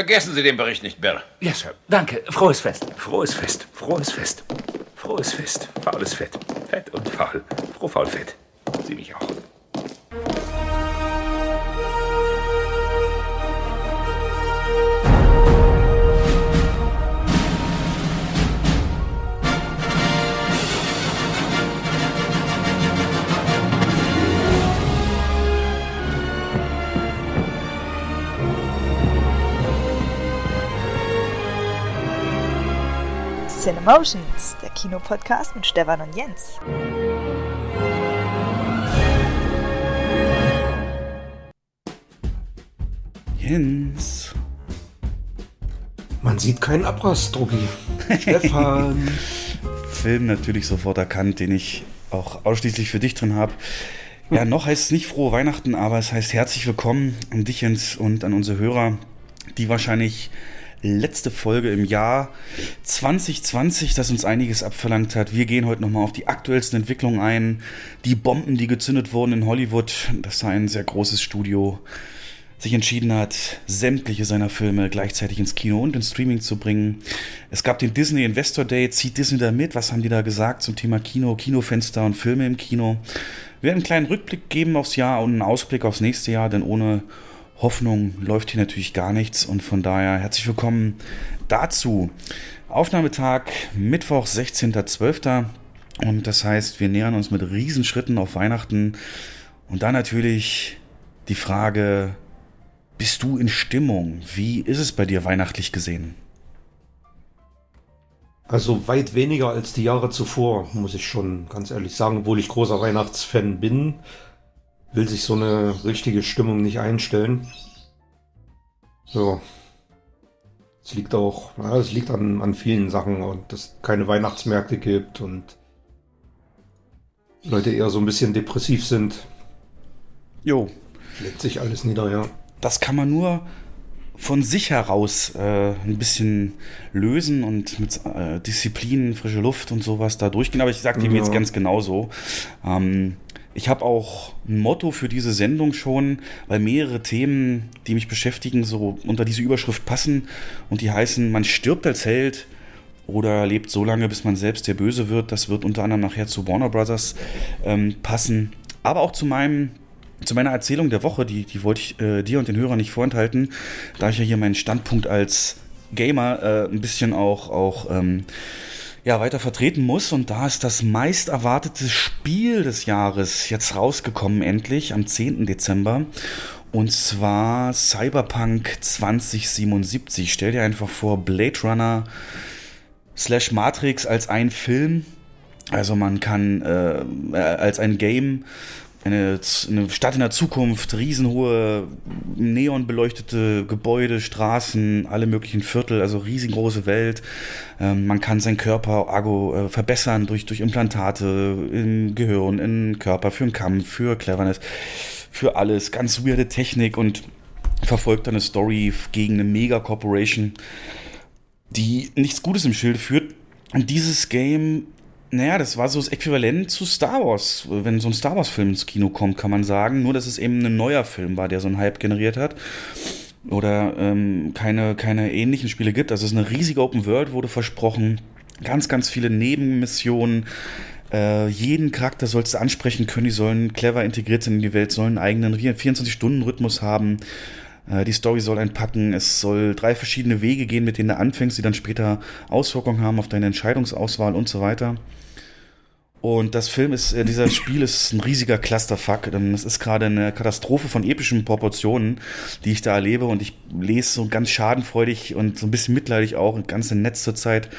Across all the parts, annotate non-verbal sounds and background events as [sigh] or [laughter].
Vergessen Sie den Bericht nicht, Bill. Ja, Sir. Danke. Frohes Fest. Frohes Fest. Frohes Fest. Frohes Fest. Faules Fett. Fett und faul. Froh, faul, fett. Sie mich auch. Cinemotions, der Kinopodcast mit Stefan und Jens. Jens. Man sieht keinen Abriss, Drucki. Stefan. [laughs] Film natürlich sofort erkannt, den ich auch ausschließlich für dich drin habe. Ja, noch heißt es nicht frohe Weihnachten, aber es heißt herzlich willkommen an dich, Jens, und an unsere Hörer, die wahrscheinlich letzte Folge im Jahr 2020, das uns einiges abverlangt hat. Wir gehen heute nochmal auf die aktuellsten Entwicklungen ein. Die Bomben, die gezündet wurden in Hollywood. Das sei ein sehr großes Studio sich entschieden hat, sämtliche seiner Filme gleichzeitig ins Kino und ins Streaming zu bringen. Es gab den Disney Investor Day. Zieht Disney da mit? Was haben die da gesagt zum Thema Kino, Kinofenster und Filme im Kino? Wir werden einen kleinen Rückblick geben aufs Jahr und einen Ausblick aufs nächste Jahr, denn ohne Hoffnung läuft hier natürlich gar nichts und von daher herzlich willkommen dazu. Aufnahmetag Mittwoch, 16.12. Und das heißt, wir nähern uns mit Riesenschritten auf Weihnachten. Und dann natürlich die Frage, bist du in Stimmung? Wie ist es bei dir weihnachtlich gesehen? Also weit weniger als die Jahre zuvor, muss ich schon ganz ehrlich sagen, obwohl ich großer Weihnachtsfan bin, will sich so eine richtige Stimmung nicht einstellen. So. Es liegt auch, ja, es liegt an, an vielen Sachen und dass es keine Weihnachtsmärkte gibt und Leute eher so ein bisschen depressiv sind. Jo. Legt sich alles nieder, ja das kann man nur von sich heraus äh, ein bisschen lösen und mit äh, Disziplin, frische Luft und sowas da durchgehen. Aber ich sage dem ja. jetzt ganz genauso. Ähm, ich habe auch ein Motto für diese Sendung schon, weil mehrere Themen, die mich beschäftigen, so unter diese Überschrift passen und die heißen, man stirbt als Held oder lebt so lange, bis man selbst der Böse wird. Das wird unter anderem nachher zu Warner Brothers ähm, passen. Aber auch zu meinem zu meiner Erzählung der Woche, die, die wollte ich äh, dir und den Hörern nicht vorenthalten, da ich ja hier meinen Standpunkt als Gamer äh, ein bisschen auch, auch ähm, ja, weiter vertreten muss. Und da ist das meist erwartete Spiel des Jahres jetzt rausgekommen, endlich am 10. Dezember. Und zwar Cyberpunk 2077. Stell dir einfach vor, Blade Runner slash Matrix als ein Film. Also man kann äh, äh als ein Game eine, eine Stadt in der Zukunft, riesenhohe, neonbeleuchtete Gebäude, Straßen, alle möglichen Viertel, also riesengroße Welt. Ähm, man kann seinen Körper argo, äh, verbessern durch, durch Implantate im Gehirn, im Körper, für einen Kampf, für Cleverness, für alles. Ganz weirde Technik und verfolgt eine Story gegen eine Mega-Corporation, die nichts Gutes im Schilde führt. Und dieses Game naja, das war so das Äquivalent zu Star Wars. Wenn so ein Star Wars-Film ins Kino kommt, kann man sagen. Nur, dass es eben ein neuer Film war, der so einen Hype generiert hat. Oder ähm, keine, keine ähnlichen Spiele gibt. Also es ist eine riesige Open World, wurde versprochen. Ganz, ganz viele Nebenmissionen. Äh, jeden Charakter sollst du ansprechen können. Die sollen clever integriert sein in die Welt, sollen einen eigenen 24-Stunden-Rhythmus haben. Äh, die Story soll einpacken. Es soll drei verschiedene Wege gehen, mit denen du anfängst, die dann später Auswirkungen haben auf deine Entscheidungsauswahl und so weiter. Und das Film ist, äh, dieser Spiel ist ein riesiger Clusterfuck. Es ist gerade eine Katastrophe von epischen Proportionen, die ich da erlebe. Und ich lese so ganz schadenfreudig und so ein bisschen mitleidig auch, im Netz zurzeit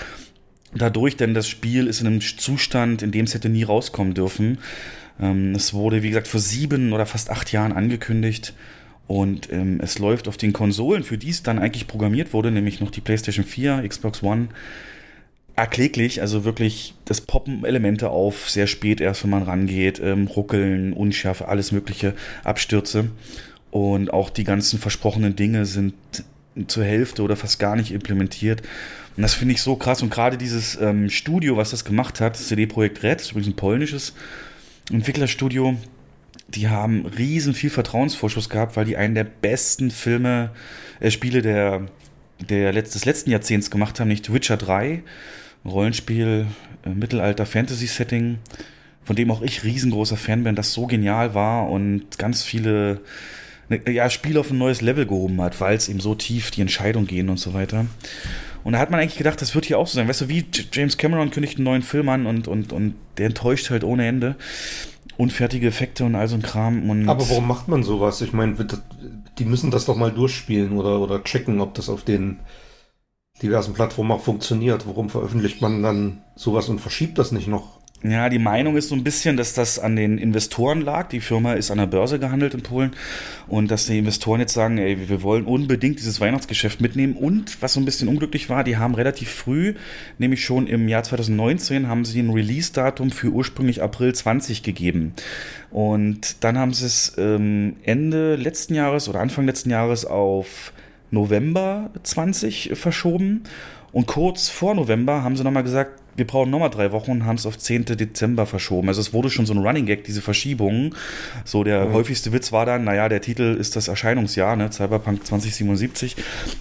dadurch, denn das Spiel ist in einem Zustand, in dem es hätte nie rauskommen dürfen. Ähm, es wurde, wie gesagt, vor sieben oder fast acht Jahren angekündigt. Und ähm, es läuft auf den Konsolen, für die es dann eigentlich programmiert wurde, nämlich noch die PlayStation 4, Xbox One, erkläglich, also wirklich, das poppen Elemente auf, sehr spät erst, wenn man rangeht, ähm, Ruckeln, Unschärfe, alles mögliche, Abstürze. Und auch die ganzen versprochenen Dinge sind zur Hälfte oder fast gar nicht implementiert. Und das finde ich so krass. Und gerade dieses ähm, Studio, was das gemacht hat, CD Projekt Red, ist übrigens ein polnisches Entwicklerstudio, die haben riesen viel Vertrauensvorschuss gehabt, weil die einen der besten Filme, äh, Spiele der der Letz des letzten Jahrzehnts gemacht haben, nicht Witcher 3, Rollenspiel, äh, Mittelalter-Fantasy-Setting, von dem auch ich riesengroßer Fan bin, das so genial war und ganz viele ne, ja, Spiele auf ein neues Level gehoben hat, weil es eben so tief die Entscheidung gehen und so weiter. Und da hat man eigentlich gedacht, das wird hier auch so sein. Weißt du, wie James Cameron kündigt einen neuen Film an und, und, und der enttäuscht halt ohne Ende. Unfertige Effekte und all so ein Kram. Und Aber warum macht man sowas? Ich meine, die müssen das doch mal durchspielen oder, oder checken, ob das auf den diversen Plattformen auch funktioniert. Warum veröffentlicht man dann sowas und verschiebt das nicht noch ja, die Meinung ist so ein bisschen, dass das an den Investoren lag. Die Firma ist an der Börse gehandelt in Polen und dass die Investoren jetzt sagen, ey, wir wollen unbedingt dieses Weihnachtsgeschäft mitnehmen. Und was so ein bisschen unglücklich war, die haben relativ früh, nämlich schon im Jahr 2019, haben sie ein Release-Datum für ursprünglich April 20 gegeben. Und dann haben sie es ähm, Ende letzten Jahres oder Anfang letzten Jahres auf November 20 verschoben. Und kurz vor November haben sie nochmal gesagt, wir brauchen nochmal drei Wochen und haben es auf 10. Dezember verschoben. Also es wurde schon so ein Running Gag, diese Verschiebungen. So der mhm. häufigste Witz war dann, naja, der Titel ist das Erscheinungsjahr, ne, Cyberpunk 2077.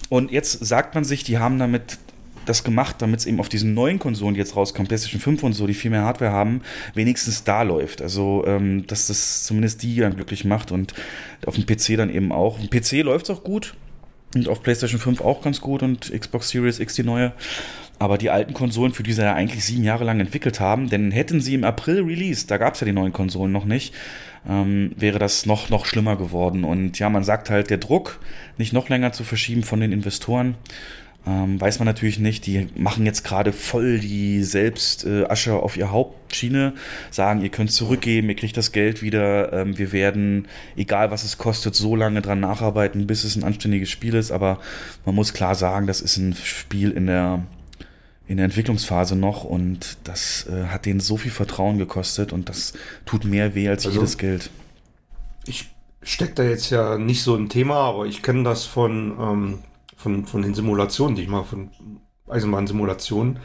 Und jetzt sagt man sich, die haben damit das gemacht, damit es eben auf diesen neuen Konsolen, die jetzt rauskommen, PlayStation 5 und so, die viel mehr Hardware haben, wenigstens da läuft. Also, ähm, dass das zumindest die dann glücklich macht und auf dem PC dann eben auch. Auf dem PC läuft es auch gut und auf PlayStation 5 auch ganz gut und Xbox Series X die neue. Aber die alten Konsolen, für die sie ja eigentlich sieben Jahre lang entwickelt haben, denn hätten sie im April released, da gab es ja die neuen Konsolen noch nicht, ähm, wäre das noch, noch schlimmer geworden. Und ja, man sagt halt, der Druck, nicht noch länger zu verschieben von den Investoren, ähm, weiß man natürlich nicht. Die machen jetzt gerade voll die selbst äh, Asche auf ihr Hauptschiene, sagen, ihr könnt zurückgeben, ihr kriegt das Geld wieder, ähm, wir werden, egal was es kostet, so lange dran nacharbeiten, bis es ein anständiges Spiel ist. Aber man muss klar sagen, das ist ein Spiel in der in der Entwicklungsphase noch und das äh, hat denen so viel Vertrauen gekostet und das tut mehr weh als also, jedes Geld. Ich stecke da jetzt ja nicht so ein Thema, aber ich kenne das von, ähm, von, von den Simulationen, die ich mache, von Eisenbahnsimulationen.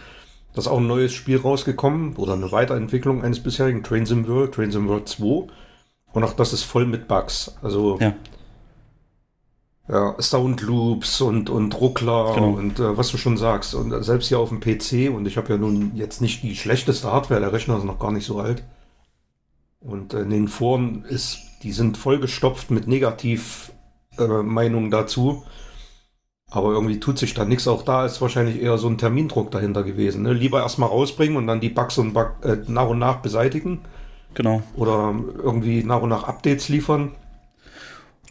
Da ist auch ein neues Spiel rausgekommen oder eine Weiterentwicklung eines bisherigen Train Sim World, Train Sim World 2. Und auch das ist voll mit Bugs. Also ja ja, Sound Loops und, und Ruckler genau. und äh, was du schon sagst. Und äh, selbst hier auf dem PC, und ich habe ja nun jetzt nicht die schlechteste Hardware, der Rechner ist noch gar nicht so alt. Und äh, in den Foren ist, die sind vollgestopft mit Negativmeinungen äh, dazu. Aber irgendwie tut sich da nichts. Auch da ist wahrscheinlich eher so ein Termindruck dahinter gewesen. Ne? Lieber erstmal rausbringen und dann die Bugs und Bug, äh, nach und nach beseitigen. Genau. Oder irgendwie nach und nach Updates liefern.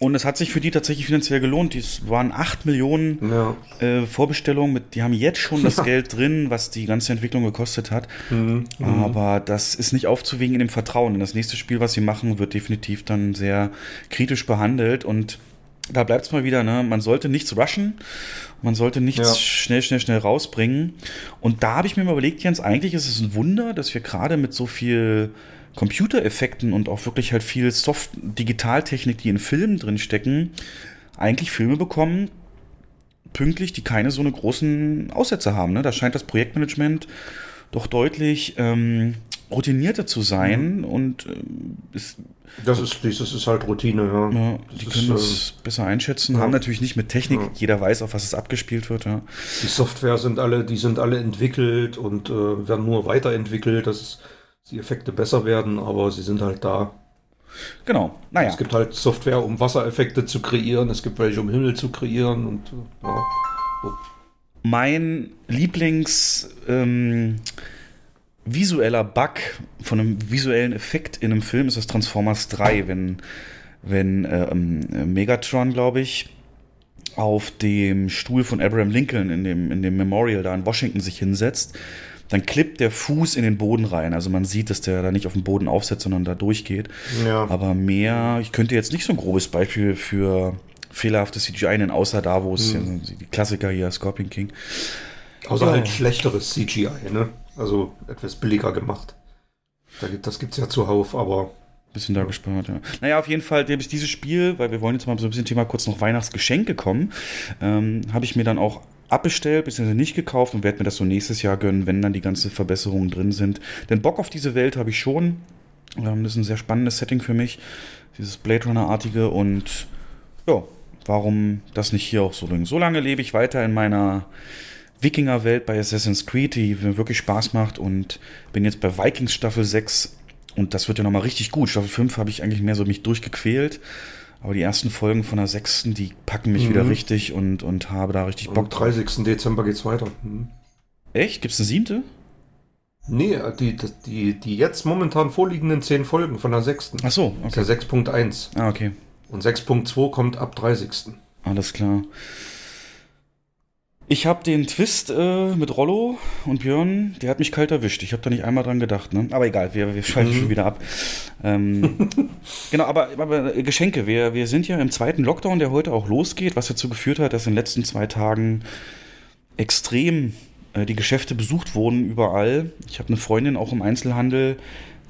Und es hat sich für die tatsächlich finanziell gelohnt. Es waren 8 Millionen ja. äh, Vorbestellungen. Mit, die haben jetzt schon das [laughs] Geld drin, was die ganze Entwicklung gekostet hat. Mhm. Aber das ist nicht aufzuwiegen in dem Vertrauen. Denn das nächste Spiel, was sie machen, wird definitiv dann sehr kritisch behandelt. Und da bleibt es mal wieder, ne? man sollte nichts rushen. Man sollte nichts ja. schnell, schnell, schnell rausbringen. Und da habe ich mir mal überlegt, Jens, eigentlich ist es ein Wunder, dass wir gerade mit so viel Computereffekten und auch wirklich halt viel Soft-Digitaltechnik, die in Filmen drin stecken, eigentlich Filme bekommen, pünktlich, die keine so eine großen Aussätze haben. Ne? Da scheint das Projektmanagement doch deutlich ähm, routinierter zu sein mhm. und äh, ist, das ist das ist halt Routine, ja. ja die können ist, das äh, besser einschätzen, ja. haben natürlich nicht mit Technik, ja. jeder weiß, auf was es abgespielt wird, ja. Die Software sind alle, die sind alle entwickelt und äh, werden nur weiterentwickelt. Das ist die Effekte besser werden, aber sie sind halt da. Genau, naja. Es gibt halt Software, um Wassereffekte zu kreieren, es gibt welche, um Himmel zu kreieren und ja. So. Mein Lieblings ähm, visueller Bug von einem visuellen Effekt in einem Film ist das Transformers 3, wenn, wenn ähm, Megatron, glaube ich, auf dem Stuhl von Abraham Lincoln in dem, in dem Memorial da in Washington sich hinsetzt dann klippt der Fuß in den Boden rein. Also man sieht, dass der da nicht auf dem Boden aufsetzt, sondern da durchgeht. Ja. Aber mehr, ich könnte jetzt nicht so ein grobes Beispiel für fehlerhaftes CGI nennen, außer da, wo es hm. die Klassiker hier, Scorpion King. Außer halt schlechteres CGI, ne? Also etwas billiger gemacht. Das gibt es ja zuhauf, aber bisschen da gespart, ja. Naja, auf jeden Fall habe ich dieses Spiel, weil wir wollen jetzt mal so ein bisschen Thema kurz noch Weihnachtsgeschenke kommen, ähm, habe ich mir dann auch abbestellt, beziehungsweise nicht gekauft und werde mir das so nächstes Jahr gönnen, wenn dann die ganzen Verbesserungen drin sind. Denn Bock auf diese Welt habe ich schon. Ähm, das ist ein sehr spannendes Setting für mich, dieses Blade Runner-artige und ja, warum das nicht hier auch so lang. So lange lebe ich weiter in meiner Wikinger-Welt bei Assassin's Creed, die mir wirklich Spaß macht und bin jetzt bei Vikings Staffel 6 und das wird ja nochmal richtig gut. Staffel 5 habe ich eigentlich mehr so mich durchgequält. Aber die ersten Folgen von der sechsten, die packen mich mhm. wieder richtig und, und habe da richtig Bock. Am 30. Dezember geht's weiter. Mhm. Echt? Gibt's eine siebte? Nee, die, die, die jetzt momentan vorliegenden zehn Folgen von der sechsten. Ach so, okay. Ist ja 6.1. Ah, okay. Und 6.2 kommt ab 30. Alles klar. Ich habe den Twist äh, mit Rollo und Björn, der hat mich kalt erwischt. Ich habe da nicht einmal dran gedacht, ne? Aber egal, wir, wir schalten mhm. schon wieder ab. Ähm, [laughs] genau, aber, aber Geschenke. Wir, wir sind ja im zweiten Lockdown, der heute auch losgeht, was dazu geführt hat, dass in den letzten zwei Tagen extrem äh, die Geschäfte besucht wurden überall. Ich habe eine Freundin auch im Einzelhandel,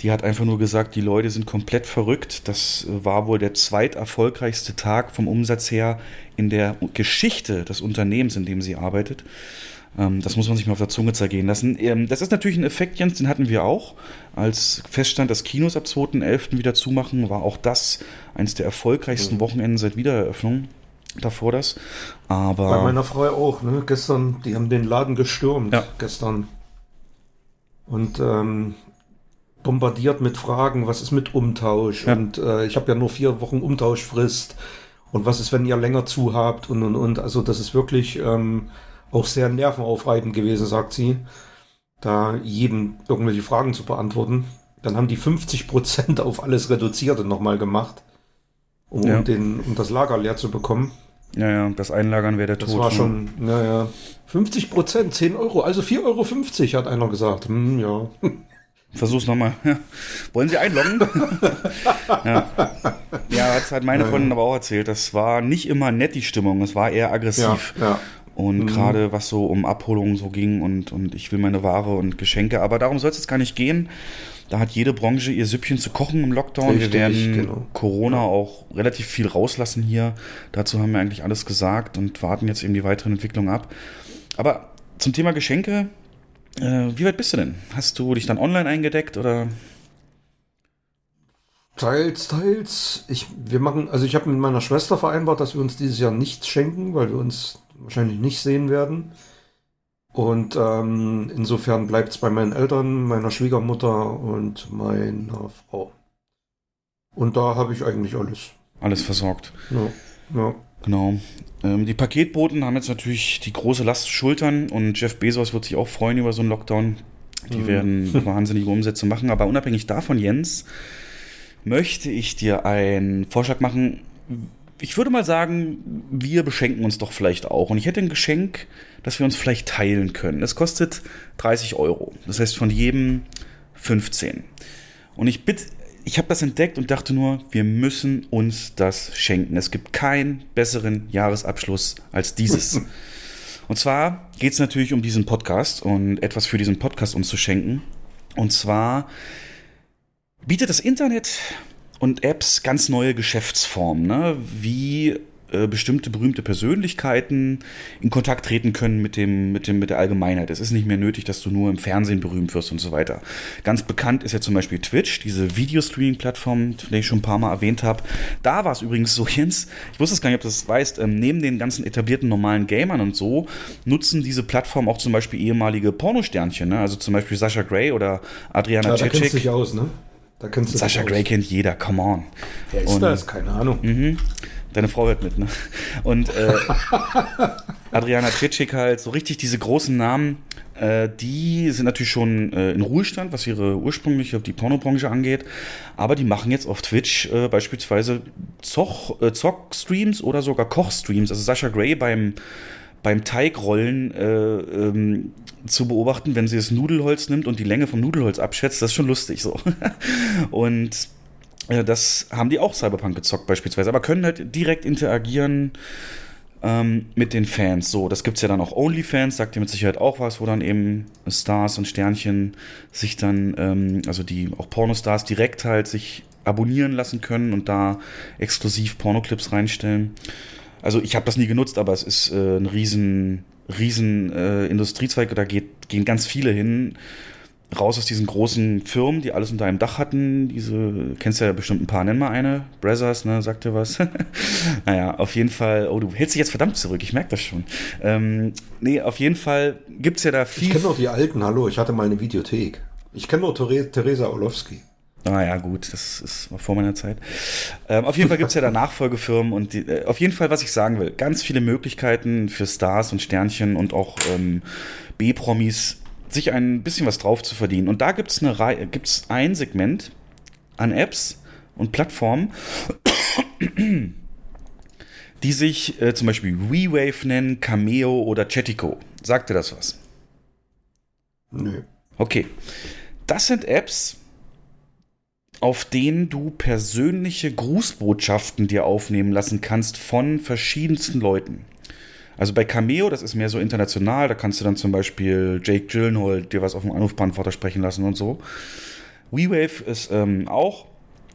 die hat einfach nur gesagt, die Leute sind komplett verrückt. Das äh, war wohl der zweiterfolgreichste Tag vom Umsatz her in der Geschichte des Unternehmens, in dem sie arbeitet. Ähm, das muss man sich mal auf der Zunge zergehen lassen. Ähm, das ist natürlich ein Effekt, Jens, den hatten wir auch. Als feststand, dass Kinos ab 2.11. wieder zumachen, war auch das eines der erfolgreichsten mhm. Wochenenden seit Wiedereröffnung davor das. Aber. Bei meiner Frau auch, ne? Gestern, die haben den Laden gestürmt. Ja. Gestern. Und ähm, bombardiert mit Fragen, was ist mit Umtausch? Ja. Und äh, ich habe ja nur vier Wochen Umtauschfrist. Und was ist, wenn ihr länger zu habt? Und und und. Also das ist wirklich ähm, auch sehr nervenaufreibend gewesen, sagt sie, da jedem irgendwelche Fragen zu beantworten. Dann haben die 50 Prozent auf alles Reduzierte nochmal gemacht, um, ja. den, um das Lager leer zu bekommen. Ja, ja, das Einlagern wäre der Tod. Das war ne? schon, naja, 50 Prozent, 10 Euro, also 4,50 Euro, hat einer gesagt. Hm, ja. Versuch's nochmal. [laughs] Ja. Wollen Sie einloggen? [laughs] ja. ja, hat halt meine Freundin aber auch erzählt. Das war nicht immer nett, die Stimmung. Es war eher aggressiv. Ja, ja. Und mhm. gerade was so um Abholungen so ging und, und ich will meine Ware und Geschenke. Aber darum soll es jetzt gar nicht gehen. Da hat jede Branche ihr Süppchen zu kochen im Lockdown. Richtig, wir werden genau. Corona auch relativ viel rauslassen hier. Dazu haben wir eigentlich alles gesagt und warten jetzt eben die weiteren Entwicklungen ab. Aber zum Thema Geschenke, äh, wie weit bist du denn? Hast du dich dann online eingedeckt oder? Teils, teils. Ich, wir machen, also ich habe mit meiner Schwester vereinbart, dass wir uns dieses Jahr nichts schenken, weil wir uns wahrscheinlich nicht sehen werden. Und ähm, insofern bleibt es bei meinen Eltern, meiner Schwiegermutter und meiner Frau. Und da habe ich eigentlich alles. Alles versorgt. Ja. ja. Genau. Ähm, die Paketboten haben jetzt natürlich die große Last zu schultern und Jeff Bezos wird sich auch freuen über so einen Lockdown. Die mhm. werden [laughs] wahnsinnige Umsätze machen. Aber unabhängig davon, Jens, möchte ich dir einen Vorschlag machen. Ich würde mal sagen, wir beschenken uns doch vielleicht auch. Und ich hätte ein Geschenk, das wir uns vielleicht teilen können. Es kostet 30 Euro. Das heißt von jedem 15. Und ich bitte ich habe das entdeckt und dachte nur, wir müssen uns das schenken. Es gibt keinen besseren Jahresabschluss als dieses. [laughs] und zwar geht es natürlich um diesen Podcast und etwas für diesen Podcast uns zu schenken. Und zwar bietet das Internet und Apps ganz neue Geschäftsformen, ne? wie äh, bestimmte berühmte Persönlichkeiten in Kontakt treten können mit dem, mit dem, mit der Allgemeinheit. Es ist nicht mehr nötig, dass du nur im Fernsehen berühmt wirst und so weiter. Ganz bekannt ist ja zum Beispiel Twitch, diese Videostreaming-Plattform, die ich schon ein paar Mal erwähnt habe. Da war es übrigens so, [laughs] Jens, ich wusste es gar nicht, ob du das weißt, ähm, neben den ganzen etablierten normalen Gamern und so, nutzen diese Plattform auch zum Beispiel ehemalige Pornosternchen, ne? also zum Beispiel Sascha Gray oder Adriana ja, Cicic. Da kennst du dich aus, ne? Da kennst du Sascha Gray kennt jeder, come on. Wer ist und, das? Keine Ahnung. Mhm. Deine Frau hört mit, ne? Und äh, [laughs] Adriana Tschetschik halt, so richtig diese großen Namen, äh, die sind natürlich schon äh, in Ruhestand, was ihre ursprüngliche, die Pornobranche angeht. Aber die machen jetzt auf Twitch äh, beispielsweise Zoch, äh, Zock-Streams oder sogar Koch-Streams. Also Sascha Gray beim, beim Teigrollen äh, ähm, zu beobachten, wenn sie das Nudelholz nimmt und die Länge vom Nudelholz abschätzt, das ist schon lustig so. [laughs] und das haben die auch Cyberpunk gezockt beispielsweise, aber können halt direkt interagieren ähm, mit den Fans. So, das gibt es ja dann auch OnlyFans, sagt ihr mit Sicherheit auch was, wo dann eben Stars und Sternchen sich dann, ähm, also die auch Pornostars direkt halt sich abonnieren lassen können und da exklusiv Pornoclips reinstellen. Also ich habe das nie genutzt, aber es ist äh, ein riesen, riesen äh, Industriezweig, da geht, gehen ganz viele hin raus aus diesen großen Firmen, die alles unter einem Dach hatten. Diese, kennst ja bestimmt ein paar, nenn mal eine. Brothers, ne, sagt dir was. [laughs] naja, auf jeden Fall, oh, du hältst dich jetzt verdammt zurück, ich merke das schon. Ähm, nee, auf jeden Fall gibt es ja da viel. Ich kenne noch die alten, hallo, ich hatte mal eine Videothek. Ich kenne nur Theresa Orlowski. Ah ja, gut, das ist vor meiner Zeit. Ähm, auf jeden Fall gibt es ja da [laughs] Nachfolgefirmen und die, äh, auf jeden Fall, was ich sagen will, ganz viele Möglichkeiten für Stars und Sternchen und auch ähm, B-Promis, sich ein bisschen was drauf zu verdienen. Und da gibt es gibt's ein Segment an Apps und Plattformen, [coughs] die sich äh, zum Beispiel WeWave nennen, Cameo oder Chatico. Sagt dir das was? Nö. Okay. Das sind Apps, auf denen du persönliche Grußbotschaften dir aufnehmen lassen kannst von verschiedensten Leuten. Also bei Cameo, das ist mehr so international, da kannst du dann zum Beispiel Jake Gyllenhaal dir was auf dem Anrufbeantworter sprechen lassen und so. WeWave ist ähm, auch,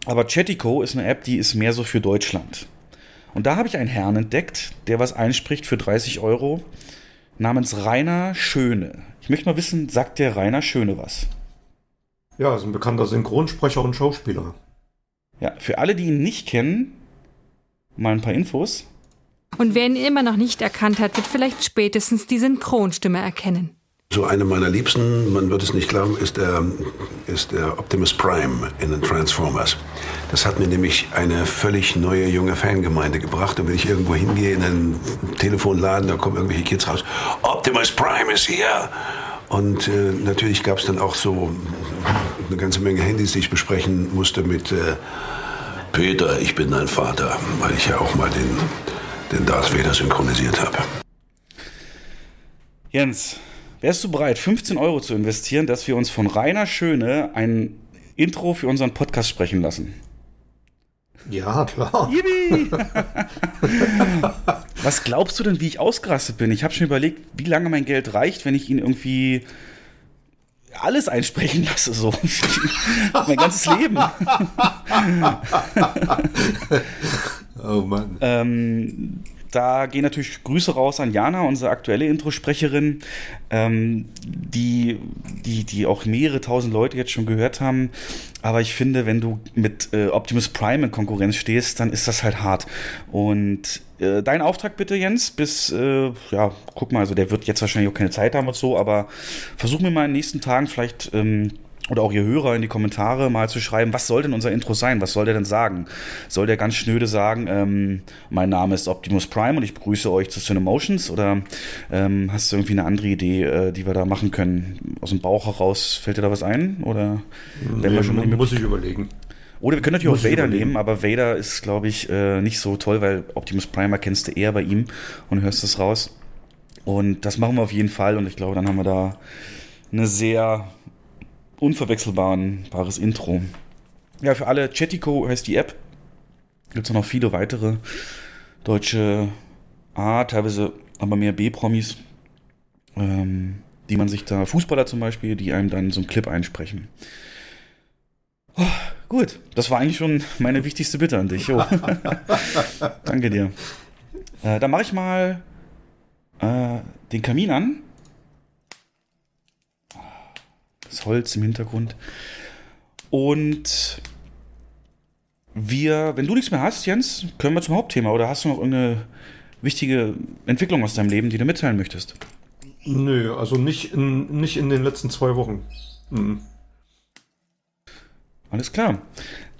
aber Chatico ist eine App, die ist mehr so für Deutschland. Und da habe ich einen Herrn entdeckt, der was einspricht für 30 Euro, namens Rainer Schöne. Ich möchte mal wissen, sagt der Rainer Schöne was? Ja, ist ein bekannter Synchronsprecher und Schauspieler. Ja, für alle, die ihn nicht kennen, mal ein paar Infos. Und wer ihn immer noch nicht erkannt hat, wird vielleicht spätestens die Synchronstimme erkennen. So eine meiner Liebsten, man wird es nicht glauben, ist der, ist der Optimus Prime in den Transformers. Das hat mir nämlich eine völlig neue junge Fangemeinde gebracht. Und wenn ich irgendwo hingehe in einen Telefonladen, da kommen irgendwelche Kids raus. Optimus Prime ist hier. Und äh, natürlich gab es dann auch so eine ganze Menge Handys, die ich besprechen musste mit äh, Peter, ich bin dein Vater, weil ich ja auch mal den, den Darth Vader synchronisiert habe. Jens, wärst du bereit, 15 Euro zu investieren, dass wir uns von Rainer Schöne ein Intro für unseren Podcast sprechen lassen? Ja, klar. [laughs] Was glaubst du denn, wie ich ausgerastet bin? Ich habe schon überlegt, wie lange mein Geld reicht, wenn ich ihn irgendwie alles einsprechen lasse, so. [laughs] mein ganzes Leben. [laughs] oh Mann. Ähm, da gehen natürlich Grüße raus an Jana, unsere aktuelle Introsprecherin, ähm, die, die, die auch mehrere tausend Leute jetzt schon gehört haben. Aber ich finde, wenn du mit äh, Optimus Prime in Konkurrenz stehst, dann ist das halt hart. Und äh, dein Auftrag bitte, Jens, bis, äh, ja, guck mal, also der wird jetzt wahrscheinlich auch keine Zeit haben und so, aber versuch mir mal in den nächsten Tagen vielleicht ähm, oder auch ihr Hörer in die Kommentare mal zu schreiben, was soll denn unser Intro sein? Was soll der denn sagen? Soll der ganz schnöde sagen, ähm, mein Name ist Optimus Prime und ich begrüße euch zu Cinemotions? Oder ähm, hast du irgendwie eine andere Idee, äh, die wir da machen können? Aus dem Bauch heraus fällt dir da was ein? Oder nee, wir schon muss ich überlegen. Oder wir können natürlich muss auch Vader nehmen, aber Vader ist, glaube ich, äh, nicht so toll, weil Optimus Prime erkennst du eher bei ihm und hörst es raus. Und das machen wir auf jeden Fall und ich glaube, dann haben wir da eine sehr unverwechselbares Intro. Ja, für alle, Chetico heißt die App. Gibt es noch viele weitere deutsche A, teilweise aber mehr B-Promis, ähm, die man sich da, Fußballer zum Beispiel, die einem dann so einen Clip einsprechen. Oh, gut, das war eigentlich schon meine wichtigste Bitte an dich. Oh. [laughs] Danke dir. Äh, dann mache ich mal äh, den Kamin an das Holz im Hintergrund. Und wir, wenn du nichts mehr hast, Jens, können wir zum Hauptthema. Oder hast du noch irgendeine wichtige Entwicklung aus deinem Leben, die du mitteilen möchtest? Nö, also nicht in, nicht in den letzten zwei Wochen. Mhm. Alles klar.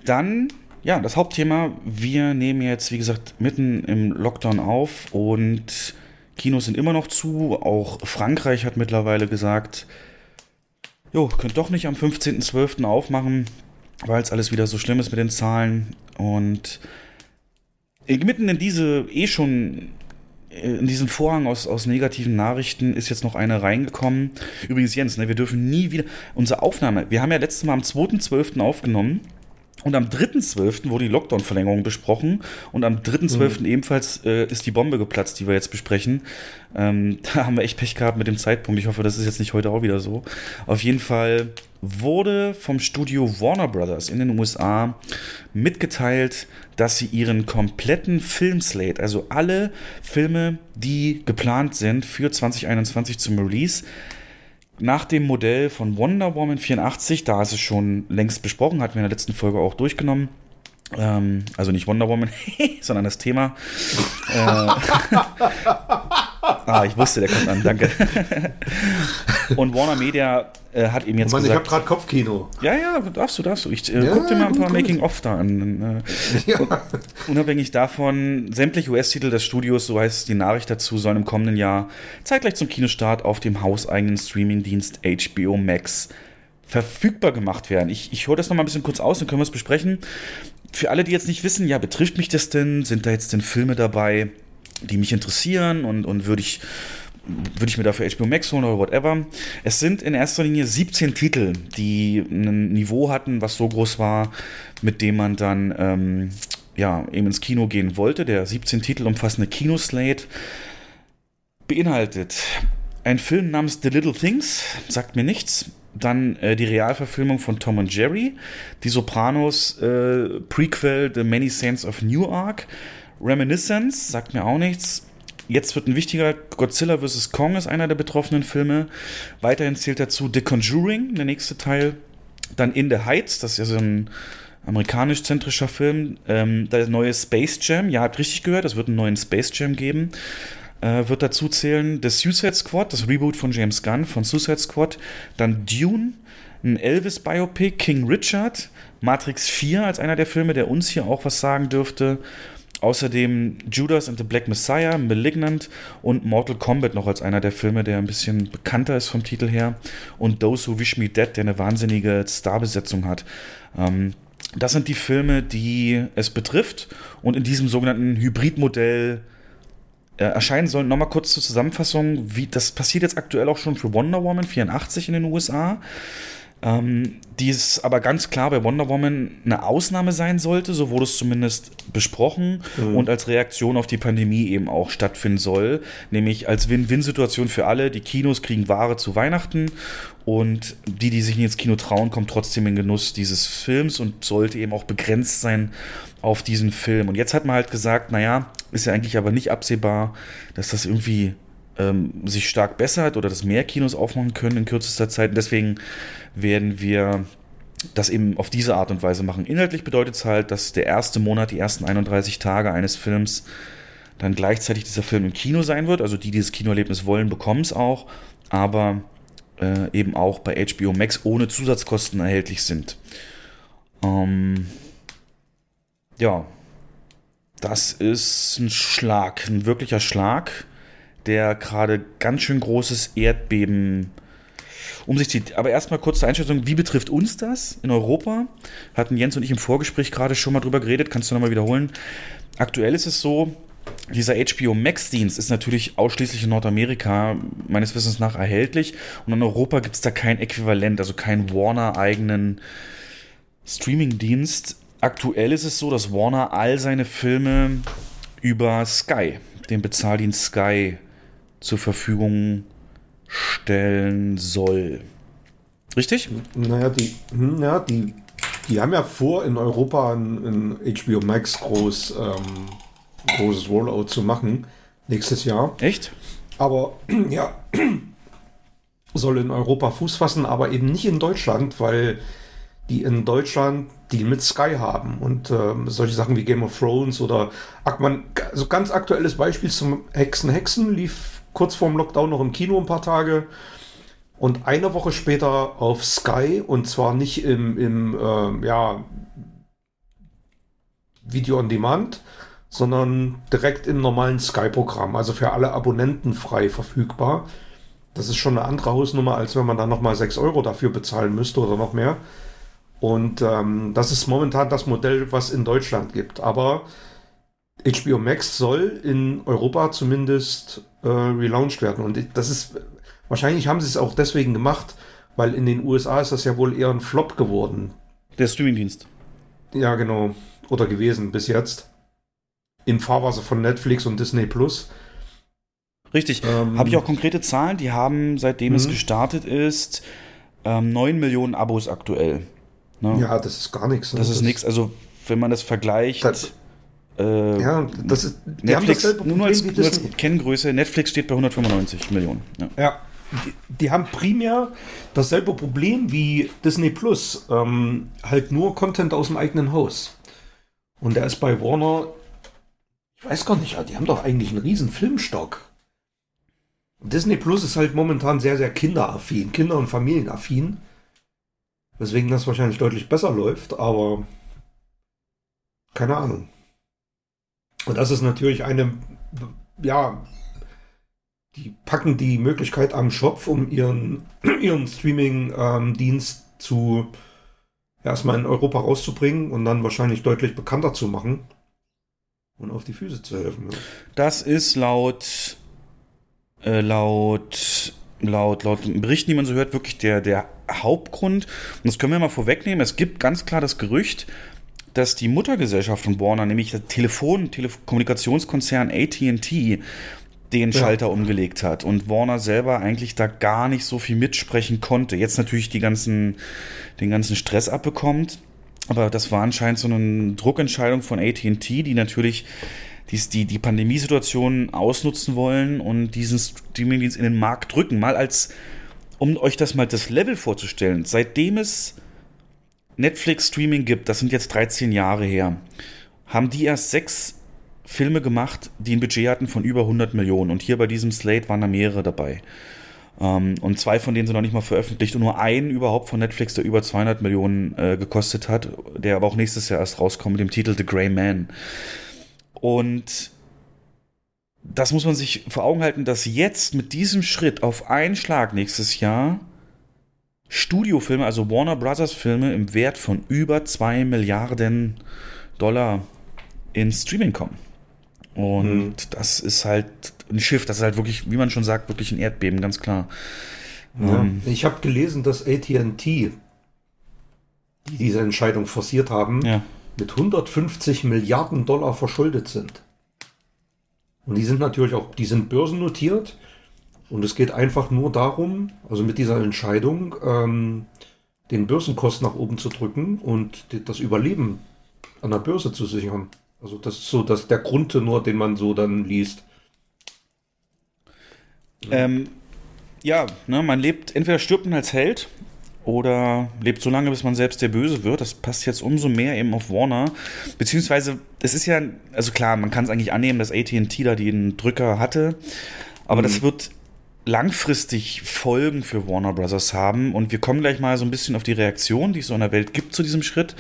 Dann, ja, das Hauptthema. Wir nehmen jetzt, wie gesagt, mitten im Lockdown auf und Kinos sind immer noch zu. Auch Frankreich hat mittlerweile gesagt, Jo, könnt doch nicht am 15.12. aufmachen, weil es alles wieder so schlimm ist mit den Zahlen. Und mitten in diese eh schon in diesen Vorhang aus, aus negativen Nachrichten ist jetzt noch eine reingekommen. Übrigens, Jens, ne, wir dürfen nie wieder. Unsere Aufnahme, wir haben ja letztes Mal am 2.12. aufgenommen. Und am 3.12. wurde die Lockdown-Verlängerung besprochen und am 3.12. Mhm. ebenfalls äh, ist die Bombe geplatzt, die wir jetzt besprechen. Ähm, [laughs] da haben wir echt Pech gehabt mit dem Zeitpunkt. Ich hoffe, das ist jetzt nicht heute auch wieder so. Auf jeden Fall wurde vom Studio Warner Brothers in den USA mitgeteilt, dass sie ihren kompletten Filmslate, also alle Filme, die geplant sind für 2021 zum Release, nach dem Modell von Wonder Woman 84, da ist es schon längst besprochen, hatten wir in der letzten Folge auch durchgenommen. Ähm, also nicht Wonder Woman, [laughs] sondern das Thema. äh, [laughs] ah, ich wusste, der kommt an, danke. [laughs] Und Warner Media äh, hat ihm jetzt Mann, gesagt. ich habe gerade Kopfkino. Ja, ja, darfst du, darfst du. Ich äh, Ja, guck dir mal ein paar. Making-of da an. Äh, Ja. Unabhängig davon, sämtliche US-Titel des Studios, so heißt die Nachricht dazu, sollen im kommenden Jahr zeitgleich zum Kinostart auf dem hauseigenen Streamingdienst HBO Max verfügbar gemacht werden. Ich, ich hole das nochmal ein bisschen kurz aus, dann können wir es besprechen. Für alle, die jetzt nicht wissen, ja, betrifft mich das denn? Sind da jetzt denn Filme dabei, die mich interessieren und, und würde ich würde ich mir dafür HBO Max holen oder whatever. Es sind in erster Linie 17 Titel, die ein Niveau hatten, was so groß war, mit dem man dann ähm, ja, eben ins Kino gehen wollte. Der 17 Titel umfassende Kinoslate beinhaltet ein Film namens The Little Things, sagt mir nichts. Dann äh, die Realverfilmung von Tom und Jerry, Die Sopranos äh, Prequel The Many Saints of Newark, Reminiscence, sagt mir auch nichts. Jetzt wird ein wichtiger Godzilla vs. Kong ist einer der betroffenen Filme. Weiterhin zählt dazu The Conjuring, der nächste Teil. Dann In the Heights, das ist ja so ein amerikanisch-zentrischer Film. Ähm, der neue Space Jam, ja, habt richtig gehört, es wird einen neuen Space Jam geben. Äh, wird dazu zählen The Suicide Squad, das Reboot von James Gunn von Suicide Squad. Dann Dune, ein Elvis-Biopic, King Richard, Matrix 4 als einer der Filme, der uns hier auch was sagen dürfte. Außerdem Judas and the Black Messiah, Malignant und Mortal Kombat noch als einer der Filme, der ein bisschen bekannter ist vom Titel her. Und Those Who Wish Me Dead, der eine wahnsinnige Starbesetzung hat. Ähm, das sind die Filme, die es betrifft und in diesem sogenannten Hybridmodell äh, erscheinen sollen. Nochmal kurz zur Zusammenfassung, wie das passiert jetzt aktuell auch schon für Wonder Woman 84 in den USA. Ähm, die es aber ganz klar bei Wonder Woman eine Ausnahme sein sollte, so wurde es zumindest besprochen und als Reaktion auf die Pandemie eben auch stattfinden soll, nämlich als Win-Win-Situation für alle. Die Kinos kriegen Ware zu Weihnachten und die, die sich nicht ins Kino trauen, kommen trotzdem in Genuss dieses Films und sollte eben auch begrenzt sein auf diesen Film. Und jetzt hat man halt gesagt, naja, ist ja eigentlich aber nicht absehbar, dass das irgendwie ähm, sich stark bessert oder dass mehr Kinos aufmachen können in kürzester Zeit. Und deswegen werden wir das eben auf diese Art und Weise machen. Inhaltlich bedeutet es halt, dass der erste Monat, die ersten 31 Tage eines Films dann gleichzeitig dieser Film im Kino sein wird. Also die, die dieses Kinoerlebnis wollen, bekommen es auch, aber äh, eben auch bei HBO Max ohne Zusatzkosten erhältlich sind. Ähm, ja, das ist ein Schlag, ein wirklicher Schlag, der gerade ganz schön großes Erdbeben um sich zieht. Aber erstmal kurz zur Einschätzung, wie betrifft uns das in Europa? Hatten Jens und ich im Vorgespräch gerade schon mal drüber geredet, kannst du nochmal wiederholen. Aktuell ist es so, dieser HBO Max-Dienst ist natürlich ausschließlich in Nordamerika meines Wissens nach erhältlich und in Europa gibt es da kein Äquivalent, also keinen Warner-eigenen Streaming-Dienst. Aktuell ist es so, dass Warner all seine Filme über Sky, den Bezahldienst Sky, zur Verfügung stellen soll. Richtig? Naja, die, hm, ja, die, die haben ja vor, in Europa ein, HBO Max groß, ähm, großes Rollout zu machen. Nächstes Jahr. Echt? Aber [clears throat] ja, [clears throat] soll in Europa Fuß fassen, aber eben nicht in Deutschland, weil die in Deutschland die mit Sky haben und ähm, solche Sachen wie Game of Thrones oder ach, man, also ganz aktuelles Beispiel zum Hexen Hexen lief kurz vorm Lockdown noch im Kino ein paar Tage und eine Woche später auf Sky und zwar nicht im, im ähm, ja, Video on Demand, sondern direkt im normalen Sky-Programm, also für alle Abonnenten frei verfügbar. Das ist schon eine andere Hausnummer, als wenn man dann nochmal 6 Euro dafür bezahlen müsste oder noch mehr. Und ähm, das ist momentan das Modell, was in Deutschland gibt. Aber HBO Max soll in Europa zumindest äh, relaunched werden. Und das ist, wahrscheinlich haben sie es auch deswegen gemacht, weil in den USA ist das ja wohl eher ein Flop geworden. Der Streamingdienst. Ja, genau. Oder gewesen bis jetzt. Im Fahrwasser von Netflix und Disney Plus. Richtig. Ähm, Habe ich auch konkrete Zahlen? Die haben, seitdem es Mhm. gestartet ist, ähm, 9 Millionen Abos aktuell. Ne? Ja, das ist gar nichts. ne? Das ist nichts. Also, wenn man das vergleicht. Das- äh, Ja, das ist. Netflix, dasselbe nur als, nur als. Kenngröße, Netflix steht bei 195 Millionen. Ja. Ja, die, die haben primär dasselbe Problem wie Disney Plus. Ähm, halt nur Content aus dem eigenen Haus. Und der ist bei Warner, ich weiß gar nicht, die haben doch eigentlich einen riesen Filmstock. Disney Plus ist halt momentan sehr, sehr kinderaffin, kinder- und familienaffin. Weswegen das wahrscheinlich deutlich besser läuft, aber keine Ahnung. Und das ist natürlich eine, ja, die packen die Möglichkeit am Schopf, um ihren, [clears throat] ihren Streaming-Dienst zu erstmal in Europa rauszubringen und dann wahrscheinlich deutlich bekannter zu machen und auf die Füße zu helfen. Ja. Das ist laut, äh, laut, laut, laut Berichten, die man so hört, wirklich der, der Hauptgrund. Und das können wir mal vorwegnehmen. Es gibt ganz klar das Gerücht, dass die Muttergesellschaft von Warner, nämlich der Telefon, Telekommunikationskonzern AT&T, den Schalter ja. umgelegt hat und Warner selber eigentlich da gar nicht so viel mitsprechen konnte. Jetzt natürlich die ganzen, den ganzen Stress abbekommt, aber das war anscheinend so eine Druckentscheidung von AT&T, die natürlich die, die, die Pandemiesituation ausnutzen wollen und diesen Streamingdienst in den Markt drücken. Mal als, um euch das mal das Level vorzustellen, seitdem es Netflix Streaming gibt, das sind jetzt 13 Jahre her, haben die erst sechs Filme gemacht, die ein Budget hatten von über 100 Millionen. Und hier bei diesem Slate waren da mehrere dabei. Ähm, und zwei von denen sind noch nicht mal veröffentlicht und nur einen überhaupt von Netflix, der über 200 Millionen äh, gekostet hat, der aber auch nächstes Jahr erst rauskommt mit dem Titel The Grey Man. Und das muss man sich vor Augen halten, dass jetzt mit diesem Schritt auf einen Schlag nächstes Jahr Studiofilme, also Warner Brothers Filme im Wert von über 2 Milliarden Dollar ins Streaming kommen. Und mhm. das ist halt ein Schiff, das ist halt wirklich, wie man schon sagt, wirklich ein Erdbeben, ganz klar. Ja. Ähm, ich habe gelesen, dass ATT, die diese Entscheidung forciert haben, ja. mit 150 Milliarden Dollar verschuldet sind. Und die sind natürlich auch, die sind börsennotiert. Und es geht einfach nur darum, also mit dieser Entscheidung, ähm, den Börsenkost nach oben zu drücken und das Überleben an der Börse zu sichern. Also das ist so dass der Grundtenor, den man so dann liest. Ähm, ja, ne, man lebt, entweder stirbt man als Held oder lebt so lange, bis man selbst der Böse wird. Das passt jetzt umso mehr eben auf Warner. Beziehungsweise, es ist ja, also klar, man kann es eigentlich annehmen, dass ATT da den Drücker hatte, aber mhm. das wird langfristig Folgen für Warner Bros. haben und wir kommen gleich mal so ein bisschen auf die Reaktion, die es so in der Welt gibt zu diesem Schritt.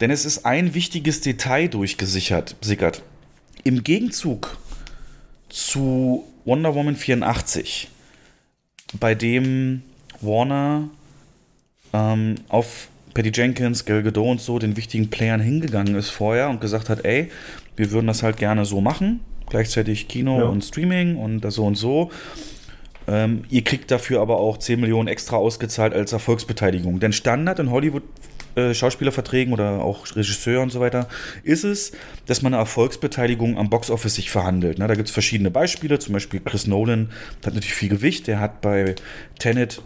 Denn es ist ein wichtiges Detail durchgesickert, sickert. Im Gegenzug zu Wonder Woman 84, bei dem Warner ähm, auf Patty Jenkins, Gal Gadot und so den wichtigen Playern hingegangen ist vorher und gesagt hat, ey, wir würden das halt gerne so machen, gleichzeitig Kino ja. und Streaming und so und so. Ähm, ihr kriegt dafür aber auch 10 Millionen extra ausgezahlt als Erfolgsbeteiligung. Denn Standard in Hollywood äh, Schauspielerverträgen oder auch Regisseur und so weiter, ist es, dass man eine Erfolgsbeteiligung am Boxoffice sich verhandelt. Ne? Da gibt es verschiedene Beispiele, zum Beispiel Chris Nolan hat natürlich viel Gewicht, der hat bei Tenet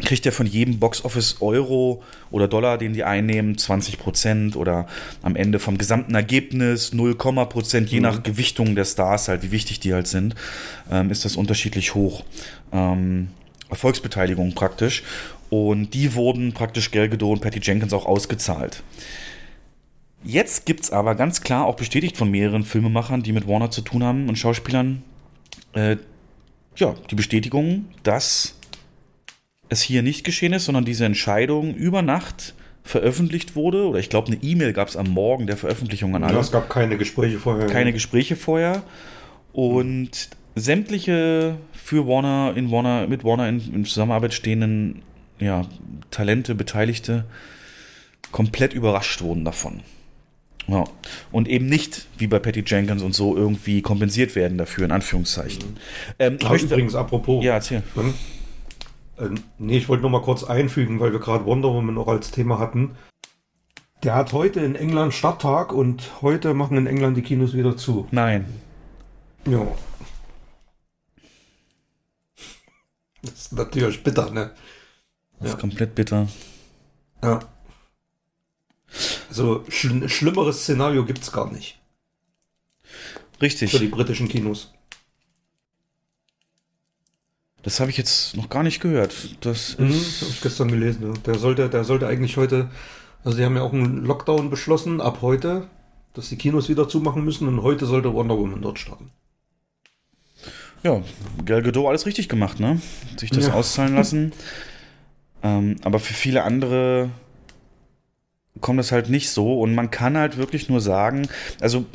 kriegt er von jedem Boxoffice Euro oder Dollar, den die einnehmen, 20 Prozent oder am Ende vom gesamten Ergebnis 0, Prozent, je mhm. nach Gewichtung der Stars halt, wie wichtig die halt sind, ähm, ist das unterschiedlich hoch. Ähm, Erfolgsbeteiligung praktisch. Und die wurden praktisch Gal Gadot und Patty Jenkins auch ausgezahlt. Jetzt gibt es aber ganz klar, auch bestätigt von mehreren Filmemachern, die mit Warner zu tun haben und Schauspielern, äh, ja, die Bestätigung, dass es hier nicht geschehen ist, sondern diese Entscheidung über Nacht veröffentlicht wurde. Oder ich glaube, eine E-Mail gab es am Morgen der Veröffentlichung an alle. Ja, es gab keine Gespräche vorher. Keine Gespräche vorher. Und sämtliche für Warner in Warner mit Warner in, in Zusammenarbeit stehenden ja, Talente, Beteiligte komplett überrascht wurden davon. Ja. Und eben nicht, wie bei Patty Jenkins und so, irgendwie kompensiert werden dafür, in Anführungszeichen. Mhm. Ähm, ich möchte, übrigens, apropos. Ja, erzähl. Hm? Äh, nee, ich wollte nur mal kurz einfügen, weil wir gerade Wonder Woman auch als Thema hatten. Der hat heute in England Stadttag und heute machen in England die Kinos wieder zu. Nein. Ja. Das ist natürlich bitter, ne? Das ja. ist komplett bitter. Ja. Also schl schlimmeres Szenario gibt es gar nicht. Richtig. Für die britischen Kinos. Das habe ich jetzt noch gar nicht gehört. Das Mhm, ist. habe ich gestern gelesen. Ja. Der sollte, der sollte eigentlich heute, also sie haben ja auch einen Lockdown beschlossen ab heute, dass die Kinos wieder zumachen müssen und heute sollte Wonder Woman dort starten. Ja, Gal Gadot alles richtig gemacht, ne? Sich das Ja. auszahlen lassen. [laughs] ähm, aber für viele andere kommt das halt nicht so und man kann halt wirklich nur sagen, also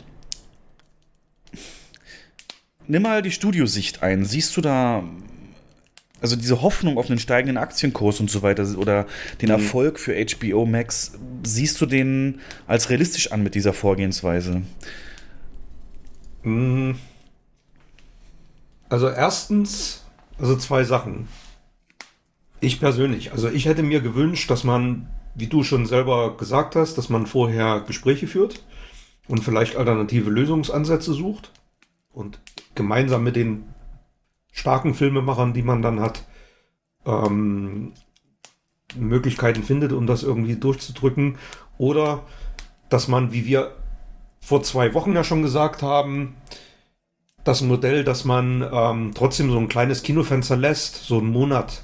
nimm mal die Studiosicht ein. Siehst du da also diese Hoffnung auf einen steigenden Aktienkurs und so weiter oder den Erfolg für HBO Max, siehst du den als realistisch an mit dieser Vorgehensweise? Mm. Also erstens, also zwei Sachen. Ich persönlich, also ich hätte mir gewünscht, dass man, wie du schon selber gesagt hast, dass man vorher Gespräche führt und vielleicht alternative Lösungsansätze sucht und gemeinsam mit den starken Filmemachern, die man dann hat, ähm, Möglichkeiten findet, um das irgendwie durchzudrücken. Oder dass man, wie wir vor zwei Wochen ja schon gesagt haben, das Modell, dass man ähm, trotzdem so ein kleines Kinofenster lässt, so einen Monat.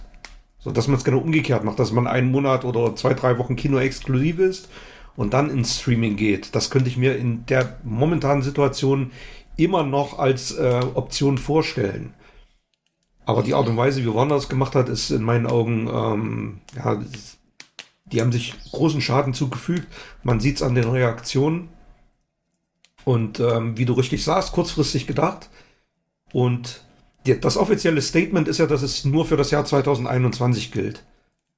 So dass man es genau umgekehrt macht, dass man einen Monat oder zwei, drei Wochen Kino exklusiv ist und dann ins Streaming geht. Das könnte ich mir in der momentanen Situation immer noch als äh, Option vorstellen. Aber die Art und Weise, wie Warner das gemacht hat, ist in meinen Augen, ähm, ja, die haben sich großen Schaden zugefügt. Man sieht es an den Reaktionen. Und ähm, wie du richtig sagst, kurzfristig gedacht. Und das offizielle Statement ist ja, dass es nur für das Jahr 2021 gilt.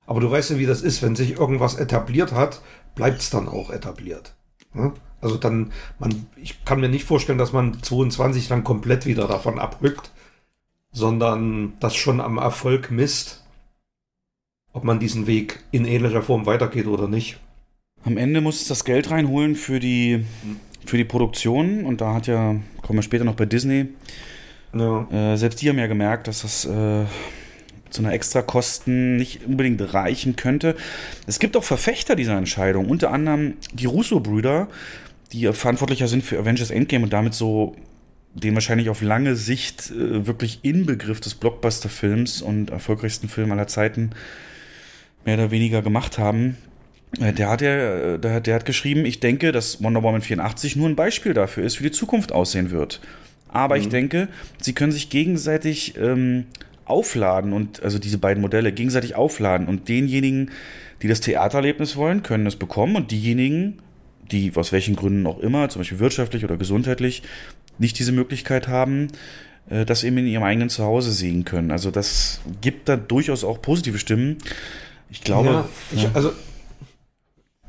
Aber du weißt ja, wie das ist. Wenn sich irgendwas etabliert hat, bleibt es dann auch etabliert. Ja? Also dann, man, ich kann mir nicht vorstellen, dass man 22 dann komplett wieder davon abrückt, sondern das schon am Erfolg misst, ob man diesen Weg in ähnlicher Form weitergeht oder nicht. Am Ende muss es das Geld reinholen für die, für die Produktion und da hat ja, kommen wir später noch bei Disney, Ja. äh, selbst die haben ja gemerkt, dass das äh, zu einer Extrakosten nicht unbedingt reichen könnte. Es gibt auch Verfechter dieser Entscheidung, unter anderem die Russo-Brüder, die verantwortlicher sind für Avengers Endgame und damit so den wahrscheinlich auf lange Sicht äh, wirklich Inbegriff des Blockbuster-Films und erfolgreichsten Film aller Zeiten mehr oder weniger gemacht haben. Äh, Der hat, ja, äh, der, der hat geschrieben, ich denke, dass Wonder Woman 84 nur ein Beispiel dafür ist, wie die Zukunft aussehen wird. Aber ich denke, sie können sich gegenseitig ähm, aufladen und also diese beiden Modelle gegenseitig aufladen und denjenigen, die das Theatererlebnis wollen, können es bekommen und diejenigen, die aus welchen Gründen auch immer, zum Beispiel wirtschaftlich oder gesundheitlich, nicht diese Möglichkeit haben, äh, das eben in ihrem eigenen Zuhause sehen können. Also das gibt da durchaus auch positive Stimmen. Ich glaube, ja, ich, also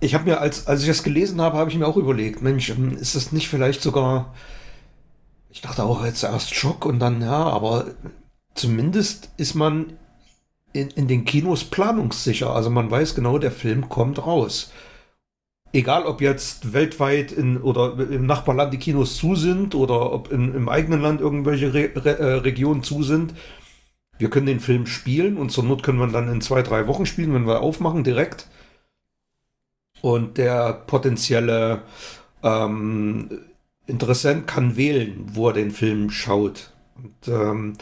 ich habe mir, als, als ich das gelesen habe, habe ich mir auch überlegt, Mensch, ähm, ist das nicht vielleicht sogar, ich dachte auch jetzt erst Schock und dann, ja, aber zumindest ist man in, in den Kinos planungssicher. Also man weiß genau, der Film kommt raus. Egal, ob jetzt weltweit in, oder im Nachbarland die Kinos zu sind oder ob in, im eigenen Land irgendwelche Re, Re, äh, Regionen zu sind. Wir können den Film spielen und zur Not können wir dann in zwei, drei Wochen spielen, wenn wir aufmachen, direkt. Und der potenzielle ähm, Interessent kann wählen, wo er den Film schaut. Und ähm,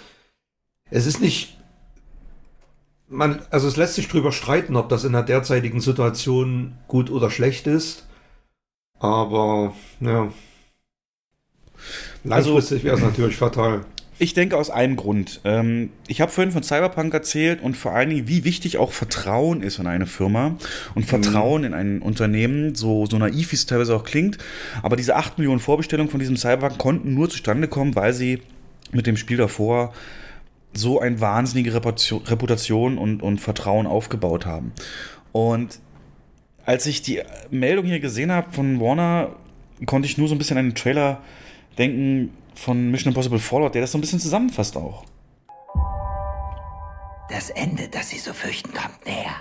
es ist nicht. Man, also es lässt sich drüber streiten, ob das in der derzeitigen Situation gut oder schlecht ist. Aber ja. Langfristig wäre es natürlich fatal. Ich denke aus einem Grund. Ähm, ich habe vorhin von Cyberpunk erzählt und vor allen Dingen, wie wichtig auch Vertrauen ist in eine Firma und Vertrauen in ein Unternehmen, so, so naiv wie es teilweise auch klingt. Aber diese 8 Millionen Vorbestellungen von diesem Cyberpunk konnten nur zustande kommen, weil sie mit dem Spiel davor so eine wahnsinnige Reputation, Reputation und, und Vertrauen aufgebaut haben. Und als ich die Meldung hier gesehen habe von Warner, konnte ich nur so ein bisschen an den Trailer denken von Mission Impossible Fallout, der das so ein bisschen zusammenfasst auch. Das Ende, das Sie so fürchten, kommt näher.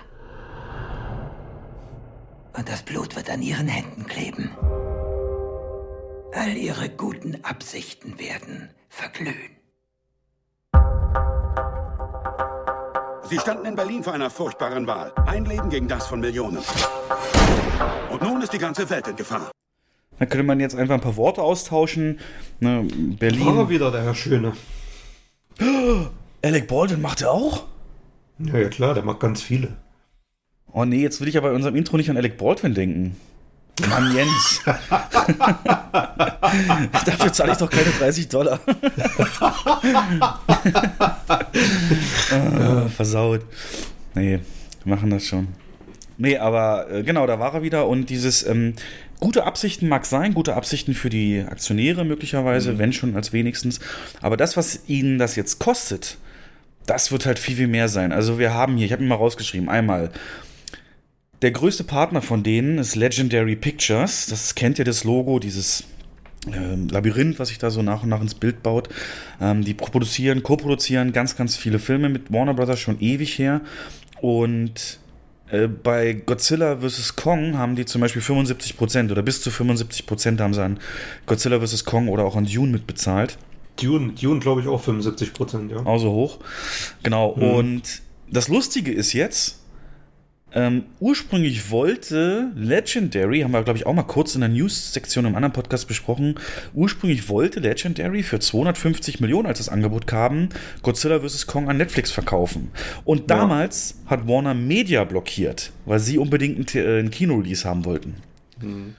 Und das Blut wird an Ihren Händen kleben. All Ihre guten Absichten werden verglühen. Sie standen in Berlin vor einer furchtbaren Wahl. Ein Leben gegen das von Millionen. Und nun ist die ganze Welt in Gefahr. Da könnte man jetzt einfach ein paar Worte austauschen. Ne, War er Berlin. wieder, der Herr Schöne. [gasps] Alec Baldwin macht er auch? Ja, ja klar, der macht ganz viele. Oh nee, jetzt will ich aber bei unserem Intro nicht an Alec Baldwin denken. Mann, Jens. [laughs] Dafür zahle ich doch keine 30 Dollar. ah, versaut. Nee, wir machen das schon. Nee, aber äh, genau, da war er wieder und dieses ähm, gute Absichten mag sein, gute Absichten für die Aktionäre möglicherweise, mhm. wenn schon als wenigstens. Aber das, was ihnen das jetzt kostet, das wird halt viel, viel mehr sein. Also wir haben hier, ich habe mir mal rausgeschrieben, einmal der größte Partner von denen ist Legendary Pictures. Das kennt ihr das Logo, dieses ähm, Labyrinth, was sich da so nach und nach ins Bild baut. Ähm, die produzieren, co-produzieren ganz, ganz viele Filme mit Warner Brothers schon ewig her. Und äh, bei Godzilla vs. Kong haben die zum Beispiel 75% oder bis zu 75% haben sie an Godzilla vs. Kong oder auch an Dune mitbezahlt. Dune, Dune glaube ich auch 75%, ja. Auch so hoch. Genau. Hm. Und das Lustige ist jetzt, ähm, ursprünglich wollte Legendary, haben wir glaube ich auch mal kurz in der News-Sektion im anderen Podcast besprochen, ursprünglich wollte Legendary für 250 Millionen, als das Angebot kam, Godzilla vs. Kong an Netflix verkaufen. Und damals ja. hat Warner Media blockiert, weil sie unbedingt einen, äh, einen Kino-Release haben wollten. Hm.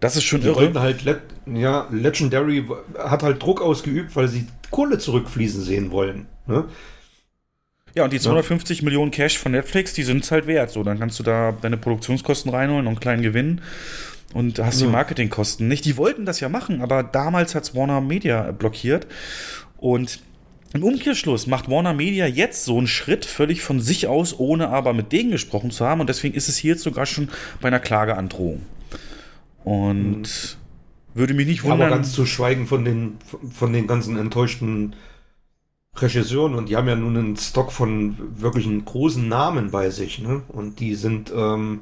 Das ist schon die irre. Halt Le ja, Legendary hat halt Druck ausgeübt, weil sie Kohle zurückfließen sehen wollen. Ne? Ja, und die 250 ja. Millionen Cash von Netflix, die sind es halt wert. So, dann kannst du da deine Produktionskosten reinholen und einen kleinen Gewinn und hast ja. die Marketingkosten nicht. Die wollten das ja machen, aber damals hat es Warner Media blockiert. Und im Umkehrschluss macht Warner Media jetzt so einen Schritt völlig von sich aus, ohne aber mit denen gesprochen zu haben. Und deswegen ist es hier jetzt sogar schon bei einer Klageandrohung. Und mhm. würde mich nicht wundern. Aber ganz zu schweigen von den, von den ganzen enttäuschten Regisseuren und die haben ja nun einen Stock von wirklich einen großen Namen bei sich, ne? Und die sind, ähm,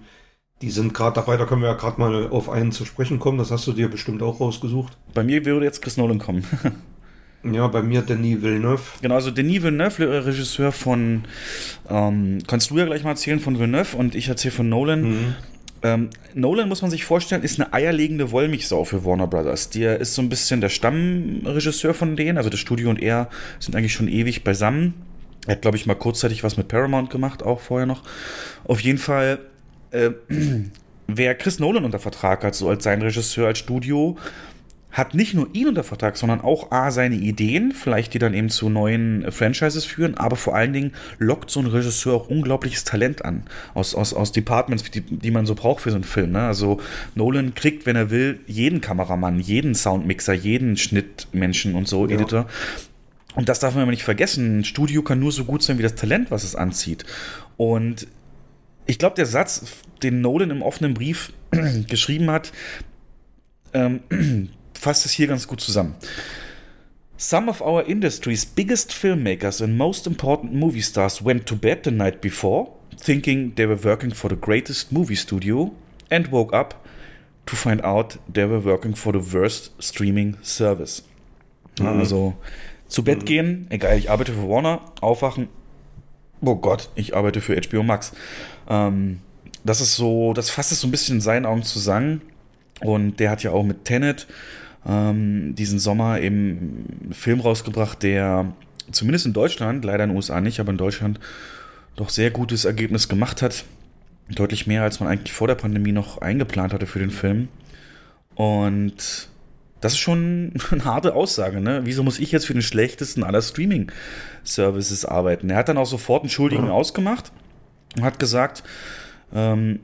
die sind gerade dabei, da können wir ja gerade mal auf einen zu sprechen kommen, das hast du dir bestimmt auch rausgesucht. Bei mir würde jetzt Chris Nolan kommen. [laughs] ja, bei mir Denis Villeneuve. Genau, also Denis Villeneuve, Regisseur von, ähm, kannst du ja gleich mal erzählen von Villeneuve und ich erzähle von Nolan. Mhm. Ähm, Nolan, muss man sich vorstellen, ist eine eierlegende Wollmilchsau für Warner Brothers. Der ist so ein bisschen der Stammregisseur von denen. Also das Studio und er sind eigentlich schon ewig beisammen. Er hat, glaube ich, mal kurzzeitig was mit Paramount gemacht, auch vorher noch. Auf jeden Fall, äh, [clears throat] wer Chris Nolan unter Vertrag hat, so als sein Regisseur, als Studio, hat nicht nur ihn unter Vertrag, sondern auch A, seine Ideen, vielleicht die dann eben zu neuen äh, Franchises führen, aber vor allen Dingen lockt so ein Regisseur auch unglaubliches Talent an aus, aus, aus Departments, die, die man so braucht für so einen Film. Ne? Also Nolan kriegt, wenn er will, jeden Kameramann, jeden Soundmixer, jeden Schnittmenschen und so, ja. Editor. Und das darf man aber nicht vergessen. Ein Studio kann nur so gut sein wie das Talent, was es anzieht. Und ich glaube, der Satz, den Nolan im offenen Brief [clears throat] geschrieben hat, ähm, [clears throat] fasst es hier ganz gut zusammen. Some of our industry's biggest filmmakers and most important movie stars went to bed the night before, thinking they were working for the greatest movie studio, and woke up to find out they were working for the worst streaming service. Mhm. Also zu Bett mhm. gehen, egal, ich arbeite für Warner, aufwachen, oh Gott, ich arbeite für HBO Max. Ähm, das ist so, das fasst es so ein bisschen in seinen Augen zusammen. Und der hat ja auch mit Tenet ähm, diesen Sommer eben einen Film rausgebracht, der zumindest in Deutschland, leider in den USA nicht, aber in Deutschland doch sehr gutes Ergebnis gemacht hat. Deutlich mehr, als man eigentlich vor der Pandemie noch eingeplant hatte für den Film. Und das ist schon [laughs] eine harte Aussage, ne? Wieso muss ich jetzt für den schlechtesten aller Streaming-Services arbeiten? Er hat dann auch sofort einen Schuldigen ausgemacht und hat gesagt, ähm,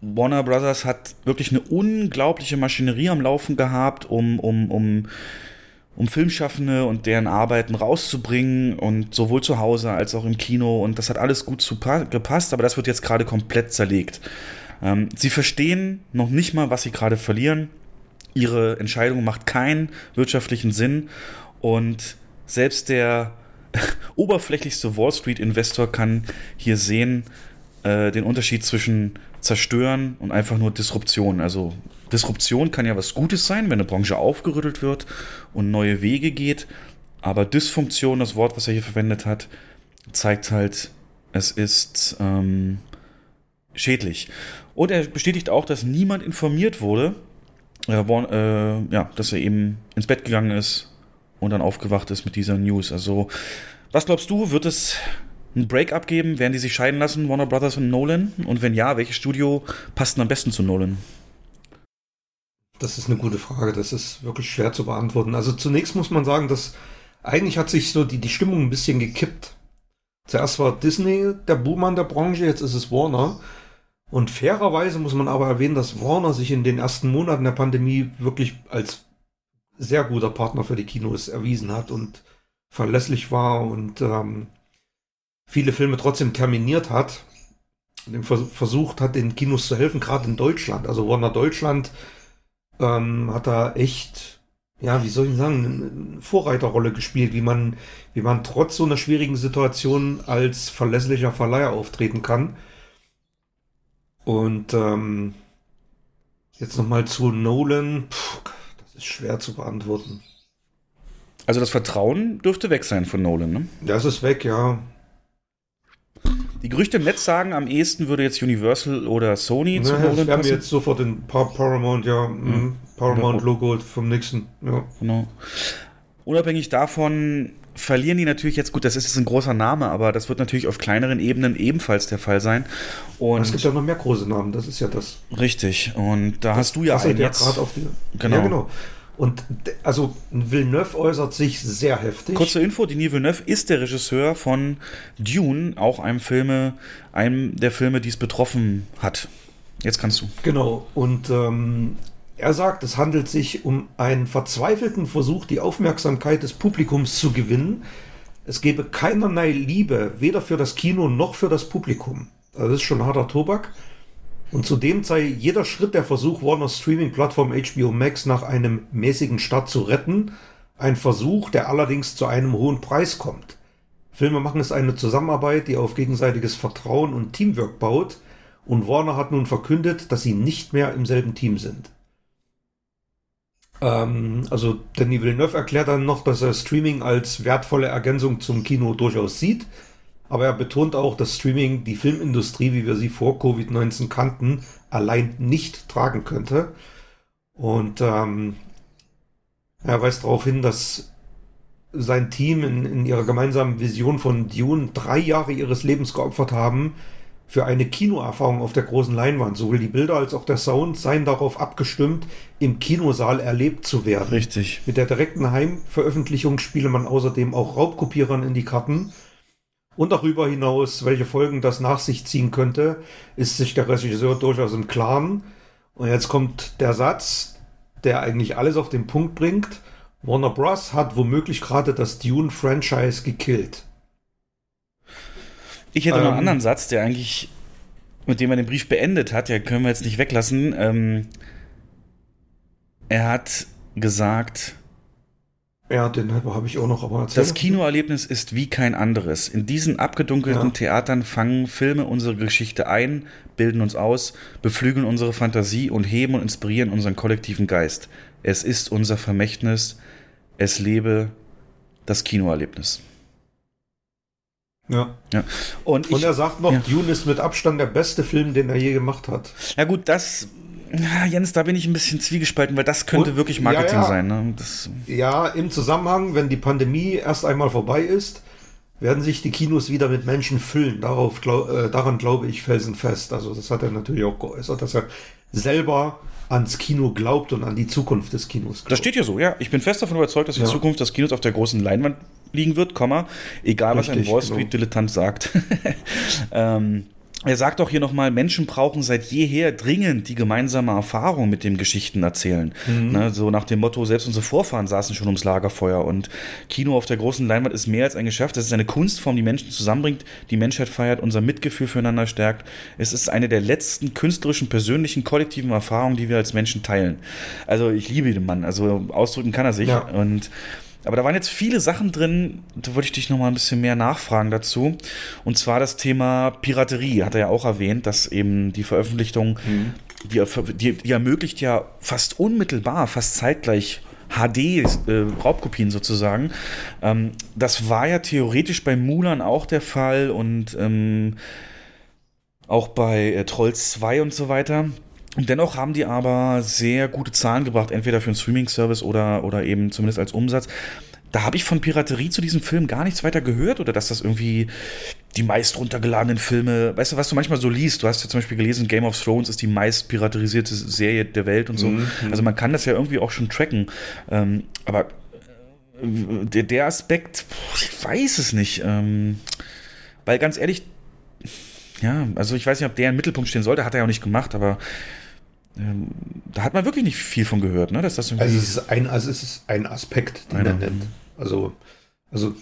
Warner Brothers hat wirklich eine unglaubliche Maschinerie am Laufen gehabt, um, um, um, um Filmschaffende und deren Arbeiten rauszubringen und sowohl zu Hause als auch im Kino und das hat alles gut zu gepasst, aber das wird jetzt gerade komplett zerlegt. Ähm, sie verstehen noch nicht mal, was sie gerade verlieren. Ihre Entscheidung macht keinen wirtschaftlichen Sinn und selbst der [laughs] oberflächlichste Wall Street Investor kann hier sehen, äh, den Unterschied zwischen zerstören und einfach nur Disruption. Also Disruption kann ja was Gutes sein, wenn eine Branche aufgerüttelt wird und neue Wege geht. Aber Dysfunktion, das Wort, was er hier verwendet hat, zeigt halt, es ist ähm, schädlich. Und er bestätigt auch, dass niemand informiert wurde, äh, äh, ja, dass er eben ins Bett gegangen ist und dann aufgewacht ist mit dieser News. Also Was glaubst du, wird es ein Break-up geben? Werden die sich scheiden lassen, Warner Brothers und Nolan? Und wenn ja, welches Studio passt denn am besten zu Nolan? Das ist eine gute Frage. Das ist wirklich schwer zu beantworten. Also zunächst muss man sagen, dass eigentlich hat sich so die, die Stimmung ein bisschen gekippt. Zuerst war Disney der Buhmann der Branche, jetzt ist es Warner. Und fairerweise muss man aber erwähnen, dass Warner sich in den ersten Monaten der Pandemie wirklich als sehr guter Partner für die Kinos erwiesen hat und verlässlich war und ähm, viele Filme trotzdem terminiert hat und versucht hat, den Kinos zu helfen, gerade in Deutschland. Also Warner Deutschland ähm, hat da echt, ja, wie soll ich sagen, eine Vorreiterrolle gespielt, wie man, wie man trotz so einer schwierigen Situation als verlässlicher Verleiher auftreten kann. Und ähm, jetzt nochmal zu Nolan. Puh, das ist schwer zu beantworten. Also das Vertrauen dürfte weg sein von Nolan, ne? Das ist weg, ja. Die Gerüchte im Netz sagen, am ehesten würde jetzt Universal oder Sony Na, zu das Nolan mir passen. jetzt sofort Pa- Paramount, ja, mhm. Paramount-Logo vom nächsten. Ja. Genau. Unabhängig davon verlieren die natürlich jetzt, gut, das ist jetzt ein großer Name, aber das wird natürlich auf kleineren Ebenen ebenfalls der Fall sein. Und es gibt ja noch mehr große Namen, das ist ja das. richtig. Und da hast du ja einen ja jetzt. gerade auf die. Genau. Ja, genau. Und also Villeneuve äußert sich sehr heftig. Kurze Info, Denis Villeneuve ist der Regisseur von Dune, auch einem Filme, einem der Filme, die es betroffen hat. Jetzt kannst du. Genau. Und ähm, er sagt, es handelt sich um einen verzweifelten Versuch, die Aufmerksamkeit des Publikums zu gewinnen. Es gebe keinerlei Liebe, weder für das Kino noch für das Publikum. Also das ist schon harter Tobak. Und zudem sei jeder Schritt der Versuch, Warner Streaming-Plattform HBO Max nach einem mäßigen Start zu retten, ein Versuch, der allerdings zu einem hohen Preis kommt. Filme machen ist eine Zusammenarbeit, die auf gegenseitiges Vertrauen und Teamwork baut, und Warner hat nun verkündet, dass sie nicht mehr im selben Team sind. Ähm, also Denis Villeneuve erklärt dann noch, dass er Streaming als wertvolle Ergänzung zum Kino durchaus sieht, aber er betont auch, dass Streaming die Filmindustrie, wie wir sie vor Covid-19 kannten, allein nicht tragen könnte. Und ähm, er weist darauf hin, dass sein Team in, in ihrer gemeinsamen Vision von Dune drei Jahre ihres Lebens geopfert haben für eine Kinoerfahrung auf der großen Leinwand. Sowohl die Bilder als auch der Sound seien darauf abgestimmt, im Kinosaal erlebt zu werden. Richtig. Mit der direkten Heimveröffentlichung spiele man außerdem auch Raubkopierern in die Karten. Und darüber hinaus, welche Folgen das nach sich ziehen könnte, ist sich der Regisseur durchaus im Klaren. Und jetzt kommt der Satz, der eigentlich alles auf den Punkt bringt. Warner Bros. hat womöglich gerade das Dune-Franchise gekillt. Ich hätte noch einen Ähm. anderen Satz, der eigentlich, mit dem er den Brief beendet hat, der können wir jetzt nicht weglassen. Ähm, er hat gesagt, Ja, den habe ich auch noch, aber erzähl das. Kinoerlebnis ist wie kein anderes. In diesen abgedunkelten Ja. Theatern fangen Filme unsere Geschichte ein, bilden uns aus, beflügeln unsere Fantasie und heben und inspirieren unseren kollektiven Geist. Es ist unser Vermächtnis. Es lebe das Kinoerlebnis. Ja. Ja. Und, Und ich, er sagt noch, ja. Dune ist mit Abstand der beste Film, den er je gemacht hat. Ja gut, das, ja, Jens, da bin ich ein bisschen zwiegespalten, weil das könnte Und- wirklich Marketing ja, ja. sein. Ne? Das, Ja, im Zusammenhang, wenn die Pandemie erst einmal vorbei ist, werden sich die Kinos wieder mit Menschen füllen. Darauf, glaub, äh, daran glaube ich felsenfest. Also das hat er natürlich auch geäußert, dass er selber ans Kino glaubt und an die Zukunft des Kinos glaubt. das steht ja so, ja. Ich bin fest davon überzeugt, dass die Ja. Zukunft des Kinos auf der großen Leinwand liegen wird, Komma, egal was ein Richtig, Wall genau. Street-Dilettant sagt. [laughs] ähm, er sagt auch hier nochmal, Menschen brauchen seit jeher dringend die gemeinsame Erfahrung mit dem Geschichten erzählen. Mhm. Ne, so nach dem Motto, selbst unsere Vorfahren saßen schon ums Lagerfeuer und Kino auf der großen Leinwand ist mehr als ein Geschäft. Das ist eine Kunstform, die Menschen zusammenbringt, die Menschheit feiert, unser Mitgefühl füreinander stärkt. Es ist eine der letzten künstlerischen, persönlichen, kollektiven Erfahrungen, die wir als Menschen teilen. Also ich liebe den Mann, also ausdrücken kann er sich Ja. und aber da waren jetzt viele Sachen drin, da wollte ich dich noch mal ein bisschen mehr nachfragen dazu. Und zwar das Thema Piraterie, hat er ja auch erwähnt, dass eben die Veröffentlichung, die, die, die ermöglicht ja fast unmittelbar, fast zeitgleich HD-Raubkopien sozusagen. Ähm, das war ja theoretisch bei Mulan auch der Fall und ähm, auch bei äh, Trolls 2 und so weiter. Und dennoch haben die aber sehr gute Zahlen gebracht, entweder für einen Streaming-Service oder, oder eben zumindest als Umsatz. da habe ich von Piraterie zu diesem Film gar nichts weiter gehört oder dass das irgendwie die meist runtergeladenen Filme, weißt du, was du manchmal so liest, du hast ja zum Beispiel gelesen, Game of Thrones ist die meist piraterisierte Serie der Welt und so. Mhm. Also man kann das ja irgendwie auch schon tracken. Ähm, aber äh, der, der Aspekt, ich weiß es nicht. Ähm, weil ganz ehrlich, ja, also ich weiß nicht, ob der im Mittelpunkt stehen sollte, hat er ja auch nicht gemacht, aber ähm, da hat man wirklich nicht viel von gehört, ne? Dass das also es ist ein, also es ist ein Aspekt, den er nennt. Also, also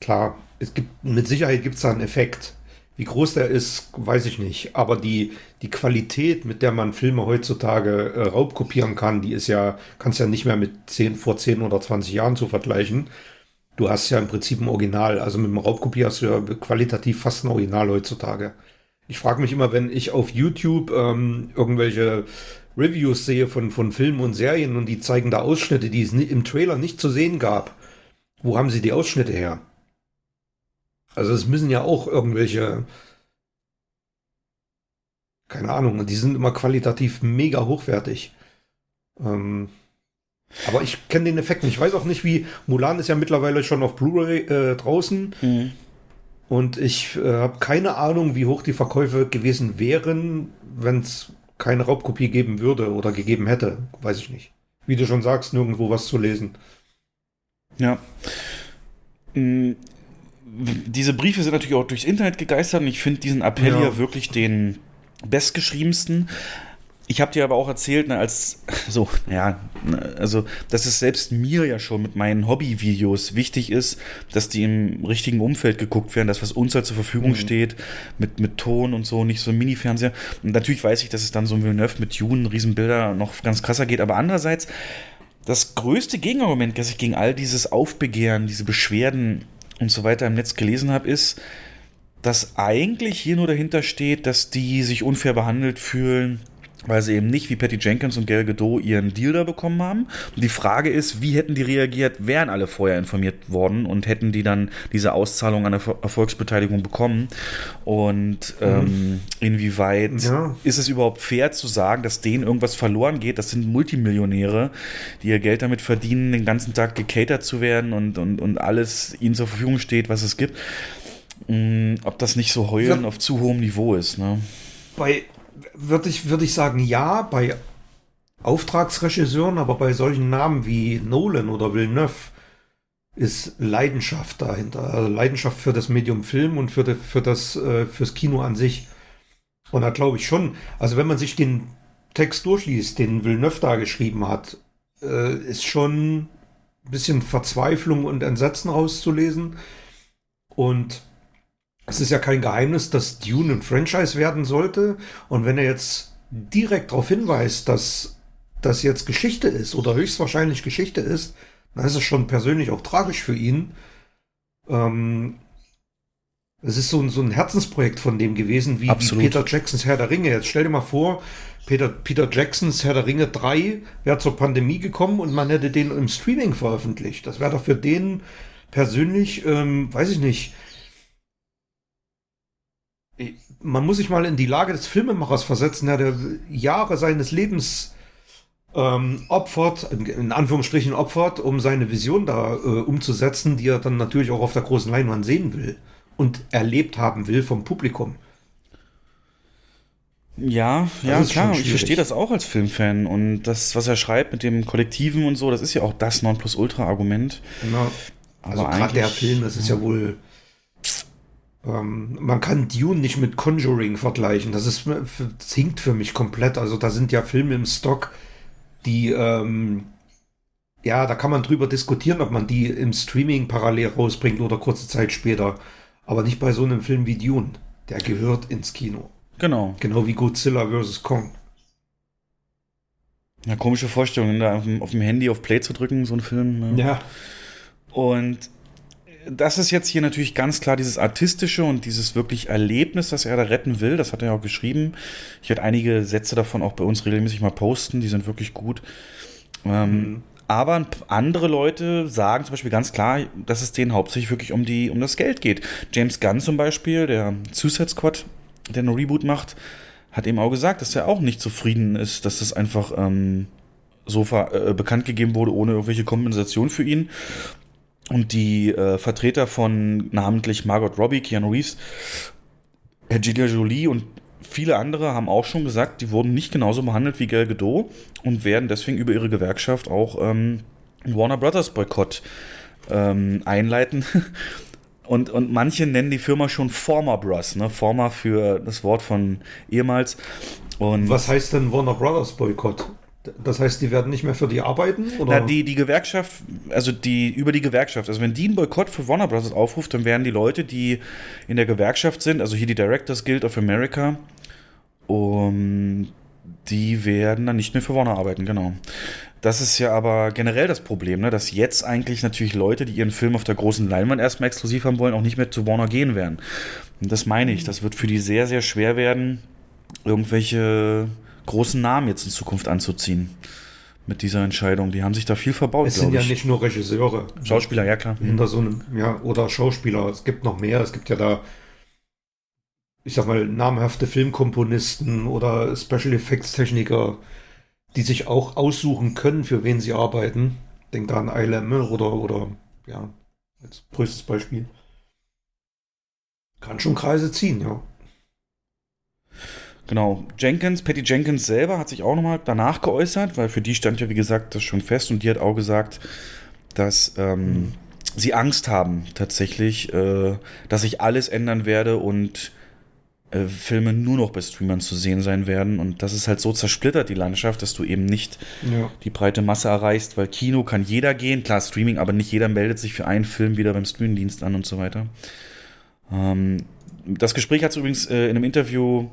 klar, es gibt mit Sicherheit gibt es da einen Effekt. Wie groß der ist, weiß ich nicht. Aber die, die Qualität, mit der man Filme heutzutage äh, raubkopieren kann, die ist ja, kannst ja nicht mehr mit 10, vor 10 oder 20 Jahren zu vergleichen. Du hast ja im Prinzip ein Original. Also mit dem Raubkopier hast du ja qualitativ fast ein Original heutzutage. Ich frage mich immer, wenn ich auf YouTube ähm, irgendwelche Reviews sehe von, von Filmen und Serien und die zeigen da Ausschnitte, die es im Trailer nicht zu sehen gab. Wo haben sie die Ausschnitte her? Also es müssen ja auch irgendwelche, keine Ahnung, die sind immer qualitativ mega hochwertig. Ähm, aber ich kenne den Effekt nicht. Ich weiß auch nicht, wie Mulan ist ja mittlerweile schon auf Blu-ray äh, draußen. Mhm. Und ich äh, habe keine Ahnung, wie hoch die Verkäufe gewesen wären, wenn es keine Raubkopie geben würde oder gegeben hätte. Weiß ich nicht. Wie du schon sagst, nirgendwo was zu lesen. Ja. Mm, diese Briefe sind natürlich auch durchs Internet gegeistert und ich finde diesen Appell ja. hier wirklich den bestgeschriebensten. Ich habe dir aber auch erzählt, ne, als so, ja, ne, also, dass es selbst mir ja schon mit meinen Hobbyvideos wichtig ist, dass die im richtigen Umfeld geguckt werden, dass was uns halt zur Verfügung mhm. steht, mit, mit Ton und so, nicht so ein Mini-Fernseher. Und natürlich weiß ich, dass es dann so ein Villeneuve mit Dune, Riesenbilder noch ganz krasser geht, aber andererseits, das größte Gegenargument, das ich gegen all dieses Aufbegehren, diese Beschwerden und so weiter im Netz gelesen habe, ist, dass eigentlich hier nur dahinter steht, dass die sich unfair behandelt fühlen weil sie eben nicht wie Patty Jenkins und Gal Gadot ihren Deal da bekommen haben. Und die Frage ist, wie hätten die reagiert, wären alle vorher informiert worden und hätten die dann diese Auszahlung an der Erfolgsbeteiligung bekommen? Und ähm, mhm. inwieweit ja. ist es überhaupt fair zu sagen, dass denen irgendwas verloren geht? Das sind Multimillionäre, die ihr Geld damit verdienen, den ganzen Tag gecatert zu werden und, und, und alles ihnen zur Verfügung steht, was es gibt. Mhm, ob das nicht so heulen ja. auf zu hohem Niveau ist. Ne? Bei würde ich, würd ich sagen, ja, bei Auftragsregisseuren, aber bei solchen Namen wie Nolan oder Villeneuve ist Leidenschaft dahinter. Also Leidenschaft für das Medium Film und für, de, für das, äh, fürs Kino an sich. Und da glaube ich schon, also wenn man sich den Text durchliest, den Villeneuve da geschrieben hat, äh, ist schon ein bisschen Verzweiflung und Entsetzen rauszulesen. Und es ist ja kein Geheimnis, dass Dune ein Franchise werden sollte. Und wenn er jetzt direkt darauf hinweist, dass das jetzt Geschichte ist oder höchstwahrscheinlich Geschichte ist, dann ist es schon persönlich auch tragisch für ihn. Ähm, es ist so ein, so ein Herzensprojekt von dem gewesen, wie, wie, Peter Jacksons Herr der Ringe. Jetzt stell dir mal vor, Peter, Peter Jacksons Herr der Ringe 3 wäre zur Pandemie gekommen und man hätte den im Streaming veröffentlicht. Das wäre doch für den persönlich, ähm, weiß ich nicht, man muss sich mal in die Lage des Filmemachers versetzen, der Jahre seines Lebens ähm, opfert, in Anführungsstrichen opfert, um seine Vision da äh, umzusetzen, die er dann natürlich auch auf der großen Leinwand sehen will und erlebt haben will vom Publikum. Ja, ja, klar, ich verstehe das auch als Filmfan und das, was er schreibt mit dem Kollektiven und so, das ist ja auch das Nonplusultra-Argument. Genau. Also gerade der Film, das ist ja, ja wohl ähm, man kann Dune nicht mit Conjuring vergleichen. Das ist das hinkt für mich komplett. Also da sind ja Filme im Stock, die ähm, ja, da kann man drüber diskutieren, ob man die im Streaming parallel rausbringt oder kurze Zeit später. Aber nicht bei so einem Film wie Dune. Der gehört ins Kino. Genau. Genau wie Godzilla vs. Kong. Ja, komische Vorstellung, da auf dem, auf dem Handy auf Play zu drücken, so ein Film. Ja. ja. Und das ist jetzt hier natürlich ganz klar dieses artistische und dieses wirklich Erlebnis, das er da retten will. Das hat er ja auch geschrieben. Ich werde einige Sätze davon auch bei uns regelmäßig mal posten. Die sind wirklich gut. Ähm, mhm. Aber andere Leute sagen zum Beispiel ganz klar, dass es denen hauptsächlich wirklich um die, um das Geld geht. James Gunn zum Beispiel, der Suicide Squad, der einen Reboot macht, hat eben auch gesagt, dass er auch nicht zufrieden ist, dass es einfach ähm, so äh, bekannt gegeben wurde, ohne irgendwelche Kompensation für ihn. Und die äh, Vertreter von namentlich Margot Robbie, Keanu Reeves, Angelina Jolie und viele andere haben auch schon gesagt, die wurden nicht genauso behandelt wie Gal Gadot und werden deswegen über ihre Gewerkschaft auch ähm, Warner Brothers Boykott ähm, einleiten. [laughs] Und, und manche nennen die Firma schon Former Bros, ne? Former für das Wort von ehemals. Und Was heißt denn Warner Brothers Boykott? Das heißt, die werden nicht mehr für die arbeiten? Oder? Na, die, die Gewerkschaft, also die über die Gewerkschaft, also wenn die einen Boykott für Warner Bros. aufruft, dann werden die Leute, die in der Gewerkschaft sind, also hier die Directors Guild of America, um, die werden dann nicht mehr für Warner arbeiten, genau. Das ist ja aber generell das Problem, ne? dass jetzt eigentlich natürlich Leute, die ihren Film auf der großen Leinwand erstmal exklusiv haben wollen, auch nicht mehr zu Warner gehen werden. Und das meine ich, das wird für die sehr, sehr schwer werden, irgendwelche großen Namen jetzt in Zukunft anzuziehen mit dieser Entscheidung. Die haben sich da viel verbaut, es sind ja ich. nicht nur Regisseure. Schauspieler, ja klar. Hinter so einem, ja, oder Schauspieler. Es gibt noch mehr. Es gibt ja da, ich sag mal, namhafte Filmkomponisten oder Special Effects Techniker, die sich auch aussuchen können, für wen sie arbeiten. Denk da an ILM oder, oder, ja, als größtes Beispiel. Kann schon Kreise ziehen, ja. Genau. Jenkins, Patty Jenkins selber hat sich auch nochmal danach geäußert, weil für die stand ja, wie gesagt, das schon fest und die hat auch gesagt, dass ähm, sie Angst haben tatsächlich, äh, dass sich alles ändern werde und äh, Filme nur noch bei Streamern zu sehen sein werden und das ist halt so zersplittert, die Landschaft, dass du eben nicht Ja. die breite Masse erreichst, weil Kino kann jeder gehen, klar Streaming, aber nicht jeder meldet sich für einen Film wieder beim Streamingdienst an und so weiter. Ähm, das Gespräch hat übrigens äh, in einem Interview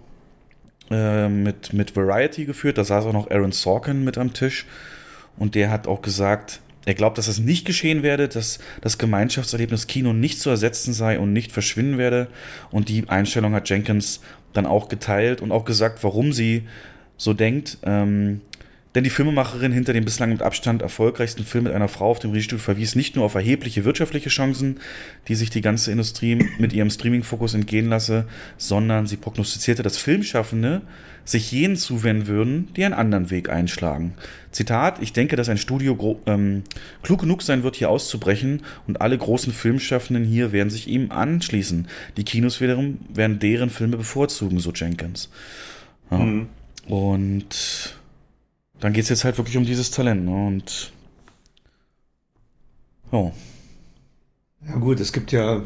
äh, mit, mit Variety geführt, da saß auch noch Aaron Sorkin mit am Tisch und der hat auch gesagt, er glaubt, dass das nicht geschehen werde, dass das Gemeinschaftserlebnis Kino nicht zu ersetzen sei und nicht verschwinden werde. Und die Einstellung hat Jenkins dann auch geteilt und auch gesagt, warum sie so denkt. Ähm, denn die Filmemacherin hinter dem bislang mit Abstand erfolgreichsten Film mit einer Frau auf dem Regiestuhl verwies nicht nur auf erhebliche wirtschaftliche Chancen, die sich die ganze Industrie mit ihrem Streaming-Fokus entgehen lasse, sondern sie prognostizierte, dass Filmschaffende sich jenen zuwenden würden, die einen anderen Weg einschlagen. Zitat, ich denke, dass ein Studio ähm, klug genug sein wird, hier auszubrechen und alle großen Filmschaffenden hier werden sich ihm anschließen. Die Kinos wiederum werden deren Filme bevorzugen, so Jenkins. Ja. Mhm. Und dann geht es jetzt halt wirklich um dieses Talent. Ne? Und ja, Ja gut, es gibt ja,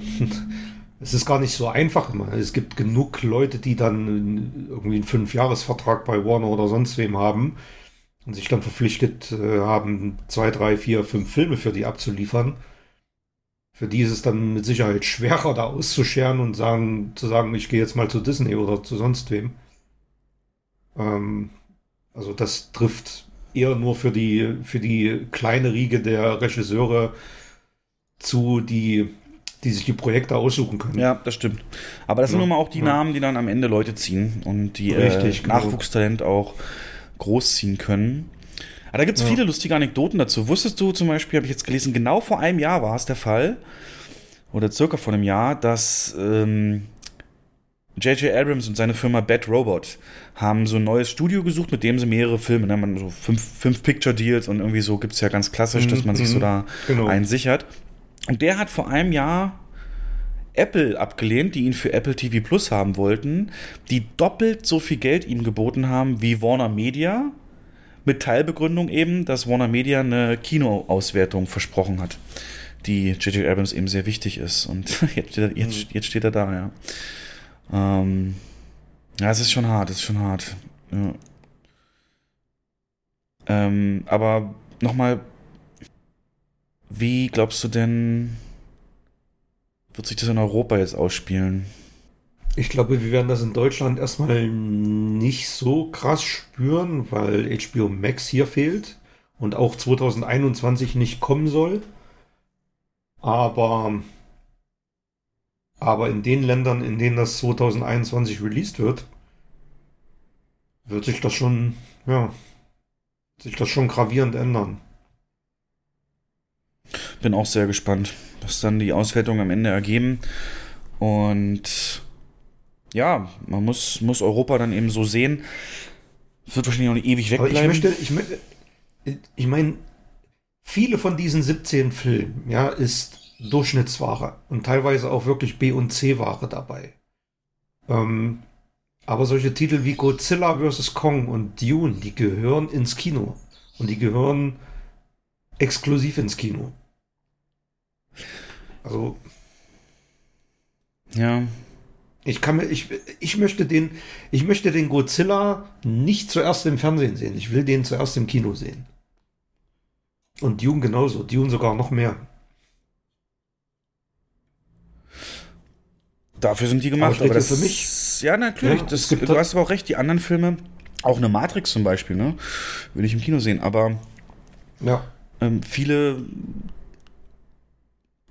[laughs] es ist gar nicht so einfach immer. Es gibt genug Leute, die dann irgendwie einen Fünfjahresvertrag bei Warner oder sonst wem haben und sich dann verpflichtet äh, haben, zwei, drei, vier, fünf Filme für die abzuliefern. Für die ist es dann mit Sicherheit schwerer, da auszuscheren und sagen, zu sagen, ich gehe jetzt mal zu Disney oder zu sonst wem. Ähm, also das trifft eher nur für die, für die kleine Riege der Regisseure zu, die, die sich die Projekte aussuchen können. ja, das stimmt. Aber das sind Ja, nun mal auch die ja. Namen, die dann am Ende Leute ziehen und die Richtig, äh, genau. Nachwuchstalent auch großziehen können. Aber da gibt es Ja. viele lustige Anekdoten dazu. Wusstest du zum Beispiel, habe ich jetzt gelesen, genau vor einem Jahr war es der Fall, oder circa vor einem Jahr, dass ähm, J.J. Abrams und seine Firma Bad Robot haben so ein neues Studio gesucht, mit dem sie mehrere Filme, ne, man so fünf, fünf Picture-Deals und irgendwie so gibt es ja ganz klassisch, dass man sich so mhm. da Genau. einsichert. Und der hat vor einem Jahr Apple abgelehnt, die ihn für Apple TV Plus haben wollten, die doppelt so viel Geld ihm geboten haben wie Warner Media, mit Teilbegründung eben, dass Warner Media eine Kinoauswertung versprochen hat, die J.J. Abrams eben sehr wichtig ist. Und [laughs] jetzt steht er, jetzt, jetzt steht er da, ja. Ähm, ja, es ist schon hart, es ist schon hart. Ja. Ähm, aber nochmal, wie glaubst du denn, wird sich das in Europa jetzt ausspielen? Ich glaube, wir werden das in Deutschland erstmal nicht so krass spüren, weil HBO Max hier fehlt und auch 2021 nicht kommen soll. Aber, aber in den Ländern, in denen das 2021 released wird, wird sich das schon, ja, sich das schon gravierend ändern. Bin auch sehr gespannt, was dann die Auswertungen am Ende ergeben. Und ja, man muss, muss Europa dann eben so sehen. Es wird wahrscheinlich auch nicht ewig Aber ich wegbleiben. möchte, ich ich meine, viele von diesen 17 Filmen, ja, ist Durchschnittsware und teilweise auch wirklich B- und C-Ware dabei. Ähm, aber solche Titel wie Godzilla vs. Kong und Dune, die gehören ins Kino. Und die gehören exklusiv ins Kino. Also. Ja. Ich kann mir, ich, ich möchte den, ich möchte den Godzilla nicht zuerst im Fernsehen sehen. Ich will den zuerst im Kino sehen. Und Dune genauso. Dune sogar noch mehr. Dafür sind die gemacht. Aber, aber das für mich. Ja, natürlich. Ja, das, du halt hast aber auch recht. Die anderen Filme, auch eine Matrix zum Beispiel, ne, will ich im Kino sehen. Aber ja. ähm, viele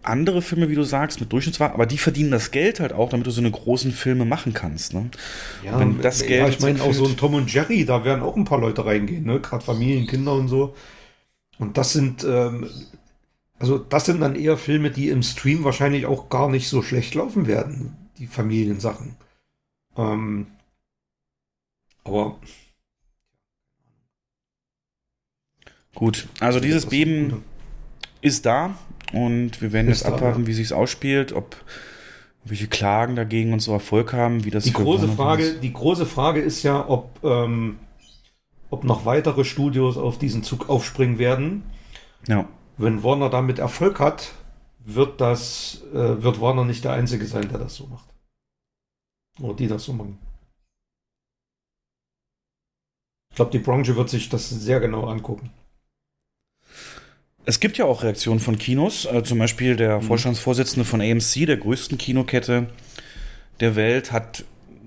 andere Filme, wie du sagst, mit Durchschnittsware, aber die verdienen das Geld halt auch, damit du so eine großen Filme machen kannst. Ne? Ja, Wenn das Geld ja, ich meine auch so ein Tom und Jerry, da werden auch ein paar Leute reingehen, ne? Gerade Familien, Kinder und so. Und das sind, ähm, also das sind dann eher Filme, die im Stream wahrscheinlich auch gar nicht so schlecht laufen werden, die Familiensachen. Ähm, aber gut, also dieses Beben ist da und wir werden jetzt abwarten, wie sich ausspielt, ob welche Klagen dagegen und so Erfolg haben, wie das die große Frage, ist. die große Frage ist ja, ob ähm, ob noch weitere Studios auf diesen Zug aufspringen werden. Ja. Wenn Warner damit Erfolg hat, wird das äh, wird Warner nicht der einzige sein, der das so macht. Oder die das so machen. Ich glaube, die Branche wird sich das sehr genau angucken. Es gibt ja auch Reaktionen von Kinos, äh, zum Beispiel der mhm. Vorstandsvorsitzende von AMC, der größten Kinokette der Welt, hat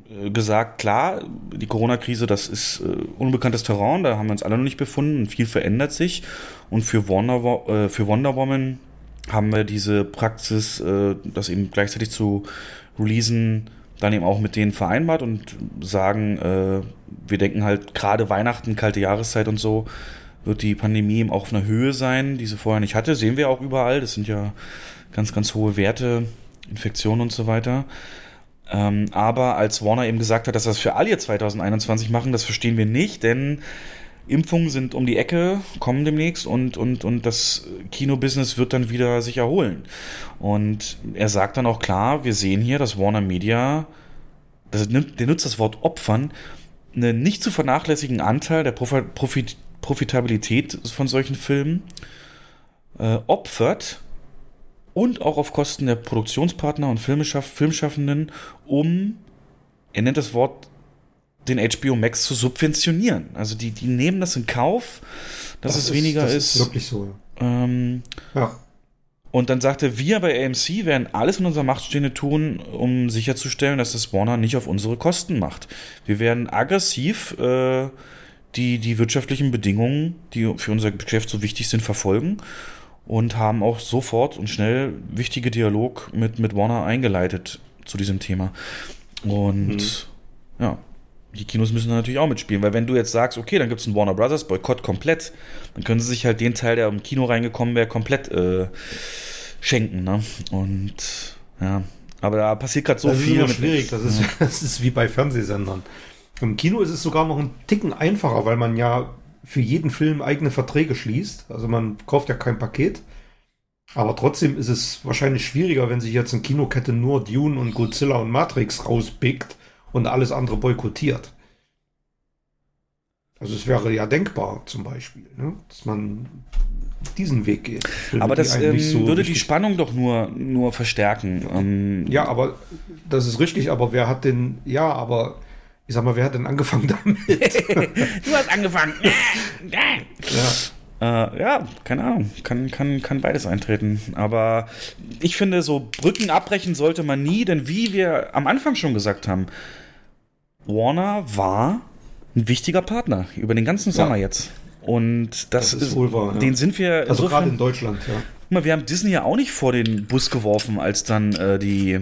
äh, gesagt, klar, die Corona-Krise, das ist äh, unbekanntes Terrain, da haben wir uns alle noch nicht befunden und viel verändert sich. Und für Wonder, äh, für Wonder Woman haben wir diese Praxis, äh, das eben gleichzeitig zu releasen, dann eben auch mit denen vereinbart und sagen, äh, wir denken halt gerade Weihnachten, kalte Jahreszeit und so, wird die Pandemie eben auch auf einer Höhe sein, die sie vorher nicht hatte. Sehen wir auch überall. Das sind ja ganz, ganz hohe Werte, Infektionen und so weiter. Ähm, aber als Warner eben gesagt hat, dass das für alle 2021 machen, das verstehen wir nicht, denn Impfungen sind um die Ecke, kommen demnächst und, und, und das Kinobusiness wird dann wieder sich erholen. Und er sagt dann auch klar, wir sehen hier, dass Warner Media, das nimmt, der nutzt das Wort opfern, einen nicht zu vernachlässigen Anteil der Profit, Profitabilität von solchen Filmen äh, opfert und auch auf Kosten der Produktionspartner und Filmschaff Filmschaffenden, um, er nennt das Wort, den HBO Max zu subventionieren. Also die, die nehmen das in Kauf, dass das es ist, weniger das ist. ist wirklich so. Ähm, ja. Und dann sagte, wir bei AMC werden alles in unserer Macht Stehende tun, um sicherzustellen, dass das Warner nicht auf unsere Kosten macht. Wir werden aggressiv äh, die die wirtschaftlichen Bedingungen, die für unser Geschäft so wichtig sind, verfolgen und haben auch sofort und schnell wichtige Dialog mit, mit Warner eingeleitet zu diesem Thema. Und mhm. ja, die Kinos müssen natürlich auch mitspielen, weil wenn du jetzt sagst, okay, dann gibt es einen Warner Brothers Boykott komplett, dann können sie sich halt den Teil, der im Kino reingekommen wäre, komplett äh, schenken. Ne? Und ja, aber da passiert gerade so das viel. Das ist schwierig, das ist, das ist wie bei Fernsehsendern. Im Kino ist es sogar noch ein Ticken einfacher, weil man ja für jeden Film eigene Verträge schließt. Also man kauft ja kein Paket. Aber trotzdem ist es wahrscheinlich schwieriger, wenn sich jetzt eine Kinokette nur Dune und Godzilla und Matrix rauspickt und alles andere boykottiert. Also es wäre ja denkbar zum Beispiel, ne? dass man diesen Weg geht. Aber das ähm, so würde die Spannung doch nur, nur verstärken. Ähm, ja, aber das ist richtig, aber wer hat denn, ja, aber ich sag mal, wer hat denn angefangen damit? [laughs] [laughs] du hast angefangen. [laughs] ja. Äh, ja, keine Ahnung. Kann, kann, kann beides eintreten. Aber ich finde, so Brücken abbrechen sollte man nie, denn wie wir am Anfang schon gesagt haben, Warner war ein wichtiger Partner über den ganzen Sommer ja. jetzt. Und das, das ist, ist, wohl wahr. Den ja. sind wir. Also gerade in Deutschland, ja. Guck mal, wir haben Disney ja auch nicht vor den Bus geworfen, als dann äh, die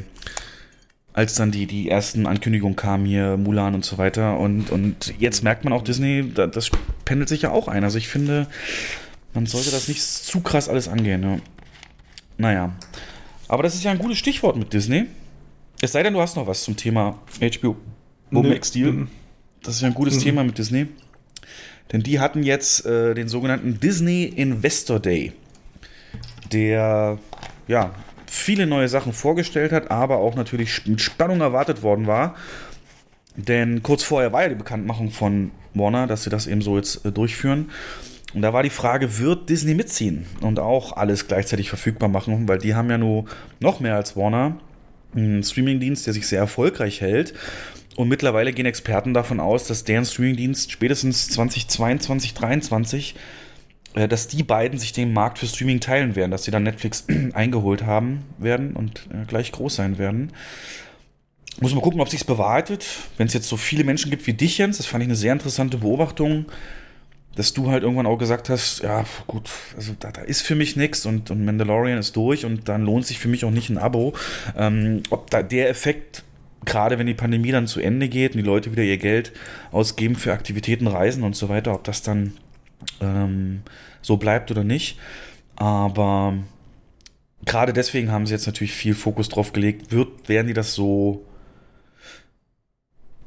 als dann die, die ersten Ankündigungen kamen hier, Mulan und so weiter. Und, und jetzt merkt man auch, Disney, das pendelt sich ja auch ein. Also ich finde, man sollte das nicht zu krass alles angehen. Ja. Naja. Aber das ist ja ein gutes Stichwort mit Disney. Es sei denn, du hast noch was zum Thema HBO Max Deal. Das ist ja ein gutes mhm. Thema mit Disney. Denn die hatten jetzt äh, den sogenannten Disney Investor Day, der ja viele neue Sachen vorgestellt hat, aber auch natürlich mit Spannung erwartet worden war. Denn kurz vorher war ja die Bekanntmachung von Warner, dass sie das eben so jetzt äh, durchführen. Und da war die Frage, wird Disney mitziehen und auch alles gleichzeitig verfügbar machen, weil die haben ja nur noch mehr als Warner einen Streamingdienst, der sich sehr erfolgreich hält. Und mittlerweile gehen Experten davon aus, dass deren Streamingdienst spätestens 2022, 2023, äh, dass die beiden sich den Markt für Streaming teilen werden, dass sie dann Netflix [clears throat] eingeholt haben werden und äh, gleich groß sein werden. Muss man gucken, ob sich's bewahrheitet. Wenn es jetzt so viele Menschen gibt wie dich, Jens, das fand ich eine sehr interessante Beobachtung, dass du halt irgendwann auch gesagt hast, ja, gut, also da, da ist für mich nichts und, und Mandalorian ist durch und dann lohnt sich für mich auch nicht ein Abo. Ähm, ob da der Effekt, gerade wenn die Pandemie dann zu Ende geht und die Leute wieder ihr Geld ausgeben für Aktivitäten, Reisen und so weiter, ob das dann ähm, so bleibt oder nicht. Aber gerade deswegen haben sie jetzt natürlich viel Fokus drauf gelegt. Wird, werden die das so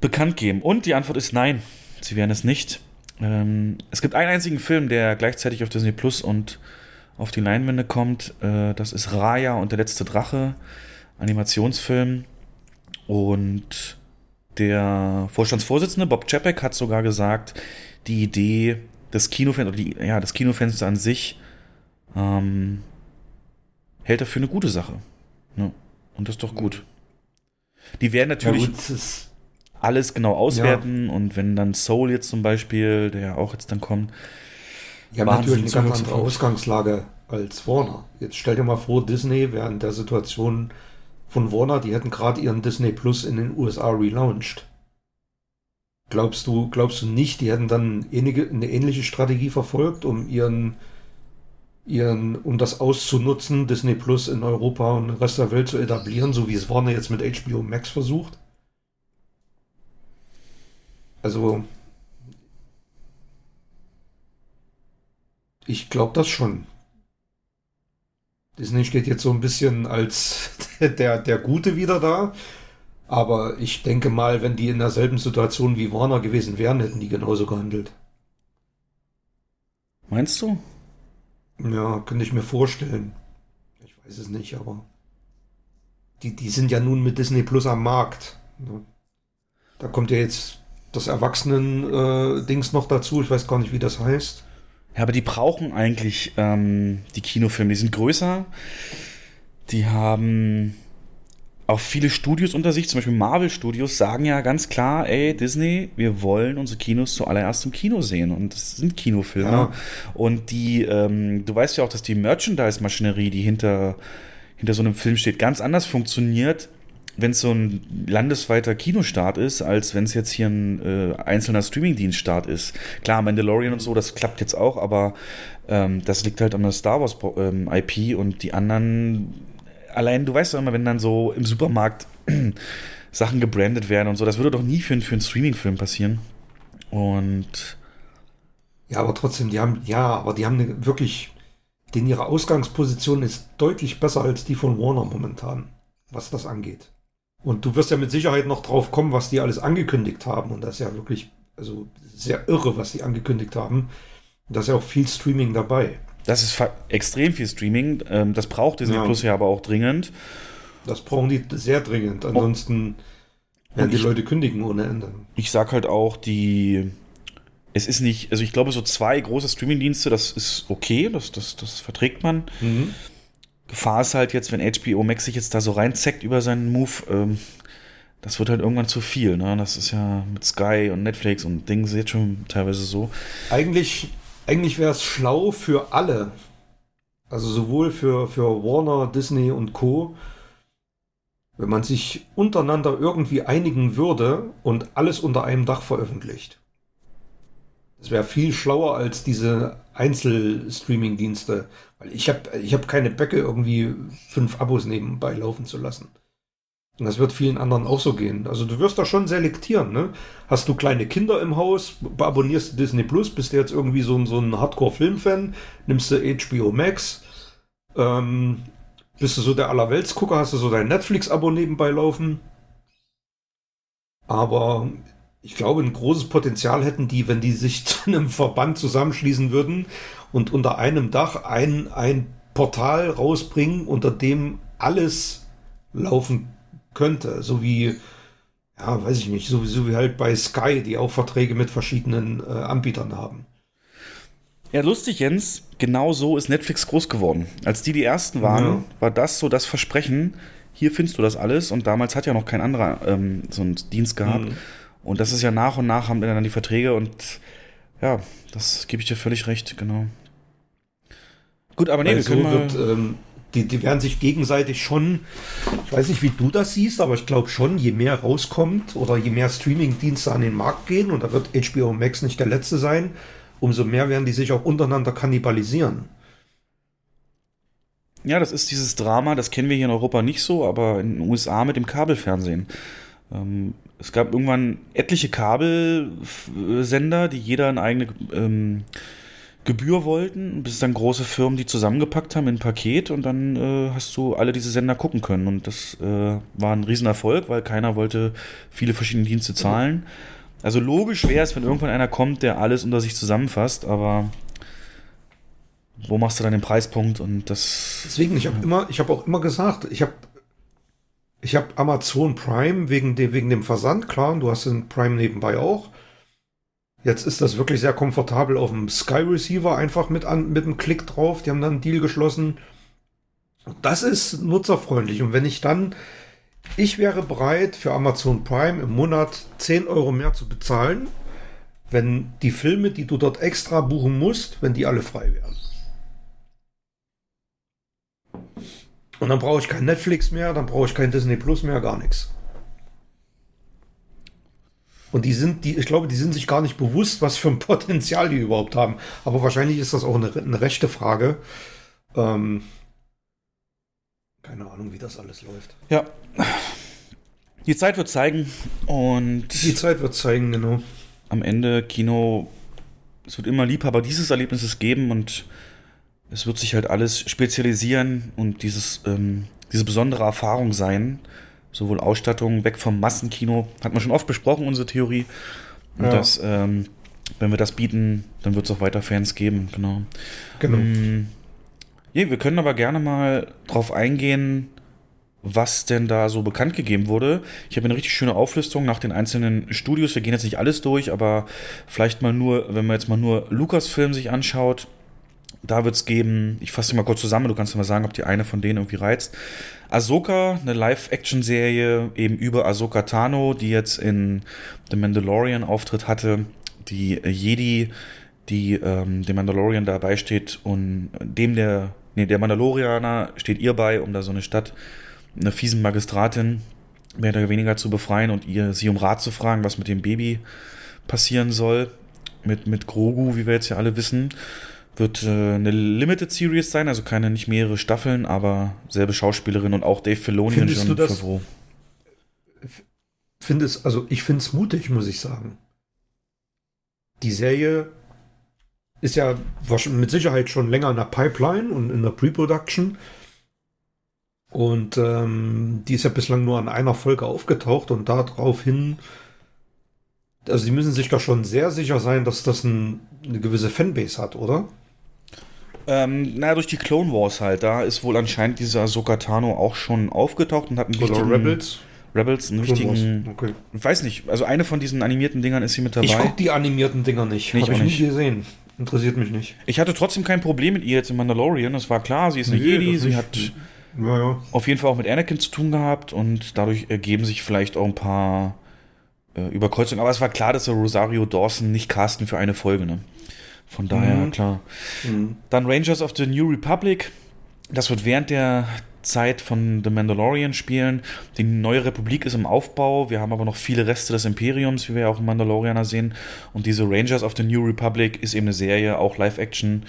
bekannt geben? Und die Antwort ist nein. Sie werden es nicht. Ähm, es gibt einen einzigen Film, der gleichzeitig auf Disney Plus und auf die Leinwände kommt. Äh, das ist Raya und der letzte Drache, Animationsfilm. Und der Vorstandsvorsitzende Bob Chapek hat sogar gesagt, die Idee des Kinofensters, oder die, ja, das Kinofenster an sich ähm, hält er für eine gute Sache. Ja. Und das ist doch gut. Die werden natürlich. Ja, alles genau auswerten ja. und wenn dann Soul jetzt zum Beispiel, der ja auch jetzt dann kommt. Ja, natürlich eine ganz andere Ausgangslage als Warner. Jetzt stell dir mal vor, Disney wäre in der Situation von Warner, die hätten gerade ihren Disney Plus in den USA relaunched. Glaubst du, glaubst du nicht, die hätten dann eine ähnliche Strategie verfolgt, um ihren, ihren, um das auszunutzen, Disney Plus in Europa und den Rest der Welt zu etablieren, so wie es Warner jetzt mit HBO Max versucht? Also, ich glaube das schon. Disney steht jetzt so ein bisschen als [laughs] der, der Gute wieder da. Aber ich denke mal, wenn die in derselben Situation wie Warner gewesen wären, hätten die genauso gehandelt. Meinst du? Ja, könnte ich mir vorstellen. Ich weiß es nicht, aber die, die sind ja nun mit Disney Plus am Markt. Da kommt ja jetzt das Erwachsenen-Dings äh, noch dazu. Ich weiß gar nicht, wie das heißt. Ja, aber die brauchen eigentlich ähm, die Kinofilme. Die sind größer. Die haben auch viele Studios unter sich, zum Beispiel Marvel Studios, sagen ja ganz klar, ey, Disney, wir wollen unsere Kinos zuallererst im Kino sehen. Und das sind Kinofilme. Ja. Und die, ähm, du weißt ja auch, dass die Merchandise-Maschinerie, die hinter, hinter so einem Film steht, ganz anders funktioniert wenn es so ein landesweiter Kinostart ist, als wenn es jetzt hier ein äh, einzelner Streamingdienststart ist. Klar, Mandalorian und so, das klappt jetzt auch, aber ähm, das liegt halt an der Star Wars ähm, IP und die anderen, allein, du weißt doch immer, wenn dann so im Supermarkt [clears throat] Sachen gebrandet werden und so, das würde doch nie für, für einen Streamingfilm passieren. Und ja, aber trotzdem, die haben, ja, aber die haben eine wirklich, denn ihre Ausgangsposition ist deutlich besser als die von Warner momentan, was das angeht. Und du wirst ja mit Sicherheit noch drauf kommen, was die alles angekündigt haben. Und das ist ja wirklich, also sehr irre, was die angekündigt haben. Und da ist ja auch viel Streaming dabei. Das ist extrem viel Streaming. Ähm, das braucht Disney ja. Plus ja aber auch dringend. Das brauchen die sehr dringend. Ansonsten werden die ich, Leute kündigen ohne Ende. Ich sag halt auch, die. Es ist nicht, also ich glaube, so zwei große Streamingdienste, das ist okay, das, das, das verträgt man. Mhm. Gefahr ist halt jetzt, wenn HBO Max sich jetzt da so reinzeckt über seinen Move, ähm, das wird halt irgendwann zu viel. Ne? Das ist ja mit Sky und Netflix und Dings jetzt schon teilweise so. Eigentlich, eigentlich wäre es schlau für alle. Also sowohl für, für Warner, Disney und Co., wenn man sich untereinander irgendwie einigen würde und alles unter einem Dach veröffentlicht. Das wäre viel schlauer als diese Einzelstreaming-Dienste. Ich habe ich hab keine Böcke, irgendwie fünf Abos nebenbei laufen zu lassen. Und das wird vielen anderen auch so gehen. Also du wirst da schon selektieren, ne? Hast du kleine Kinder im Haus, abonnierst du Disney Plus, bist du jetzt irgendwie so ein, so ein Hardcore-Film-Fan, nimmst du HBO Max, ähm, bist du so der Allerweltsgucker, hast du so dein Netflix-Abo nebenbei laufen. Aber ich glaube, ein großes Potenzial hätten die, wenn die sich [laughs] zu einem Verband zusammenschließen würden und unter einem Dach ein, ein Portal rausbringen, unter dem alles laufen könnte. So wie, ja, weiß ich nicht, so, so wie halt bei Sky, die auch Verträge mit verschiedenen äh, Anbietern haben. Ja, lustig, Jens, genau so ist Netflix groß geworden. Als die die ersten waren, Ja. war das so das Versprechen, hier findest du das alles. Und damals hat ja noch kein anderer ähm, so einen Dienst gehabt. Mhm. Und das ist ja nach und nach haben wir dann die Verträge und ja, das gebe ich dir völlig recht, genau. Gut, aber nee, wir so wird, ähm, die, die werden sich gegenseitig schon, ich weiß nicht, wie du das siehst, aber ich glaube schon, je mehr rauskommt oder je mehr Streaming-Dienste an den Markt gehen, und da wird HBO Max nicht der letzte sein, umso mehr werden die sich auch untereinander kannibalisieren. Ja, das ist dieses Drama, das kennen wir hier in Europa nicht so, aber in den USA mit dem Kabelfernsehen. Ähm, es gab irgendwann etliche Kabelsender, die jeder eine eigene ähm, Gebühr wollten, bis es dann große Firmen die zusammengepackt haben in ein Paket und dann äh, hast du alle diese Sender gucken können. Und das äh, war ein Riesenerfolg, weil keiner wollte viele verschiedene Dienste zahlen. Also logisch wäre es, wenn irgendwann einer kommt, der alles unter sich zusammenfasst, aber wo machst du dann den Preispunkt und das Deswegen, ich habe immer, ich habe auch immer gesagt, ich habe ich habe Amazon Prime wegen dem, wegen dem Versand, klar, und du hast den Prime nebenbei auch. Jetzt ist das wirklich sehr komfortabel auf dem Sky Receiver einfach mit, an, mit einem Klick drauf. Die haben dann einen Deal geschlossen. Das ist nutzerfreundlich. Und wenn ich dann, ich wäre bereit für Amazon Prime im Monat 10 Euro mehr zu bezahlen, wenn die Filme, die du dort extra buchen musst, wenn die alle frei wären. Und dann brauche ich kein Netflix mehr, dann brauche ich kein Disney Plus mehr, gar nichts. Und die sind, die, ich glaube, die sind sich gar nicht bewusst, was für ein [laughs] Potenzial die überhaupt haben. Aber wahrscheinlich ist das auch eine, eine rechte Frage. Ähm, keine Ahnung, wie das alles läuft. Ja. Die Zeit wird zeigen und Die Zeit wird zeigen, genau. am Ende Kino, es wird immer Liebhaber dieses Erlebnisses geben und es wird sich halt alles spezialisieren und dieses, ähm, diese besondere Erfahrung sein. Sowohl Ausstattung, weg vom Massenkino, hat man schon oft besprochen, unsere Theorie. Und Ja. das, ähm, wenn wir das bieten, dann wird es auch weiter Fans geben, genau. Genau. Mm, Ja, wir können aber gerne mal drauf eingehen, was denn da so bekannt gegeben wurde. Ich habe eine richtig schöne Auflistung nach den einzelnen Studios. Wir gehen jetzt nicht alles durch, aber vielleicht mal nur, wenn man jetzt mal nur Lucasfilm sich anschaut, da wird es geben, ich fasse mal kurz zusammen, du kannst mir mal sagen, ob die eine von denen irgendwie reizt. Ahsoka, eine Live-Action-Serie eben über Ahsoka Tano, die jetzt in The Mandalorian Auftritt hatte, die Jedi, die ähm, dem Mandalorian dabei steht und dem der, nee, der Mandalorianer steht ihr bei, um da so eine Stadt, eine fiesen Magistratin mehr oder weniger zu befreien und ihr sie um Rat zu fragen, was mit dem Baby passieren soll. Mit, mit Grogu, wie wir jetzt ja alle wissen. Wird äh, eine Limited Series sein, also keine, nicht mehrere Staffeln, aber selbe Schauspielerin und auch Dave Filoni Findest und das- Favreau. Finde es, also ich finde es mutig, muss ich sagen. Die Serie ist ja wahrscheinlich mit Sicherheit schon länger in der Pipeline und in der Pre-Production. Und ähm, die ist ja bislang nur an einer Folge aufgetaucht und daraufhin, also die müssen sich da schon sehr sicher sein, dass das ein, eine gewisse Fanbase hat, oder? Ähm, naja, durch die Clone Wars halt, da ist wohl anscheinend dieser Ahsoka Tano auch schon aufgetaucht und hat einen Oder. Rebels? Rebels, einen Clone wichtigen... Wars, Okay. Ich weiß nicht, also eine von diesen animierten Dingern ist sie mit dabei. Ich gucke die animierten Dinger nicht. Nee, ich Habe ich auch nicht gesehen. Interessiert mich nicht. Ich hatte trotzdem kein Problem mit ihr jetzt in Mandalorian. Es war klar, sie ist eine Nee, Jedi, das sie hat Ja, ja. auf jeden Fall auch mit Anakin zu tun gehabt und dadurch ergeben sich vielleicht auch ein paar äh, Überkreuzungen. Aber es war klar, dass wir Rosario Dawson nicht casten für eine Folge, ne? Von daher, Mhm. klar. Mhm. Dann Rangers of the New Republic. Das wird während der Zeit von The Mandalorian spielen. Die neue Republik ist im Aufbau. Wir haben aber noch viele Reste des Imperiums, wie wir ja auch im Mandalorianer sehen. Und diese Rangers of the New Republic ist eben eine Serie, auch Live-Action,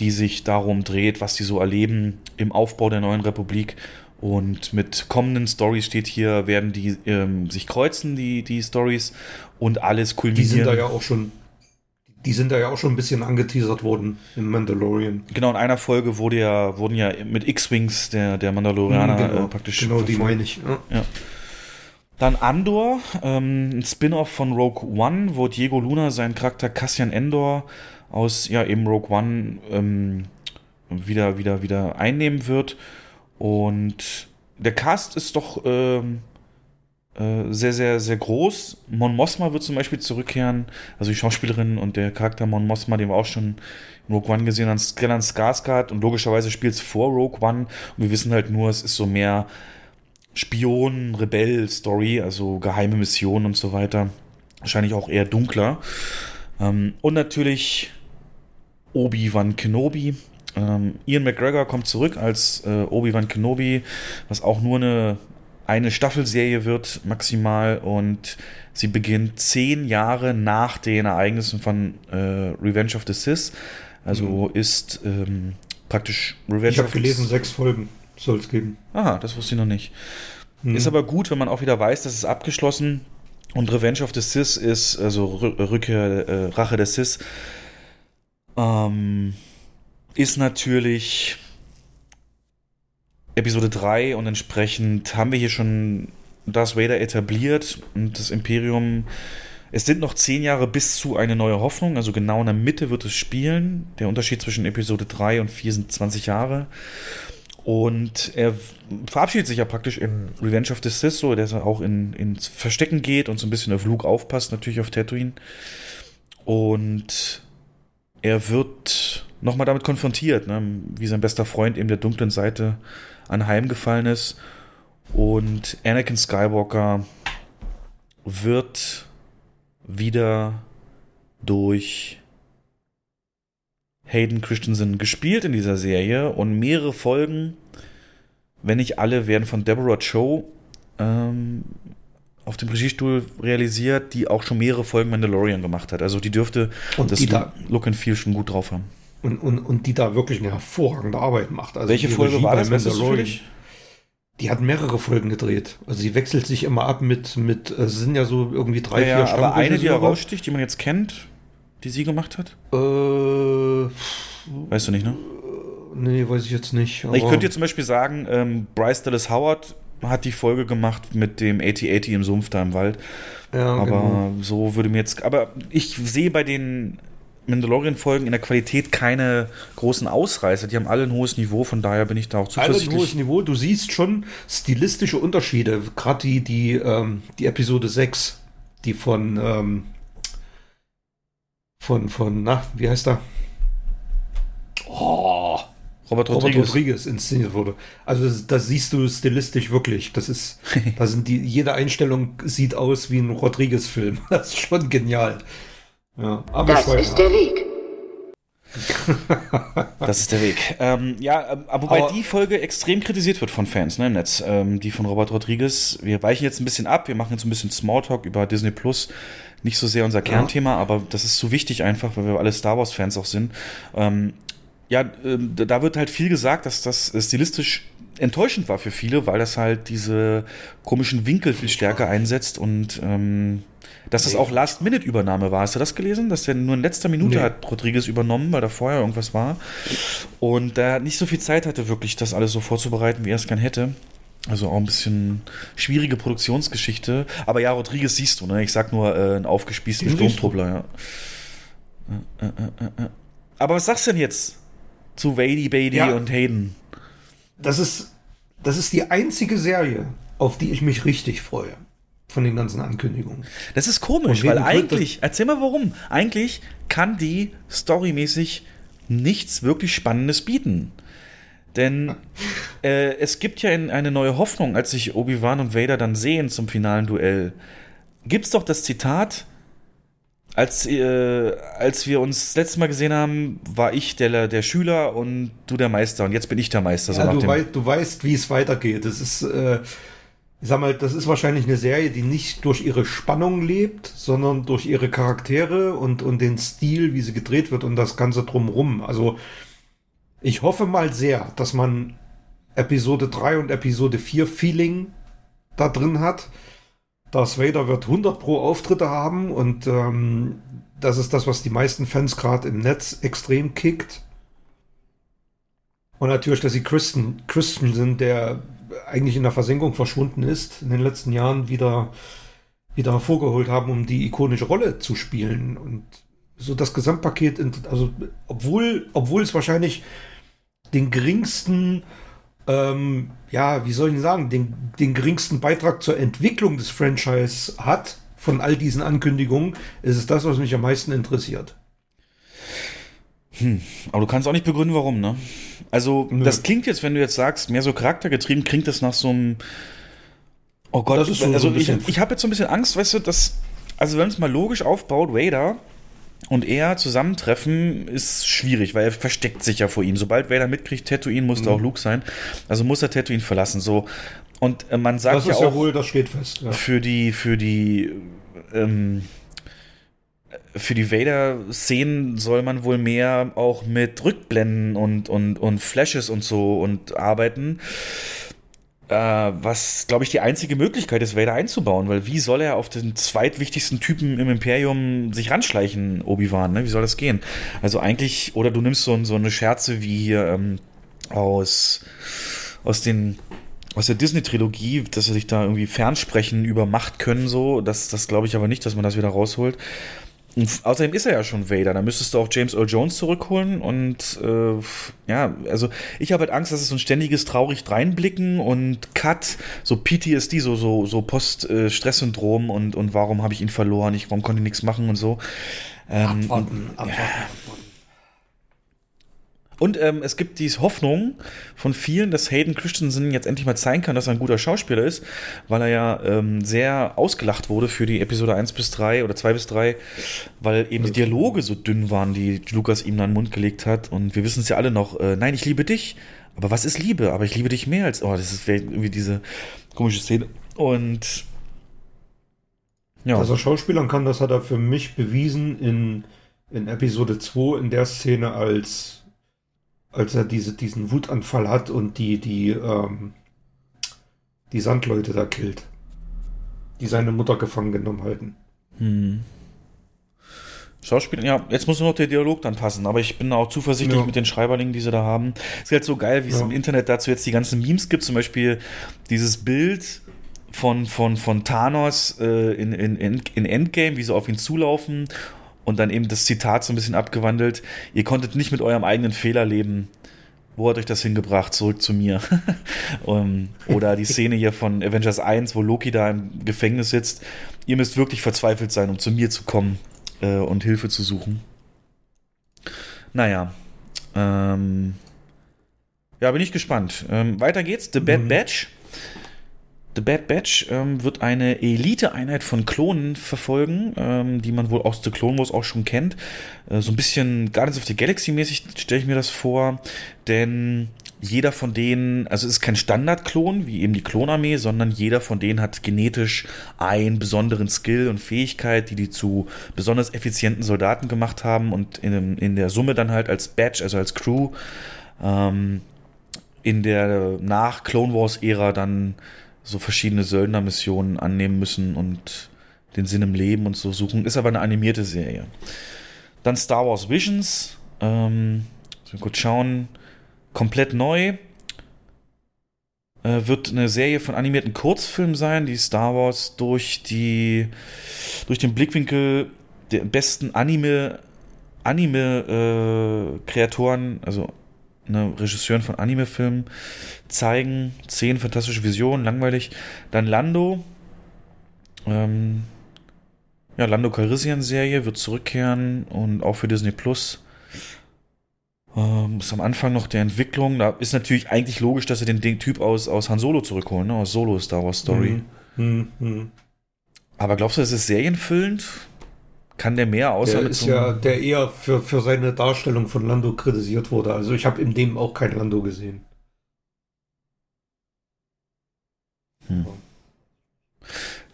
die sich darum dreht, was die so erleben im Aufbau der neuen Republik. Und mit kommenden Stories steht hier, werden die ähm, sich kreuzen, die, die Stories, und alles Die kulminieren. sind da ja auch schon, die sind da ja auch schon ein bisschen angeteasert worden im Mandalorian. Genau, in einer Folge wurde ja, wurden ja mit X-Wings der, der Mandalorianer Mhm, äh, praktisch genau die verfolgt. meine ich. Ja. Dann Andor, ähm, ein Spin-off von Rogue One, wo Diego Luna seinen Charakter Cassian Endor aus ja eben Rogue One ähm, wieder, wieder, wieder einnehmen wird. Und der Cast ist doch ähm, äh, sehr, sehr, sehr groß. Mon Mothma wird zum Beispiel zurückkehren, also die Schauspielerin und der Charakter Mon Mothma, den wir auch schon in Rogue One gesehen haben, Stellan Skarsgård und logischerweise spielt es vor Rogue One und wir wissen halt nur, es ist so mehr Spion, Rebell-Story, also geheime Missionen und so weiter. Wahrscheinlich auch eher dunkler. Ähm, und natürlich Obi-Wan Kenobi. Ähm, Ian McGregor kommt zurück als äh, Obi-Wan Kenobi, was auch nur eine, eine Staffelserie wird, maximal. Und sie beginnt zehn Jahre nach den Ereignissen von äh, Revenge of the Sith. Also mhm. ist ähm, praktisch Revenge ich of the Sith. Ich habe gelesen, sechs Folgen soll es geben. Aha, das wusste ich noch nicht. Mhm. Ist aber gut, wenn man auch wieder weiß, dass es abgeschlossen und Revenge of the Sith ist, also Rückkehr, äh, Rache der Sith, ähm, ist natürlich Episode 3 und entsprechend haben wir hier schon Darth Vader etabliert und das Imperium. Es sind noch zehn Jahre bis zu eine neue Hoffnung, also genau in der Mitte wird es spielen. Der Unterschied zwischen Episode 3 und 4 sind 20 Jahre. Und er verabschiedet sich ja praktisch in Revenge of the Sith, so, dass er auch in, ins Verstecken geht und so ein bisschen auf Luke aufpasst, natürlich auf Tatooine. Und er wird nochmal damit konfrontiert, ne, wie sein bester Freund eben der dunklen Seite anheimgefallen ist. Und Anakin Skywalker wird wieder durch Hayden Christensen gespielt in dieser Serie und mehrere Folgen, wenn nicht alle, werden von Deborah Cho ähm, auf dem Regiestuhl realisiert, die auch schon mehrere Folgen Mandalorian gemacht hat. Also die dürfte und das da, Look and Feel schon gut drauf haben. Und, und, und die da wirklich eine hervorragende Arbeit macht. Also Welche Folge Regie war das? Mandalorian, die hat mehrere Folgen gedreht. Also sie wechselt sich immer ab mit, mit es sind ja so irgendwie drei, ja, vier ja, Aber eine, die heraussticht, die man jetzt kennt, die sie gemacht hat? Äh, weißt du nicht, ne? Nee, weiß ich jetzt nicht. ich könnte dir zum Beispiel sagen, ähm, Bryce Dallas Howard hat die Folge gemacht mit dem 8080 im Sumpf da im Wald. Ja, aber genau. so würde mir jetzt. Aber ich sehe bei den Mandalorian-Folgen in der Qualität keine großen Ausreißer. Die haben alle ein hohes Niveau, von daher bin ich da auch zuversichtlich. Alle ein hohes Niveau. Du siehst schon stilistische Unterschiede. Gerade die, die, ähm, die Episode 6, die von, ähm, von, von, na, wie heißt er? Oh, Robert Rodriguez. Robert Rodriguez inszeniert wurde. Also das, das, siehst du stilistisch wirklich. Das ist, [laughs] da sind die, jede Einstellung sieht aus wie ein Rodriguez-Film. Das ist schon genial. Ja, aber das ist der Weg. [laughs] das ist der Weg. Ähm, ja, ähm, wobei aber die Folge extrem kritisiert wird von Fans ne, im Netz. Ähm, die von Robert Rodriguez. Wir weichen jetzt ein bisschen ab. Wir machen jetzt ein bisschen Smalltalk über Disney Plus. Nicht so sehr unser Kernthema, ja. aber das ist so wichtig einfach, weil wir alle Star Wars-Fans auch sind. Ähm, ja, äh, da wird halt viel gesagt, dass das stilistisch enttäuschend war für viele, weil das halt diese komischen Winkel viel stärker einsetzt und ähm, dass das auch Last-Minute-Übernahme war. Hast du das gelesen? Dass der nur in letzter Minute nee. hat Rodriguez übernommen, weil da vorher irgendwas war. Und der nicht so viel Zeit hatte, wirklich das alles so vorzubereiten, wie er es gern hätte. Also auch ein bisschen schwierige Produktionsgeschichte. Aber ja, Rodriguez siehst du, ne? Ich sag nur äh, einen aufgespießten Sturmtruppler, ja. Äh, äh, äh, Aber was sagst du denn jetzt zu Wady, Beatty ja. und Hayden? Das ist, das ist die einzige Serie, auf die ich mich richtig freue von den ganzen Ankündigungen. Das ist komisch, weil eigentlich, erzähl mal warum, eigentlich kann die storymäßig nichts wirklich Spannendes bieten. Denn [laughs] äh, es gibt ja eine neue Hoffnung, als sich Obi-Wan und Vader dann sehen zum finalen Duell. Gibt's doch das Zitat, als, äh, als wir uns das letzte Mal gesehen haben, war ich der, der Schüler und du der Meister und jetzt bin ich der Meister. So ja, du, wei du weißt, wie es weitergeht. Das ist, äh, ich sag mal, das ist wahrscheinlich eine Serie, die nicht durch ihre Spannung lebt, sondern durch ihre Charaktere und, und den Stil, wie sie gedreht wird und das Ganze drumrum. Also, ich hoffe mal sehr, dass man Episode 3 und Episode 4 Feeling da drin hat. Darth Vader wird 100 pro Auftritte haben und ähm, das ist das, was die meisten Fans gerade im Netz extrem kickt. Und natürlich, dass sie Christen, Christen sind, der eigentlich in der Versenkung verschwunden ist, in den letzten Jahren wieder, wieder hervorgeholt haben, um die ikonische Rolle zu spielen. Und so das Gesamtpaket, also obwohl, obwohl es wahrscheinlich den geringsten, ähm, ja, wie soll ich sagen, den, den geringsten Beitrag zur Entwicklung des Franchise hat, von all diesen Ankündigungen, ist es das, was mich am meisten interessiert. Hm, aber du kannst auch nicht begründen, warum, ne? Also, Nö. das klingt jetzt, wenn du jetzt sagst, mehr so charaktergetrieben, klingt das nach so einem. Oh Gott, so also ich, ich habe jetzt so ein bisschen Angst, weißt du, dass. Also, wenn es mal logisch aufbaut, Vader und er zusammentreffen ist schwierig, weil er versteckt sich ja vor ihm. Sobald Vader mitkriegt, Tatooine muss mhm. da auch Luke sein. Also muss er Tatooine verlassen. So. Und äh, man sagt das ja auch. Ja wohl, das steht fest. Ja. Für die, für die. Ähm, für die Vader-Szenen soll man wohl mehr auch mit Rückblenden und, und, und Flashes und so und arbeiten. Äh, was, glaube ich, die einzige Möglichkeit ist, Vader einzubauen, weil wie soll er auf den zweitwichtigsten Typen im Imperium sich ranschleichen, Obi-Wan, ne? Wie soll das gehen? Also eigentlich, oder du nimmst so, so eine Scherze wie hier ähm, aus, aus den aus der Disney-Trilogie, dass sie sich da irgendwie fernsprechen über Macht können, so. Das, das glaube ich aber nicht, dass man das wieder rausholt. Und außerdem ist er ja schon Vader. Da müsstest du auch James Earl Jones zurückholen. Und äh, ja, also ich habe halt Angst, dass es so ein ständiges traurig reinblicken und Cut, so PTSD, so, so, so Post-Stress-Syndrom und, und warum habe ich ihn verloren, ich, warum konnte ich nichts machen und so. Ähm, abwarten, abwarten, ja. abwarten. Und ähm, es gibt die Hoffnung von vielen, dass Hayden Christensen jetzt endlich mal zeigen kann, dass er ein guter Schauspieler ist, weil er ja ähm, sehr ausgelacht wurde für die Episode 1 bis 3 oder 2 bis 3, weil eben die Dialoge so dünn waren, die Lukas ihm dann in den Mund gelegt hat. Und wir wissen es ja alle noch, äh, nein, ich liebe dich. Aber was ist Liebe? Aber ich liebe dich mehr als. Oh, das ist irgendwie diese komische Szene. Und. Ja. Dass er Schauspielern kann, das hat er für mich bewiesen in, in Episode 2, in der Szene, als als er diese, diesen Wutanfall hat und die, die, ähm, die Sandleute da killt. Die seine Mutter gefangen genommen halten. Hm. Schauspieler, ja, jetzt muss nur noch der Dialog dann passen, aber ich bin auch zuversichtlich ja. mit den Schreiberlingen, die sie da haben. Ist halt so geil, wie es im Internet dazu jetzt die ganzen Memes gibt, zum Beispiel dieses Bild von, von, von Thanos äh, in, in, in Endgame, wie sie auf ihn zulaufen und dann eben das Zitat so ein bisschen abgewandelt. Ihr konntet nicht mit eurem eigenen Fehler leben. Wo hat euch das hingebracht? Zurück zu mir. um, [laughs] oder die Szene hier von Avengers 1, wo Loki da im Gefängnis sitzt. Ihr müsst wirklich verzweifelt sein, um zu mir zu kommen äh, und Hilfe zu suchen. Naja. Ähm, ja, bin ich gespannt. Ähm, weiter geht's. The Bad mhm. Batch The Bad Batch ähm, wird eine Elite-Einheit von Klonen verfolgen, ähm, die man wohl aus The Clone Wars auch schon kennt. Äh, so ein bisschen Guardians of the Galaxy mäßig stelle ich mir das vor, denn jeder von denen, also es ist kein Standard-Klon wie eben die Klonarmee, sondern jeder von denen hat genetisch einen besonderen Skill und Fähigkeit, die die zu besonders effizienten Soldaten gemacht haben und in, in der Summe dann halt als Batch, also als Crew, ähm, in der nach Clone Wars-Ära dann so verschiedene Söldnermissionen annehmen müssen und den Sinn im Leben und so suchen. Ist aber eine animierte Serie. Dann Star Wars Visions. Ähm, so kurz schauen. Komplett neu. Äh, wird eine Serie von animierten Kurzfilmen sein, die Star Wars durch die durch den Blickwinkel der besten Anime Anime äh, Kreatoren, also ne, Regisseuren von Anime-Filmen zeigen. Zehn fantastische Visionen, langweilig. Dann Lando. Ähm, ja, Lando Calrissian-Serie wird zurückkehren und auch für Disney Plus. Ähm, ist am Anfang noch der Entwicklung. Da ist natürlich eigentlich logisch, dass sie den, den Typ aus, aus Han Solo zurückholen, ne? aus Solo Star Wars Story. Mhm. Mhm. Aber glaubst du, es ist serienfüllend? Kann der mehr außer der ist ja, der eher für, für seine Darstellung von Lando kritisiert wurde. Also ich habe in dem auch kein Lando gesehen. Hm.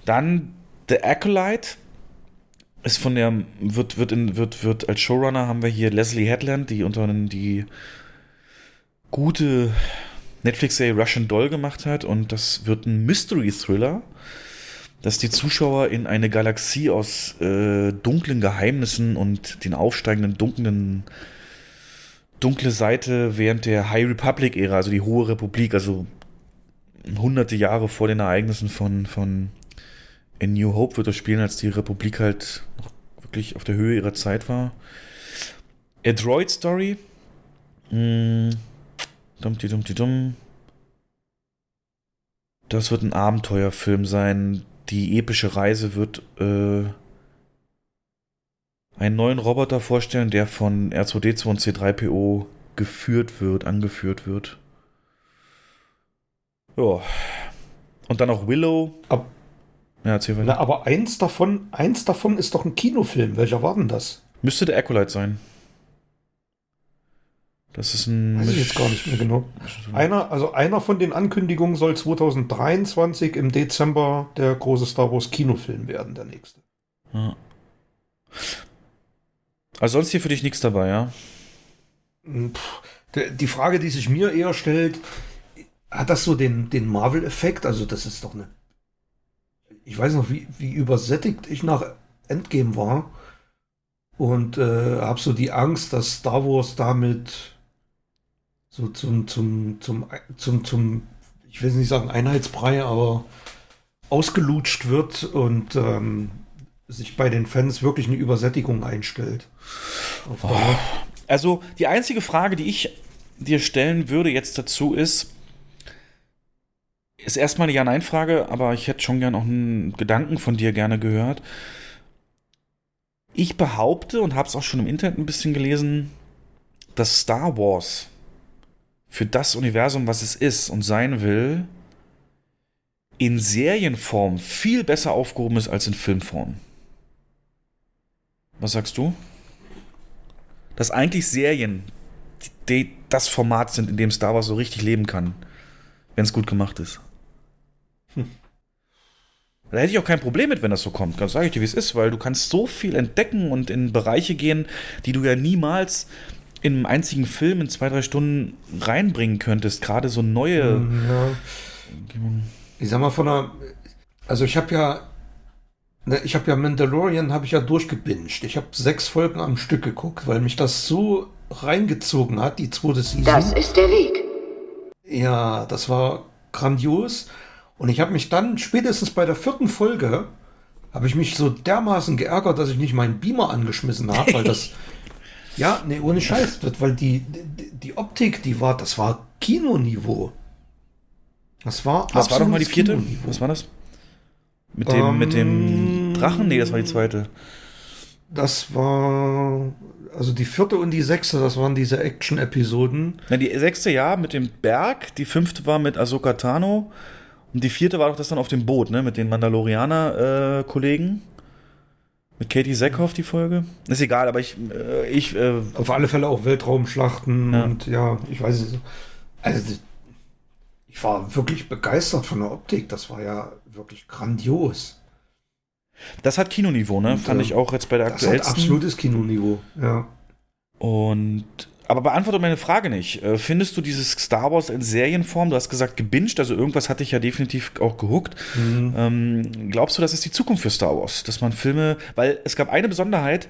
Dann The Acolyte ist von der wird wird in, wird wird als Showrunner haben wir hier Leslie Headland, die unter die gute Netflix-Serie Russian Doll gemacht hat und das wird ein Mystery Thriller dass die Zuschauer in eine Galaxie aus äh, dunklen Geheimnissen und den aufsteigenden dunklen dunkle Seite während der High Republic Ära, also die hohe Republik, also hunderte Jahre vor den Ereignissen von, von In New Hope wird er spielen, als die Republik halt noch wirklich auf der Höhe ihrer Zeit war. A Droid Story. Mm, dummti, dummti, dumm. Das wird ein Abenteuerfilm sein. Die epische Reise wird äh, einen neuen Roboter vorstellen, der von R2D2 und C3PO geführt wird, angeführt wird. Ja. Und dann auch Willow. Ab, Ja, erzähl weiter. na, aber eins davon, eins davon ist doch ein Kinofilm. Welcher war denn das? Müsste der Acolyte sein. Das ist ein. Weiß ich jetzt gar nicht mehr genau. Einer, also einer von den Ankündigungen soll 2023 im Dezember der große Star Wars Kinofilm werden, der nächste. Ja. Also sonst hier für dich nichts dabei, ja? Hm, der- Die Frage, die sich mir eher stellt, hat das so den, den Marvel-Effekt? Also das ist doch eine... Ich weiß noch, wie, wie übersättigt ich nach Endgame war und äh, habe so die Angst, dass Star Wars damit so zum, zum, zum, zum, zum, ich will nicht sagen Einheitsbrei, aber ausgelutscht wird und ähm, sich bei den Fans wirklich eine Übersättigung einstellt. Also die einzige Frage, die ich dir stellen würde jetzt dazu ist, ist erstmal eine Ja-Nein-Frage, aber ich hätte schon gern auch einen Gedanken von dir gerne gehört. Ich behaupte und habe es auch schon im Internet ein bisschen gelesen, dass Star Wars für das Universum, was es ist und sein will, in Serienform viel besser aufgehoben ist als in Filmform. Was sagst du? Dass eigentlich Serien die, das Format sind, in dem Star Wars so richtig leben kann, wenn es gut gemacht ist. Da hätte ich auch kein Problem mit, wenn das so kommt. Das sage ich dir, wie es ist, weil du kannst so viel entdecken und in Bereiche gehen, die du ja niemals in einem einzigen Film in zwei, drei Stunden reinbringen könntest. Gerade so neue. Ja. Ich sag mal von der, also ich habe ja, ne, ich habe ja Mandalorian habe ich ja durchgebinged. Ich habe sechs Folgen am Stück geguckt, weil mich das so reingezogen hat, die zweite Season. Das ist der Weg. Ja, das war grandios. Und ich habe mich dann spätestens bei der vierten Folge habe ich mich so dermaßen geärgert, dass ich nicht meinen Beamer angeschmissen habe, weil das [laughs] ja, nee, ohne Scheiß, weil die, die die Optik, die war, das war Kinoniveau. Das war Was war doch mal die vierte? Kinoniveau. Was war das? Mit dem, mit dem Ähm, Drachen? Nee, das war die zweite. Das war also die vierte und die sechste, das waren diese Action-Episoden. Na, die sechste ja mit dem Berg, die fünfte war mit Ahsoka Tano und die vierte war doch das dann auf dem Boot, ne, mit den Mandalorianer-Kollegen. Mit Katie Sackhoff die Folge. Ist egal, aber ich, äh, ich, äh, Auf alle Fälle auch Weltraumschlachten Ja. und ja, ich weiß es. Also, ich war wirklich begeistert von der Optik. Das war ja wirklich grandios. das hat Kinoniveau, ne? Und, Fand äh, ich auch jetzt bei der Das hat absolutes Kinoniveau. Ja. Und aber beantworte meine Frage nicht. Äh, Findest du dieses Star Wars in Serienform? Du hast gesagt gebinged, also irgendwas hatte ich ja definitiv auch gehuckt. Mhm. Ähm, glaubst du, das ist die Zukunft für Star Wars, dass man Filme, weil es gab eine Besonderheit,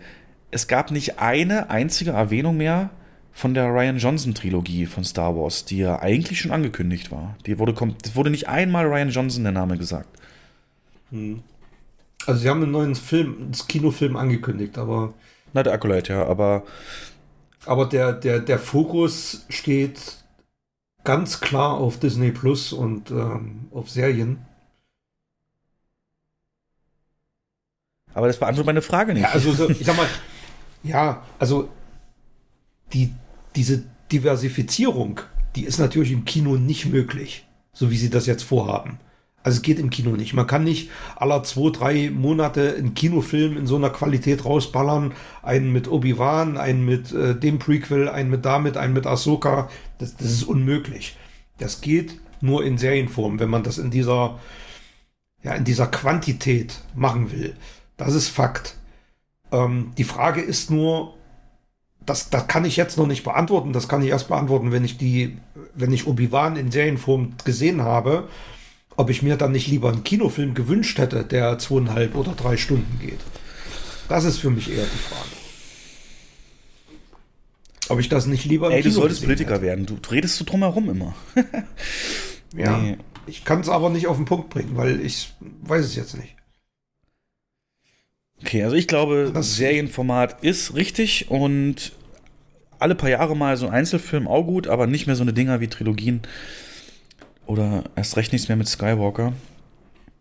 es gab nicht eine einzige Erwähnung mehr von der Ryan Johnson Trilogie von Star Wars, die ja eigentlich schon angekündigt war. Die wurde wurde nicht einmal Ryan Johnson der Name gesagt. Also sie haben einen neuen Film, einen Kinofilm angekündigt, aber, Na, der Acolyte, ja, aber aber der, der, der Fokus steht ganz klar auf Disney Plus und ähm, auf Serien. aber das beantwortet meine Frage nicht. Ja, also so, ich sag mal, ja, also die, diese Diversifizierung, die ist natürlich im Kino nicht möglich, so wie sie das jetzt vorhaben. Also es geht im Kino nicht. Man kann nicht aller zwei, drei Monate einen Kinofilm in so einer Qualität rausballern. Einen mit Obi-Wan, einen mit äh, dem Prequel, einen mit damit, einen mit Ahsoka. Das, das ist unmöglich. Das geht nur in Serienform, wenn man das in dieser, ja, in dieser Quantität machen will. Das ist Fakt. Ähm, die Frage ist nur, das, das kann ich jetzt noch nicht beantworten. Das kann ich erst beantworten, wenn ich die, wenn ich Obi-Wan in Serienform gesehen habe, ob ich mir dann nicht lieber einen Kinofilm gewünscht hätte, der zweieinhalb oder drei Stunden geht. Das ist für mich eher die Frage. Ob ich das nicht lieber Ey, du Kino solltest gesehen Politiker hätte. werden. Du redest so drumherum immer. [laughs] Ja. Nee. Ich kann es aber nicht auf den Punkt bringen, weil ich weiß es jetzt nicht. Okay, also ich glaube, Das- das Serienformat ist richtig und alle paar Jahre mal so ein Einzelfilm auch gut, aber nicht mehr so eine Dinger wie Trilogien oder erst recht nichts mehr mit Skywalker.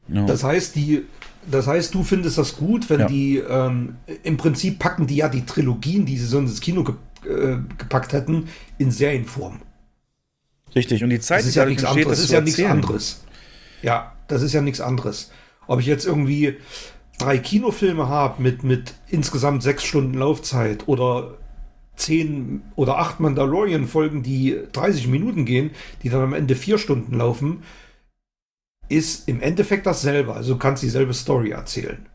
Ja. Das heißt, die, das heißt, du findest das gut, wenn Ja. die ähm, im Prinzip packen die ja die Trilogien, die sie so ins Kino ge äh, gepackt hätten, in Serienform. Richtig, und die Zeit, Das ist ja nichts anderes. Das ist ja nichts anderes. Ja, das ist ja nichts anderes. Ob ich jetzt irgendwie drei Kinofilme habe mit, mit insgesamt sechs Stunden Laufzeit oder zehn oder acht Mandalorian-Folgen, die 30 Minuten gehen, die dann am Ende vier Stunden laufen, ist im Endeffekt dasselbe. Also du kannst dieselbe Story erzählen.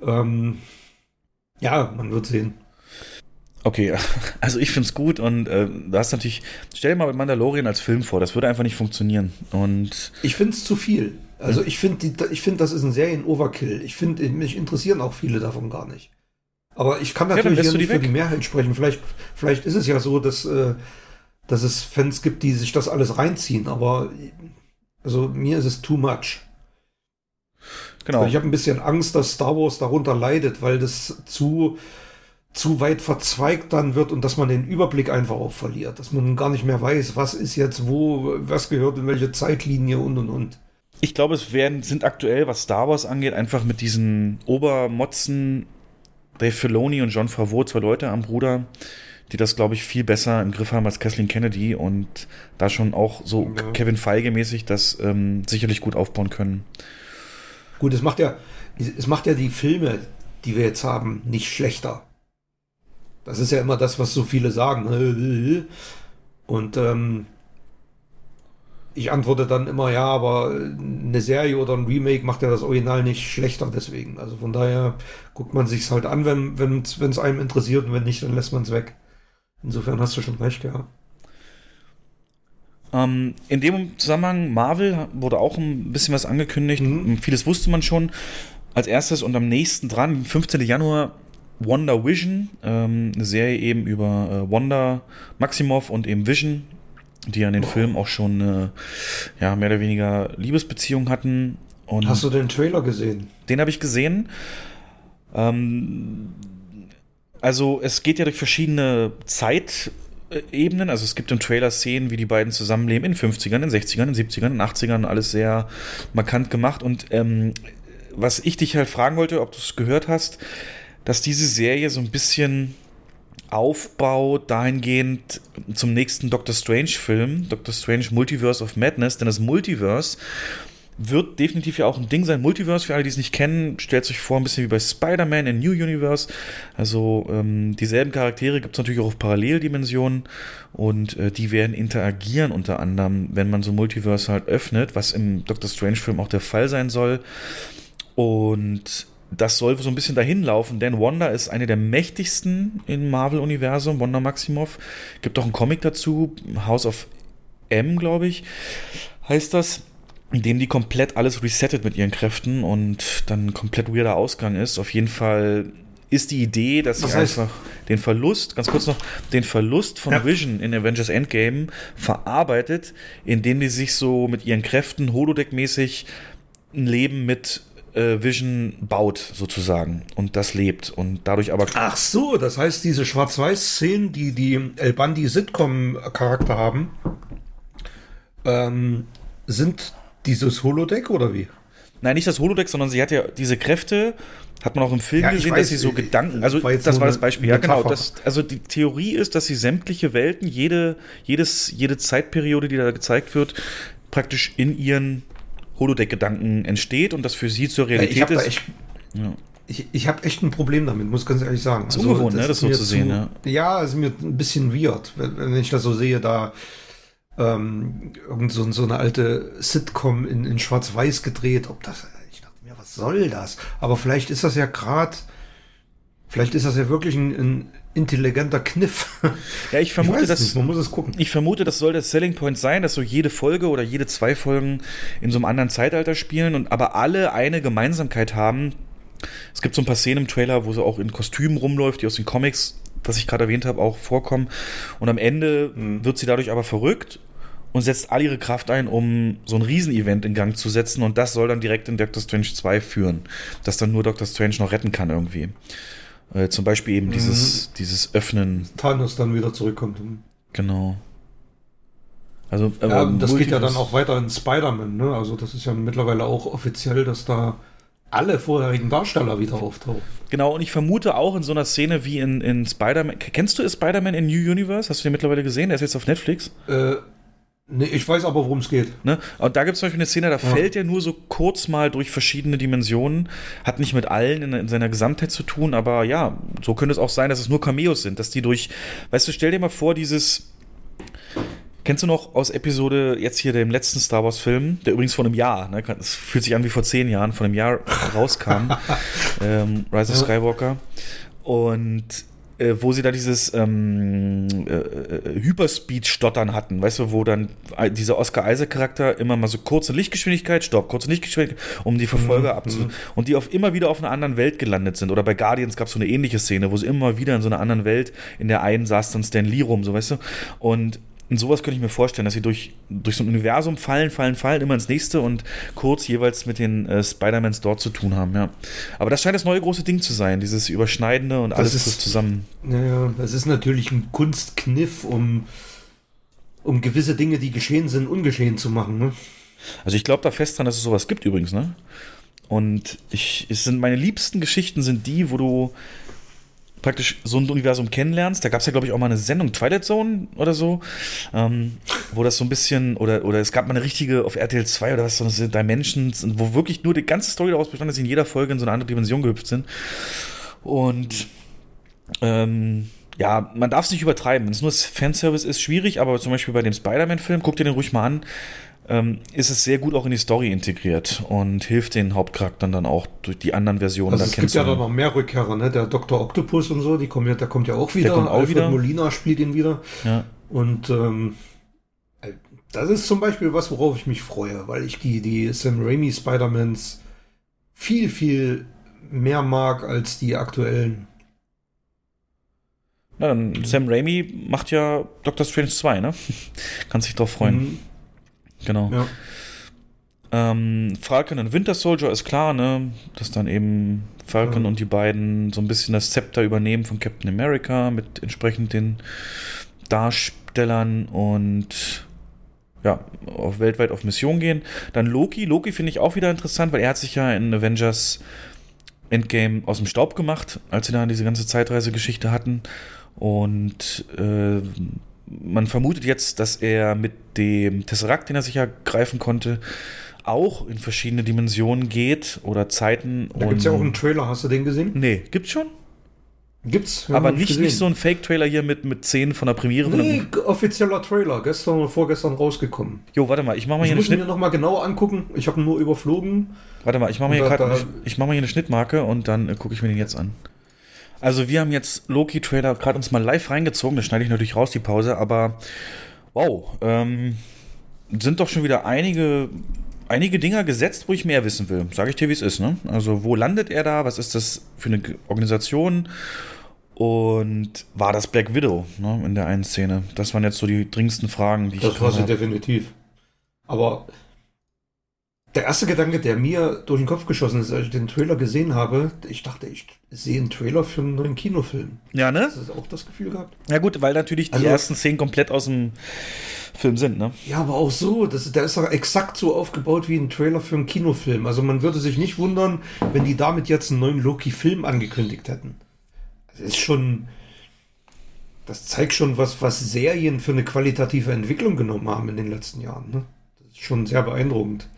Ähm, ja, man wird sehen. Okay, [laughs] also ich finde es gut und äh, du hast natürlich, stell dir mal Mandalorian als Film vor, das würde einfach nicht funktionieren. Und Ich finde es zu viel. Also ich finde, ich finde, das ist ein Serien-Overkill. Ich finde, mich interessieren auch viele davon gar nicht. Aber ich kann natürlich lässt hier du die nicht für die Mehrheit sprechen. Vielleicht, vielleicht ist es ja so, dass, äh, dass es Fans gibt, die sich das alles reinziehen. Aber also mir ist es too much. genau. Weil ich habe ein bisschen Angst, dass Star Wars darunter leidet, weil das zu zu weit verzweigt dann wird und dass man den Überblick einfach auch verliert, dass man gar nicht mehr weiß, was ist jetzt wo, was gehört in welche Zeitlinie und und und. Ich glaube, es werden, sind aktuell, was Star Wars angeht, einfach mit diesen Obermotzen Dave Filoni und John Favreau, zwei Leute am Bruder, die das, glaube ich, viel besser im Griff haben als Kathleen Kennedy und da schon auch so Ja. Kevin Feige-mäßig das ähm, sicherlich gut aufbauen können. Gut, es macht ja, es macht ja die Filme, die wir jetzt haben, nicht schlechter. Das ist ja immer das, was so viele sagen. [laughs] Und ähm, ich antworte dann immer, ja, aber eine Serie oder ein Remake macht ja das Original nicht schlechter deswegen. Also von daher guckt man sich's halt an, wenn wenn es einem interessiert und wenn nicht, dann lässt man es weg. Insofern hast du schon recht, ja. Ähm, in dem Zusammenhang, Marvel wurde auch ein bisschen was angekündigt. Mhm. Vieles wusste man schon. Als erstes und am nächsten dran, 15. Januar, Wonder Vision, ähm, eine Serie eben über äh, Wanda Maximoff und eben Vision, die ja in den Filmen auch schon äh, ja, mehr oder weniger Liebesbeziehungen hatten. Und Hast du den Trailer gesehen? den habe ich gesehen. Ähm, also es geht ja durch verschiedene Zeitebenen. Also es gibt im Trailer Szenen, wie die beiden zusammenleben in 50ern, in 60ern, in 70ern, in 80ern. Alles sehr markant gemacht. Und ähm, was ich dich halt fragen wollte, ob du es gehört hast, dass diese Serie so ein bisschen aufbaut dahingehend zum nächsten Doctor Strange Film, Doctor Strange Multiverse of Madness, denn das Multiverse wird definitiv ja auch ein Ding sein. Multiverse, für alle, die es nicht kennen, stellt sich vor, ein bisschen wie bei Spider-Man in New Universe. Also ähm, dieselben Charaktere gibt es natürlich auch auf Paralleldimensionen und äh, die werden interagieren unter anderem, wenn man so Multiverse halt öffnet, was im Doctor Strange-Film auch der Fall sein soll. Und das soll so ein bisschen dahin laufen, denn Wanda ist eine der mächtigsten im Marvel-Universum, Wanda Maximoff. Gibt auch einen Comic dazu, House of M, glaube ich, heißt das in dem die komplett alles resettet mit ihren Kräften und dann ein komplett weirder Ausgang ist. Auf jeden Fall ist die Idee, dass Das sie heißt- einfach den Verlust, ganz kurz noch, den Verlust von Ja. Vision in Avengers Endgame verarbeitet, indem die sich so mit ihren Kräften Holodeck-mäßig ein Leben mit äh, Vision baut, sozusagen. Und das lebt. Und dadurch aber Ach so, das heißt, diese Schwarz-Weiß-Szenen, die die El Bandi Sitcom-Charakter haben, ähm, sind dieses Holodeck oder wie? Nein, nicht das Holodeck, sondern sie hat ja diese Kräfte, hat man auch im Film Ja, gesehen, weiß, dass sie so äh, Gedanken, also war das war das Beispiel, ja genau. Das, also die Theorie ist, dass sie sämtliche Welten, jede, jedes, jede Zeitperiode, die da gezeigt wird, praktisch in ihren Holodeck-Gedanken entsteht und das für sie zur Realität ich habe da ist. echt, Ja. ich, ich habe echt ein Problem damit, muss ganz ehrlich sagen. Also, Ist ungewohnt, ne, das so zu sehen, ja. Ja, ist mir ein bisschen weird, wenn, wenn ich das so sehe, da ähm, irgend so, so eine alte Sitcom in, in Schwarz-Weiß gedreht. Ob das, ich dachte mir, was soll das? Aber vielleicht ist das ja gerade, vielleicht ist das ja wirklich ein, ein intelligenter Kniff. [laughs] Ja, ich vermute, weiß dass man muss es gucken. Ich vermute, das soll der Selling Point sein, dass so jede Folge oder jede zwei Folgen in so einem anderen Zeitalter spielen und aber alle eine Gemeinsamkeit haben. Es gibt so ein paar Szenen im Trailer, wo sie auch in Kostümen rumläuft, die aus den Comics, das ich gerade erwähnt habe, auch vorkommen. Und am Ende wird sie dadurch aber verrückt und setzt all ihre Kraft ein, um so ein Riesenevent in Gang zu setzen und das soll dann direkt in Doctor Strange 2 führen, dass dann nur Doctor Strange noch retten kann irgendwie. Äh, zum Beispiel eben dieses, dieses Öffnen. Thanos dann wieder zurückkommt. Genau. Also, Ja, das geht ja dann auch weiter in Spider-Man, ne? Also das ist ja mittlerweile auch offiziell, dass da alle vorherigen Darsteller wieder auftauchen. Genau, und ich vermute auch in so einer Szene wie in, in Spider-Man. Kennst du Spider-Man in New Universe? Hast du den mittlerweile gesehen? Der ist jetzt auf Netflix. Äh, nee, ich weiß aber, worum es geht. Ne? Und da gibt es zum Beispiel eine Szene, da fällt er nur so kurz mal durch verschiedene Dimensionen. Hat nicht mit allen in, in seiner Gesamtheit zu tun, aber ja, so könnte es auch sein, dass es nur Cameos sind, dass die durch. Weißt du, stell dir mal vor, dieses. Kennst du noch aus Episode, jetzt hier dem letzten Star Wars-Film, der übrigens vor einem Jahr, ne, es fühlt sich an wie vor zehn Jahren, vor einem Jahr rauskam, [laughs] ähm, Rise of Skywalker. Und äh, wo sie da dieses ähm, äh, äh, Hyperspeed-Stottern hatten, weißt du, wo dann dieser Oscar Isaac-Charakter immer mal so kurze Lichtgeschwindigkeit, Stopp, kurze Lichtgeschwindigkeit, um die Verfolger abzu... Und die auf immer wieder auf einer anderen Welt gelandet sind. Oder bei Guardians gab es so eine ähnliche Szene, wo sie immer wieder in so einer anderen Welt, in der einen saß dann Stan Lee rum, so weißt du. Und in sowas könnte ich mir vorstellen, dass sie durch, durch so ein Universum fallen, fallen, fallen, immer ins nächste und kurz jeweils mit den äh, Spider-Mans dort zu tun haben, ja. Aber das scheint das neue große Ding zu sein, dieses Überschneidende und alles ist- zusammen. Naja, das ist natürlich ein Kunstkniff, um, um gewisse Dinge, die geschehen sind, ungeschehen zu machen. Ne? Also ich glaube da fest dran, dass es sowas gibt übrigens, ne? Und ich, es sind meine liebsten Geschichten sind die, wo du praktisch so ein Universum kennenlernst. Da gab es ja, glaube ich, auch mal eine Sendung, Twilight Zone oder so, ähm, wo das so ein bisschen, oder, oder es gab mal eine richtige auf RTL 2 oder was, so eine Dimensions, wo wirklich nur die ganze Story daraus bestand, dass sie in jeder Folge in so eine andere Dimension gehüpft sind. Und ähm, ja, man darf es nicht übertreiben. Wenn es nur Fanservice ist, schwierig, aber zum Beispiel bei dem Spider-Man-Film, guck dir den ruhig mal an, ähm, ist es sehr gut auch in die Story integriert und hilft den Hauptcharakteren dann auch durch die anderen Versionen. Also dann es gibt ja da kennenzulernen. noch mehr Rückkehrer, ne? Der Dr. Octopus und so, die kommen ja, der kommt ja auch wieder. kommt auch Alfred wieder. Molina spielt ihn wieder. Ja. Und ähm, äh, das ist zum Beispiel was, worauf ich mich freue, weil ich die, die Sam Raimi Spider-Mans viel, viel mehr mag als die aktuellen. Na, dann Sam Raimi macht ja Doctor Strange 2, ne? [laughs] Kann sich drauf freuen. Mhm. Genau. Ja. Ähm, Falcon und Winter Soldier ist klar, ne? Dass dann eben Falcon Ja. und die beiden so ein bisschen das Zepter übernehmen von Captain America mit entsprechend den Darstellern und ja, auf weltweit auf Mission gehen. Dann Loki. Loki finde ich auch wieder interessant, weil er hat sich ja in Avengers Endgame aus dem Staub gemacht, als sie da diese ganze Zeitreisegeschichte hatten. Und äh, man vermutet jetzt, dass er mit dem Tesseract, den er sich ja greifen konnte, auch in verschiedene Dimensionen geht oder Zeiten. Da gibt es ja auch einen Trailer, hast du den gesehen? Nee, gibt's schon? Gibt's. aber ich nicht, gesehen. nicht so ein Fake-Trailer hier mit, mit Szenen von der Premiere. Nee, der- offizieller Trailer, gestern oder vorgestern rausgekommen. Jo, warte mal, ich mach mal Ich hier eine muss ihn Schnitt. mir nochmal genau angucken. Ich habe nur überflogen. Warte mal, ich mache mal, hier Da- da- ich mach mal hier eine Schnittmarke und dann äh, gucke ich mir den jetzt an. Also wir haben jetzt Loki-Trailer gerade uns mal live reingezogen, das schneide ich natürlich raus, die Pause, aber wow, ähm, sind doch schon wieder einige, einige Dinger gesetzt, wo ich mehr wissen will. Sage ich dir, wie es ist, ne? Also wo landet er da? Was ist das für eine Organisation? Und war das Black Widow ne, in der einen Szene? Das waren jetzt so die dringendsten Fragen, die ich Das war sie definitiv. Aber der erste Gedanke, der mir durch den Kopf geschossen ist, als ich den Trailer gesehen habe, ich dachte, ich sehe einen Trailer für einen neuen Kinofilm. Ja, ne? Hast du auch das Gefühl gehabt? Ja gut, weil natürlich die Also- ersten Szenen komplett aus dem Film sind, ne? Ja, aber auch so, das, der ist doch exakt so aufgebaut wie ein Trailer für einen Kinofilm. Also man würde sich nicht wundern, wenn die damit jetzt einen neuen Loki-Film angekündigt hätten. Das ist schon, das zeigt schon, was, was Serien für eine qualitative Entwicklung genommen haben in den letzten Jahren. Ne? Das ist schon sehr beeindruckend.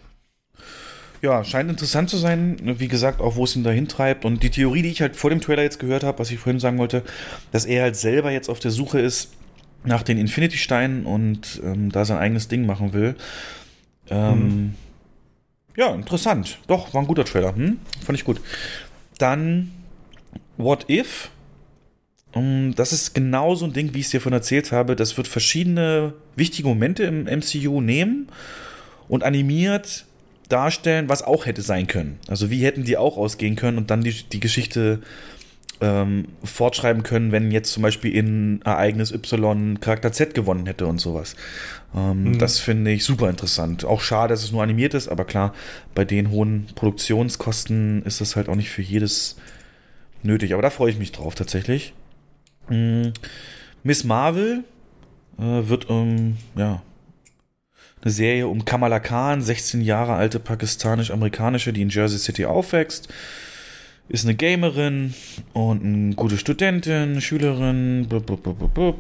Ja, scheint interessant zu sein, wie gesagt, auch wo es ihn dahin treibt. Und die Theorie, die ich halt vor dem Trailer jetzt gehört habe, was ich vorhin sagen wollte, dass er halt selber jetzt auf der Suche ist nach den Infinity-Steinen und ähm, da sein eigenes Ding machen will. Ähm, Ja, interessant. Doch, war ein guter Trailer. Hm? Fand ich gut. Dann What If? Um, das ist genau so ein Ding, wie ich es dir von erzählt habe. Das wird verschiedene wichtige Momente im MCU nehmen und animiert darstellen, was auch hätte sein können. Also wie hätten die auch ausgehen können und dann die, die Geschichte ähm, fortschreiben können, wenn jetzt zum Beispiel in Ereignis Y Charakter Z gewonnen hätte und sowas. Ähm, mhm. Das finde ich super interessant. Auch schade, dass es nur animiert ist, aber klar, bei den hohen Produktionskosten ist das halt auch nicht für jedes nötig. Aber da freue ich mich drauf tatsächlich. Mhm. Miss Marvel äh, wird um, ja, eine Serie um Kamala Khan, 16 Jahre alte pakistanisch-amerikanische, die in Jersey City aufwächst ist eine Gamerin und eine gute Studentin, Schülerin blub, blub, blub,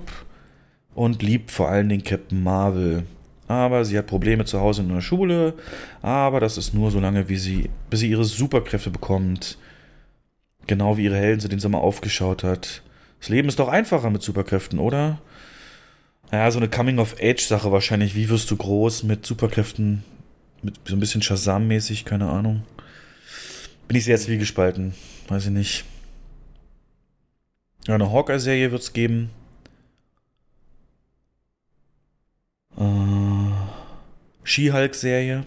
und liebt vor allen Dingen Captain Marvel. Aber sie hat Probleme zu Hause in der Schule, aber das ist nur so lange, wie sie, bis sie ihre Superkräfte bekommt. Genau wie ihre Helden, zu denen sie mal aufgeschaut hat. Das Leben ist doch einfacher mit Superkräften, oder? Ja, so eine Coming-of-Age-Sache wahrscheinlich. Wie wirst du groß mit Superkräften? Mit so ein bisschen Shazam-mäßig, keine Ahnung. Bin ich sehr zwiegespalten. Weiß ich nicht. Ja, eine Hawkeye-Serie wird es geben. Äh, She-Hulk-Serie.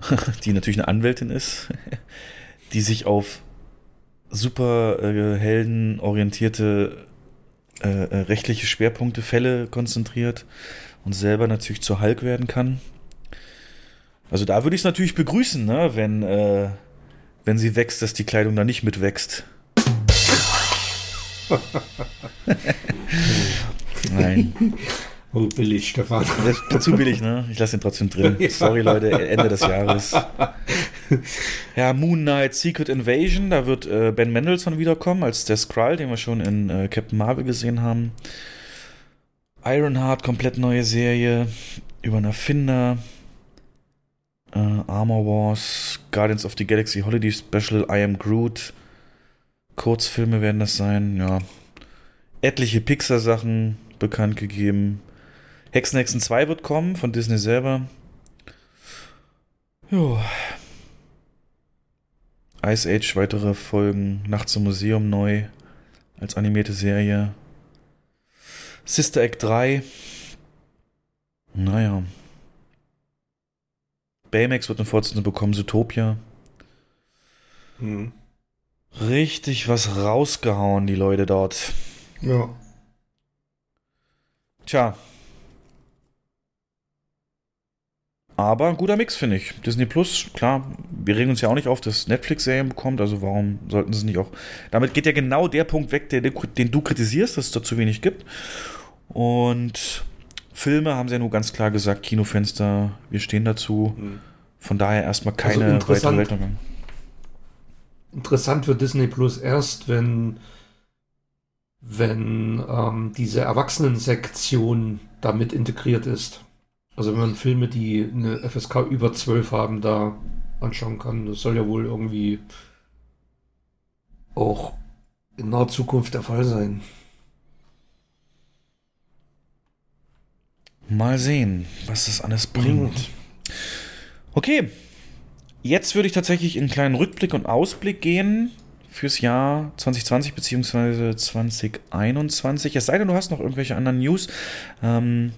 [laughs] die natürlich eine Anwältin ist, [laughs] die sich auf super äh, heldenorientierte äh, äh, rechtliche Schwerpunkte, Fälle konzentriert und selber natürlich zur Hulk werden kann. Also da würde ich es natürlich begrüßen, ne? wenn, äh, wenn sie wächst, dass die Kleidung da nicht mitwächst. [laughs] Nein. [laughs] Oh, billig, Stefan. [laughs] Zu billig, ne? Ich lasse ihn trotzdem drin. [laughs] Sorry, Leute, Ende des Jahres. [laughs] Ja, Moon Knight Secret Invasion, da wird äh, Ben Mendelssohn wiederkommen als der Skrull, den wir schon in äh, Captain Marvel gesehen haben. Ironheart, komplett neue Serie über einen Erfinder. Äh, Armor Wars, Guardians of the Galaxy Holiday Special, I Am Groot. Kurzfilme werden das sein, ja. Etliche Pixar-Sachen bekannt gegeben. Hexenhexen 2 wird kommen von Disney selber. Jo. Ice Age weitere Folgen. Nachts im Museum neu als animierte Serie. Sister Act 3. Naja. Baymax wird eine Fortsetzung bekommen, Zootopia. Mhm. Richtig was rausgehauen, die Leute dort. Ja. Tja. Aber ein guter Mix, finde ich. Disney Plus, klar, wir regen uns ja auch nicht auf, dass Netflix Serien bekommt, also warum sollten sie nicht auch. Damit geht ja genau der Punkt weg, der, den du kritisierst, dass es da zu wenig gibt. Und Filme haben sie ja nur ganz klar gesagt, Kinofenster, wir stehen dazu. Mhm. Von daher erstmal also keine also weitere Weltuntergang. Interessant wird Disney Plus erst, wenn, wenn ähm, diese Erwachsenensektion damit integriert ist. Also wenn man Filme, die eine FSK über 12 haben, da anschauen kann. Das soll ja wohl irgendwie auch in naher Zukunft der Fall sein. Mal sehen, was das alles bringt. Okay, jetzt würde ich tatsächlich in einen kleinen Rückblick und Ausblick gehen fürs Jahr 2020 bzw. 2021. Es sei denn, du hast noch irgendwelche anderen News. Ähm,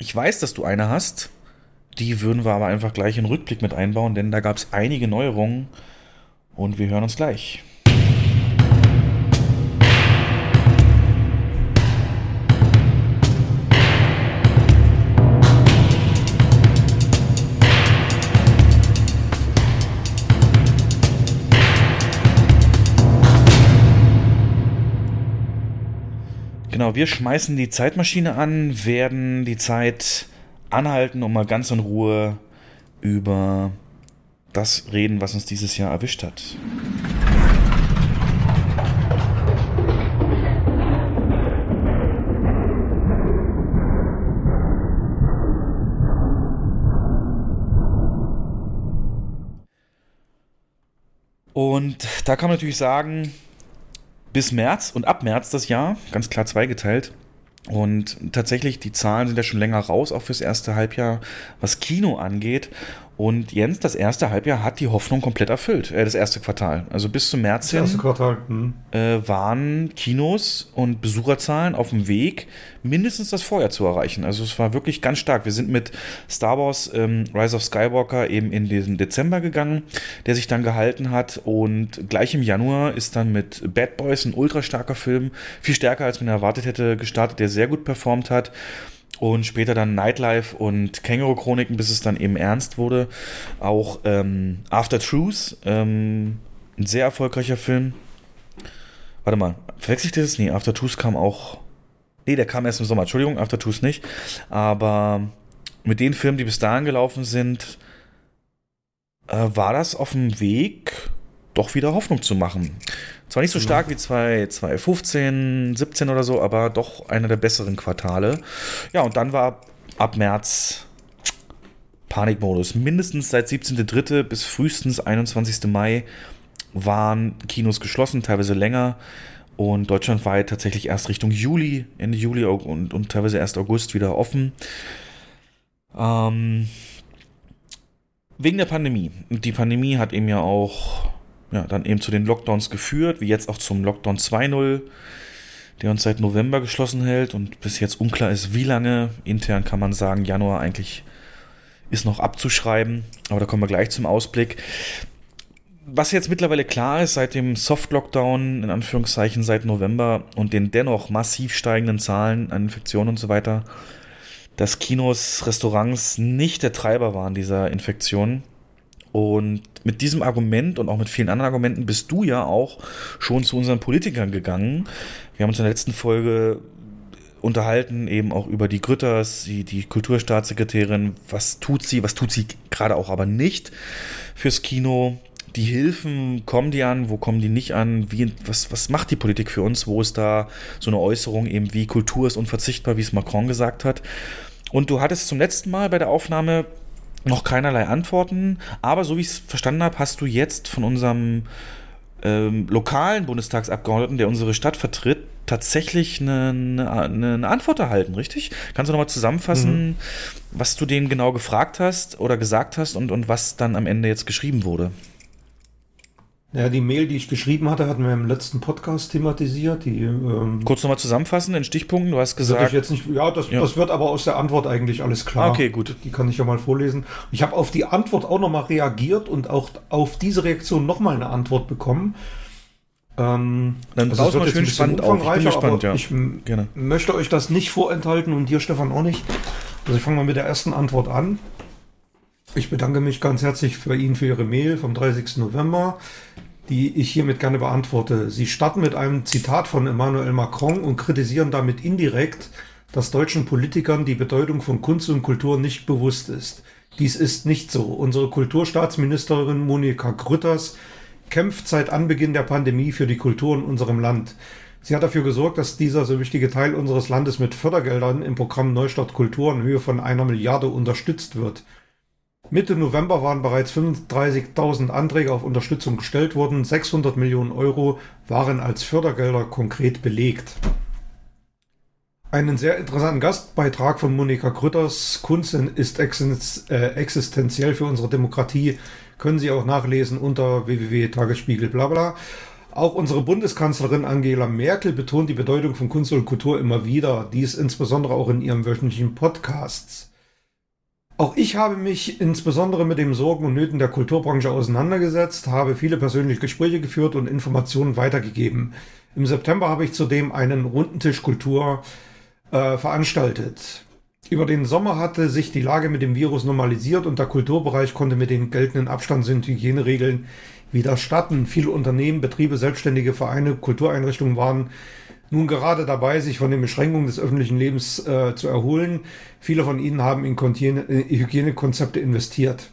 ich weiß, dass du eine hast. Die würden wir aber einfach gleich in Rückblick mit einbauen, denn da gab es einige Neuerungen und wir hören uns gleich. Genau, wir schmeißen die Zeitmaschine an, werden die Zeit anhalten und mal ganz in Ruhe über das reden, was uns dieses Jahr erwischt hat. Und da kann man natürlich sagen, bis März und ab März das Jahr, ganz klar zweigeteilt. Und tatsächlich, die Zahlen sind ja schon länger raus, auch fürs erste Halbjahr, was Kino angeht. Und Jens, das erste Halbjahr hat die Hoffnung komplett erfüllt, äh, das erste Quartal. Also bis zum März Das hin Quartal. Hm. äh, waren Kinos und Besucherzahlen auf dem Weg, mindestens das Vorjahr zu erreichen. Also es war wirklich ganz stark. Wir sind mit Star Wars ähm, Rise of Skywalker eben in den Dezember gegangen, der sich dann gehalten hat. Und gleich im Januar ist dann mit Bad Boys ein ultra starker Film, viel stärker als man erwartet hätte, gestartet, der sehr gut performt hat. Und später dann Nightlife und Känguru-Chroniken, bis es dann eben ernst wurde. Auch ähm, After Truth, ähm, ein sehr erfolgreicher Film. Warte mal, verwechsel ich das? Nee, After Truth kam auch. Nee, der kam erst im Sommer. Entschuldigung, After Truth nicht. Aber mit den Filmen, die bis dahin gelaufen sind, äh, war das auf dem Weg, doch wieder Hoffnung zu machen. Zwar nicht so stark wie 2015, 17 oder so, aber doch einer der besseren Quartale. Ja, und dann war ab März Panikmodus. Mindestens seit 17.3. bis frühestens 21. Mai waren Kinos geschlossen, teilweise länger. Und deutschlandweit tatsächlich erst Richtung Juli, Ende Juli und, und teilweise erst August wieder offen. Ähm, wegen der Pandemie. Die Pandemie hat eben ja auch ja, dann eben zu den Lockdowns geführt, wie jetzt auch zum Lockdown 2.0, der uns seit November geschlossen hält und bis jetzt unklar ist, wie lange. Intern kann man sagen, Januar eigentlich ist noch abzuschreiben, aber da kommen wir gleich zum Ausblick. Was jetzt mittlerweile klar ist, seit dem Soft-Lockdown, in Anführungszeichen seit November und den dennoch massiv steigenden Zahlen an Infektionen und so weiter, dass Kinos, Restaurants nicht der Treiber waren dieser Infektionen. Und mit diesem Argument und auch mit vielen anderen Argumenten bist du ja auch schon zu unseren Politikern gegangen. Wir haben uns in der letzten Folge unterhalten, eben auch über die Grütters, die, die Kulturstaatssekretärin, was tut sie, was tut sie gerade auch aber nicht fürs Kino. Die Hilfen, kommen die an, wo kommen die nicht an, wie, was, was macht die Politik für uns, wo ist da so eine Äußerung eben wie Kultur ist unverzichtbar, wie es Macron gesagt hat. Und du hattest zum letzten Mal bei der Aufnahme noch keinerlei Antworten, aber so wie ich es verstanden habe, hast du jetzt von unserem ähm, lokalen Bundestagsabgeordneten, der unsere Stadt vertritt, tatsächlich eine, eine, eine Antwort erhalten, richtig? Kannst du nochmal zusammenfassen, mhm. was du denen genau gefragt hast oder gesagt hast und, und was dann am Ende jetzt geschrieben wurde? Ja, die Mail, die ich geschrieben hatte, hatten wir im letzten Podcast thematisiert. Die, ähm, Kurz nochmal zusammenfassen in Stichpunkten. Du hast gesagt. Ich jetzt nicht, ja, das, ja, das wird aber aus der Antwort eigentlich alles klar. Okay, gut. Die kann ich ja mal vorlesen. Ich habe auf die Antwort auch nochmal reagiert und auch auf diese Reaktion nochmal eine Antwort bekommen. Ähm, Dann also mal schön spannend auf. Ich bin gespannt, ja. Ich Gerne. möchte euch das nicht vorenthalten und dir, Stefan, auch nicht. Also ich fange mal mit der ersten Antwort an. Ich bedanke mich ganz herzlich für Ihnen für Ihre Mail vom 30. November, die ich hiermit gerne beantworte. Sie starten mit einem Zitat von Emmanuel Macron und kritisieren damit indirekt, dass deutschen Politikern die Bedeutung von Kunst und Kultur nicht bewusst ist. Dies ist nicht so. Unsere Kulturstaatsministerin Monika Grütters kämpft seit Anbeginn der Pandemie für die Kultur in unserem Land. Sie hat dafür gesorgt, dass dieser so wichtige Teil unseres Landes mit Fördergeldern im Programm Neustadt Kultur in Höhe von einer Milliarde unterstützt wird. Mitte November waren bereits 35.000 Anträge auf Unterstützung gestellt worden. 600 Millionen Euro waren als Fördergelder konkret belegt. Einen sehr interessanten Gastbeitrag von Monika Grütters. Kunst ist äh, existenziell für unsere Demokratie. Können Sie auch nachlesen unter www.tagesspiegel bla Auch unsere Bundeskanzlerin Angela Merkel betont die Bedeutung von Kunst und Kultur immer wieder. Dies insbesondere auch in ihrem wöchentlichen Podcasts. Auch ich habe mich insbesondere mit den Sorgen und Nöten der Kulturbranche auseinandergesetzt, habe viele persönliche Gespräche geführt und Informationen weitergegeben. Im September habe ich zudem einen Rundentisch Kultur äh, veranstaltet. Über den Sommer hatte sich die Lage mit dem Virus normalisiert und der Kulturbereich konnte mit den geltenden Abstands- und Hygieneregeln wieder starten. Viele Unternehmen, Betriebe, selbstständige Vereine, Kultureinrichtungen waren nun gerade dabei, sich von den Beschränkungen des öffentlichen Lebens äh, zu erholen. Viele von ihnen haben in äh, Hygienekonzepte investiert.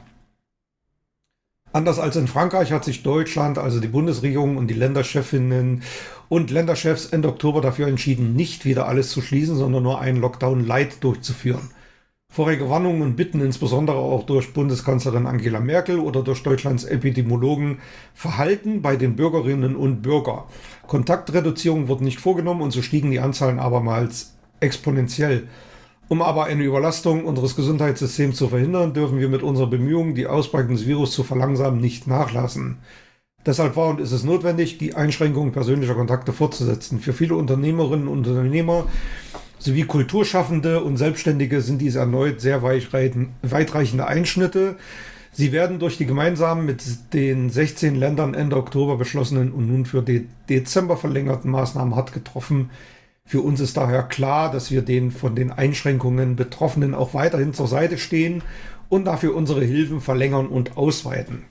Anders als in Frankreich hat sich Deutschland, also die Bundesregierung und die Länderchefinnen und Länderchefs Ende Oktober dafür entschieden, nicht wieder alles zu schließen, sondern nur einen Lockdown Light durchzuführen. Vorige Warnungen und Bitten, insbesondere auch durch Bundeskanzlerin Angela Merkel oder durch Deutschlands Epidemiologen, verhalten bei den Bürgerinnen und Bürgern. Kontaktreduzierung wurde nicht vorgenommen und so stiegen die Anzahlen abermals exponentiell. Um aber eine Überlastung unseres Gesundheitssystems zu verhindern, dürfen wir mit unserer Bemühung, die Ausbreitung des Virus zu verlangsamen, nicht nachlassen. Deshalb war und ist es notwendig, die Einschränkung persönlicher Kontakte fortzusetzen. Für viele Unternehmerinnen und Unternehmer sowie Kulturschaffende und Selbstständige sind dies erneut sehr weitreichende Einschnitte. Sie werden durch die gemeinsam mit den 16 Ländern Ende Oktober beschlossenen und nun für den Dezember verlängerten Maßnahmen hart getroffen. Für uns ist daher klar, dass wir den von den Einschränkungen Betroffenen auch weiterhin zur Seite stehen und dafür unsere Hilfen verlängern und ausweiten.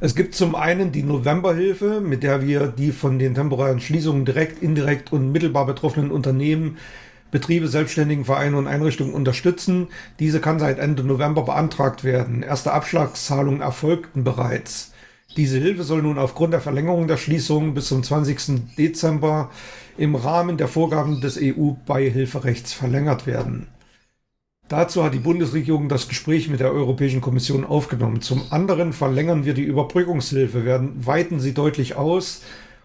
Es gibt zum einen die Novemberhilfe, mit der wir die von den temporären Schließungen direkt, indirekt und mittelbar betroffenen Unternehmen, Betriebe, Selbstständigen, Vereine und Einrichtungen unterstützen. Diese kann seit Ende November beantragt werden. Erste Abschlagszahlungen erfolgten bereits. Diese Hilfe soll nun aufgrund der Verlängerung der Schließung bis zum 20. Dezember im Rahmen der Vorgaben des EU-Beihilferechts verlängert werden. Dazu hat die Bundesregierung das Gespräch mit der Europäischen Kommission aufgenommen. Zum anderen verlängern wir die Überbrückungshilfe, werden, weiten sie deutlich aus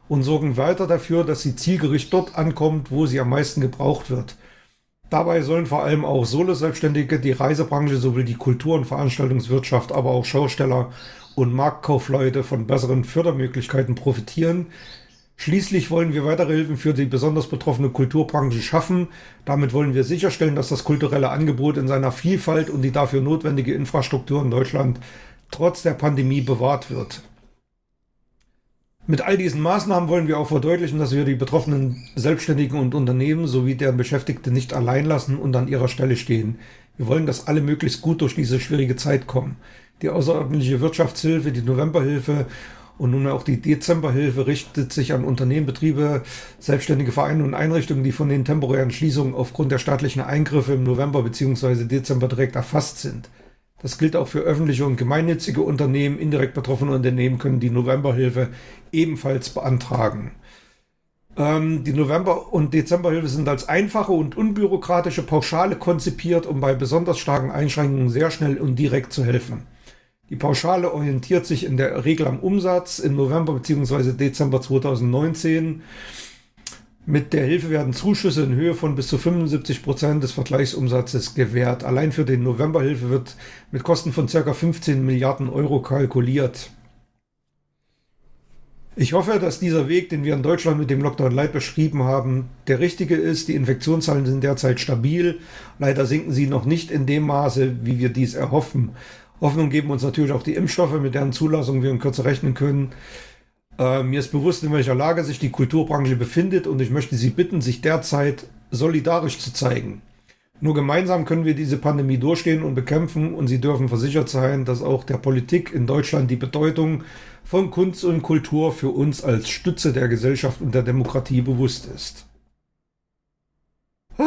und sorgen weiter dafür, dass sie zielgerichtet dort ankommt, wo sie am meisten gebraucht wird. Dabei sollen vor allem auch Solo-Selbstständige, die Reisebranche sowie die Kultur- und Veranstaltungswirtschaft, aber auch Schausteller und Marktkaufleute von besseren Fördermöglichkeiten profitieren, Schließlich wollen wir weitere Hilfen für die besonders betroffene Kulturbranche schaffen. Damit wollen wir sicherstellen, dass das kulturelle Angebot in seiner Vielfalt und die dafür notwendige Infrastruktur in Deutschland trotz der Pandemie bewahrt wird. Mit all diesen Maßnahmen wollen wir auch verdeutlichen, dass wir die betroffenen Selbstständigen und Unternehmen sowie deren Beschäftigte nicht allein lassen und an ihrer Stelle stehen. Wir wollen, dass alle möglichst gut durch diese schwierige Zeit kommen. Die außerordentliche Wirtschaftshilfe, die Novemberhilfe und nun auch die Dezemberhilfe richtet sich an Unternehmen, Betriebe, selbstständige Vereine und Einrichtungen, die von den temporären Schließungen aufgrund der staatlichen Eingriffe im November bzw. Dezember direkt erfasst sind. Das gilt auch für öffentliche und gemeinnützige Unternehmen. Indirekt betroffene Unternehmen können die Novemberhilfe ebenfalls beantragen. Ähm, die November- und Dezemberhilfe sind als einfache und unbürokratische Pauschale konzipiert, um bei besonders starken Einschränkungen sehr schnell und direkt zu helfen. Die Pauschale orientiert sich in der Regel am Umsatz im November bzw. Dezember 2019. Mit der Hilfe werden Zuschüsse in Höhe von bis zu 75 Prozent des Vergleichsumsatzes gewährt. Allein für den Novemberhilfe wird mit Kosten von ca. 15 Milliarden Euro kalkuliert. Ich hoffe, dass dieser Weg, den wir in Deutschland mit dem Lockdown Light beschrieben haben, der richtige ist. Die Infektionszahlen sind derzeit stabil. Leider sinken sie noch nicht in dem Maße, wie wir dies erhoffen. Hoffnung geben uns natürlich auch die Impfstoffe, mit deren Zulassung wir in Kürze rechnen können. Äh, mir ist bewusst, in welcher Lage sich die Kulturbranche befindet und ich möchte Sie bitten, sich derzeit solidarisch zu zeigen. Nur gemeinsam können wir diese Pandemie durchstehen und bekämpfen und Sie dürfen versichert sein, dass auch der Politik in Deutschland die Bedeutung von Kunst und Kultur für uns als Stütze der Gesellschaft und der Demokratie bewusst ist. Ah,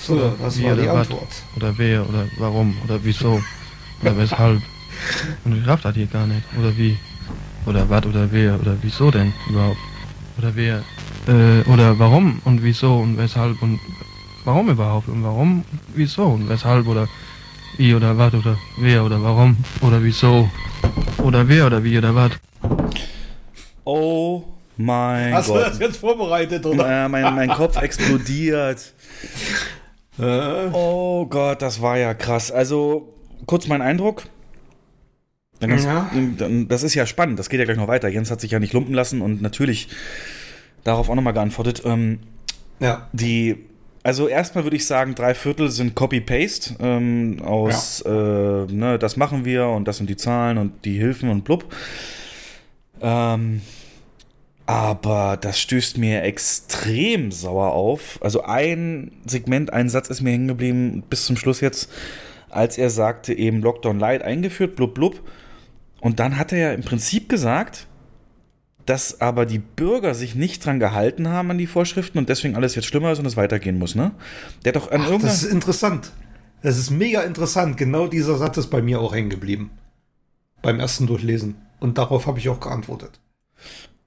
so, das war die Antwort. Oder wer oder warum oder wieso. Oder weshalb? Und ich raff das hier gar nicht. Oder wie? Oder was oder wer? Oder wieso denn überhaupt? Oder wer? Äh, oder warum und wieso und weshalb und warum überhaupt? Und warum, wieso und weshalb oder wie oder was oder wer oder warum oder wieso? Oder wer oder wie oder was? Oh mein Hast Gott. du das jetzt vorbereitet, oder? Äh, mein, mein Kopf explodiert. oh Gott, das war ja krass. Also, kurz mein Eindruck. Ganz, Ja. Das ist ja spannend, das geht ja gleich noch weiter. Jens hat sich ja nicht lumpen lassen und natürlich darauf auch nochmal geantwortet. Ähm, Ja. die, also erstmal würde ich sagen, drei Viertel sind Copy-Paste ähm, aus, äh, ne, das machen wir und das sind die Zahlen und die Hilfen und blub. Ähm, aber das stößt mir extrem sauer auf. Also ein Segment, ein Satz ist mir hängen geblieben bis zum Schluss jetzt, als er sagte eben Lockdown Light eingeführt, blub blub. Und dann hat er ja im Prinzip gesagt, dass aber die Bürger sich nicht dran gehalten haben an die Vorschriften und deswegen alles jetzt schlimmer ist und es weitergehen muss, ne? Der doch an Ach, irgendeiner... das ist interessant. Das ist mega interessant. Genau dieser Satz ist bei mir auch hängen geblieben. Beim ersten Durchlesen. Und darauf habe ich auch geantwortet.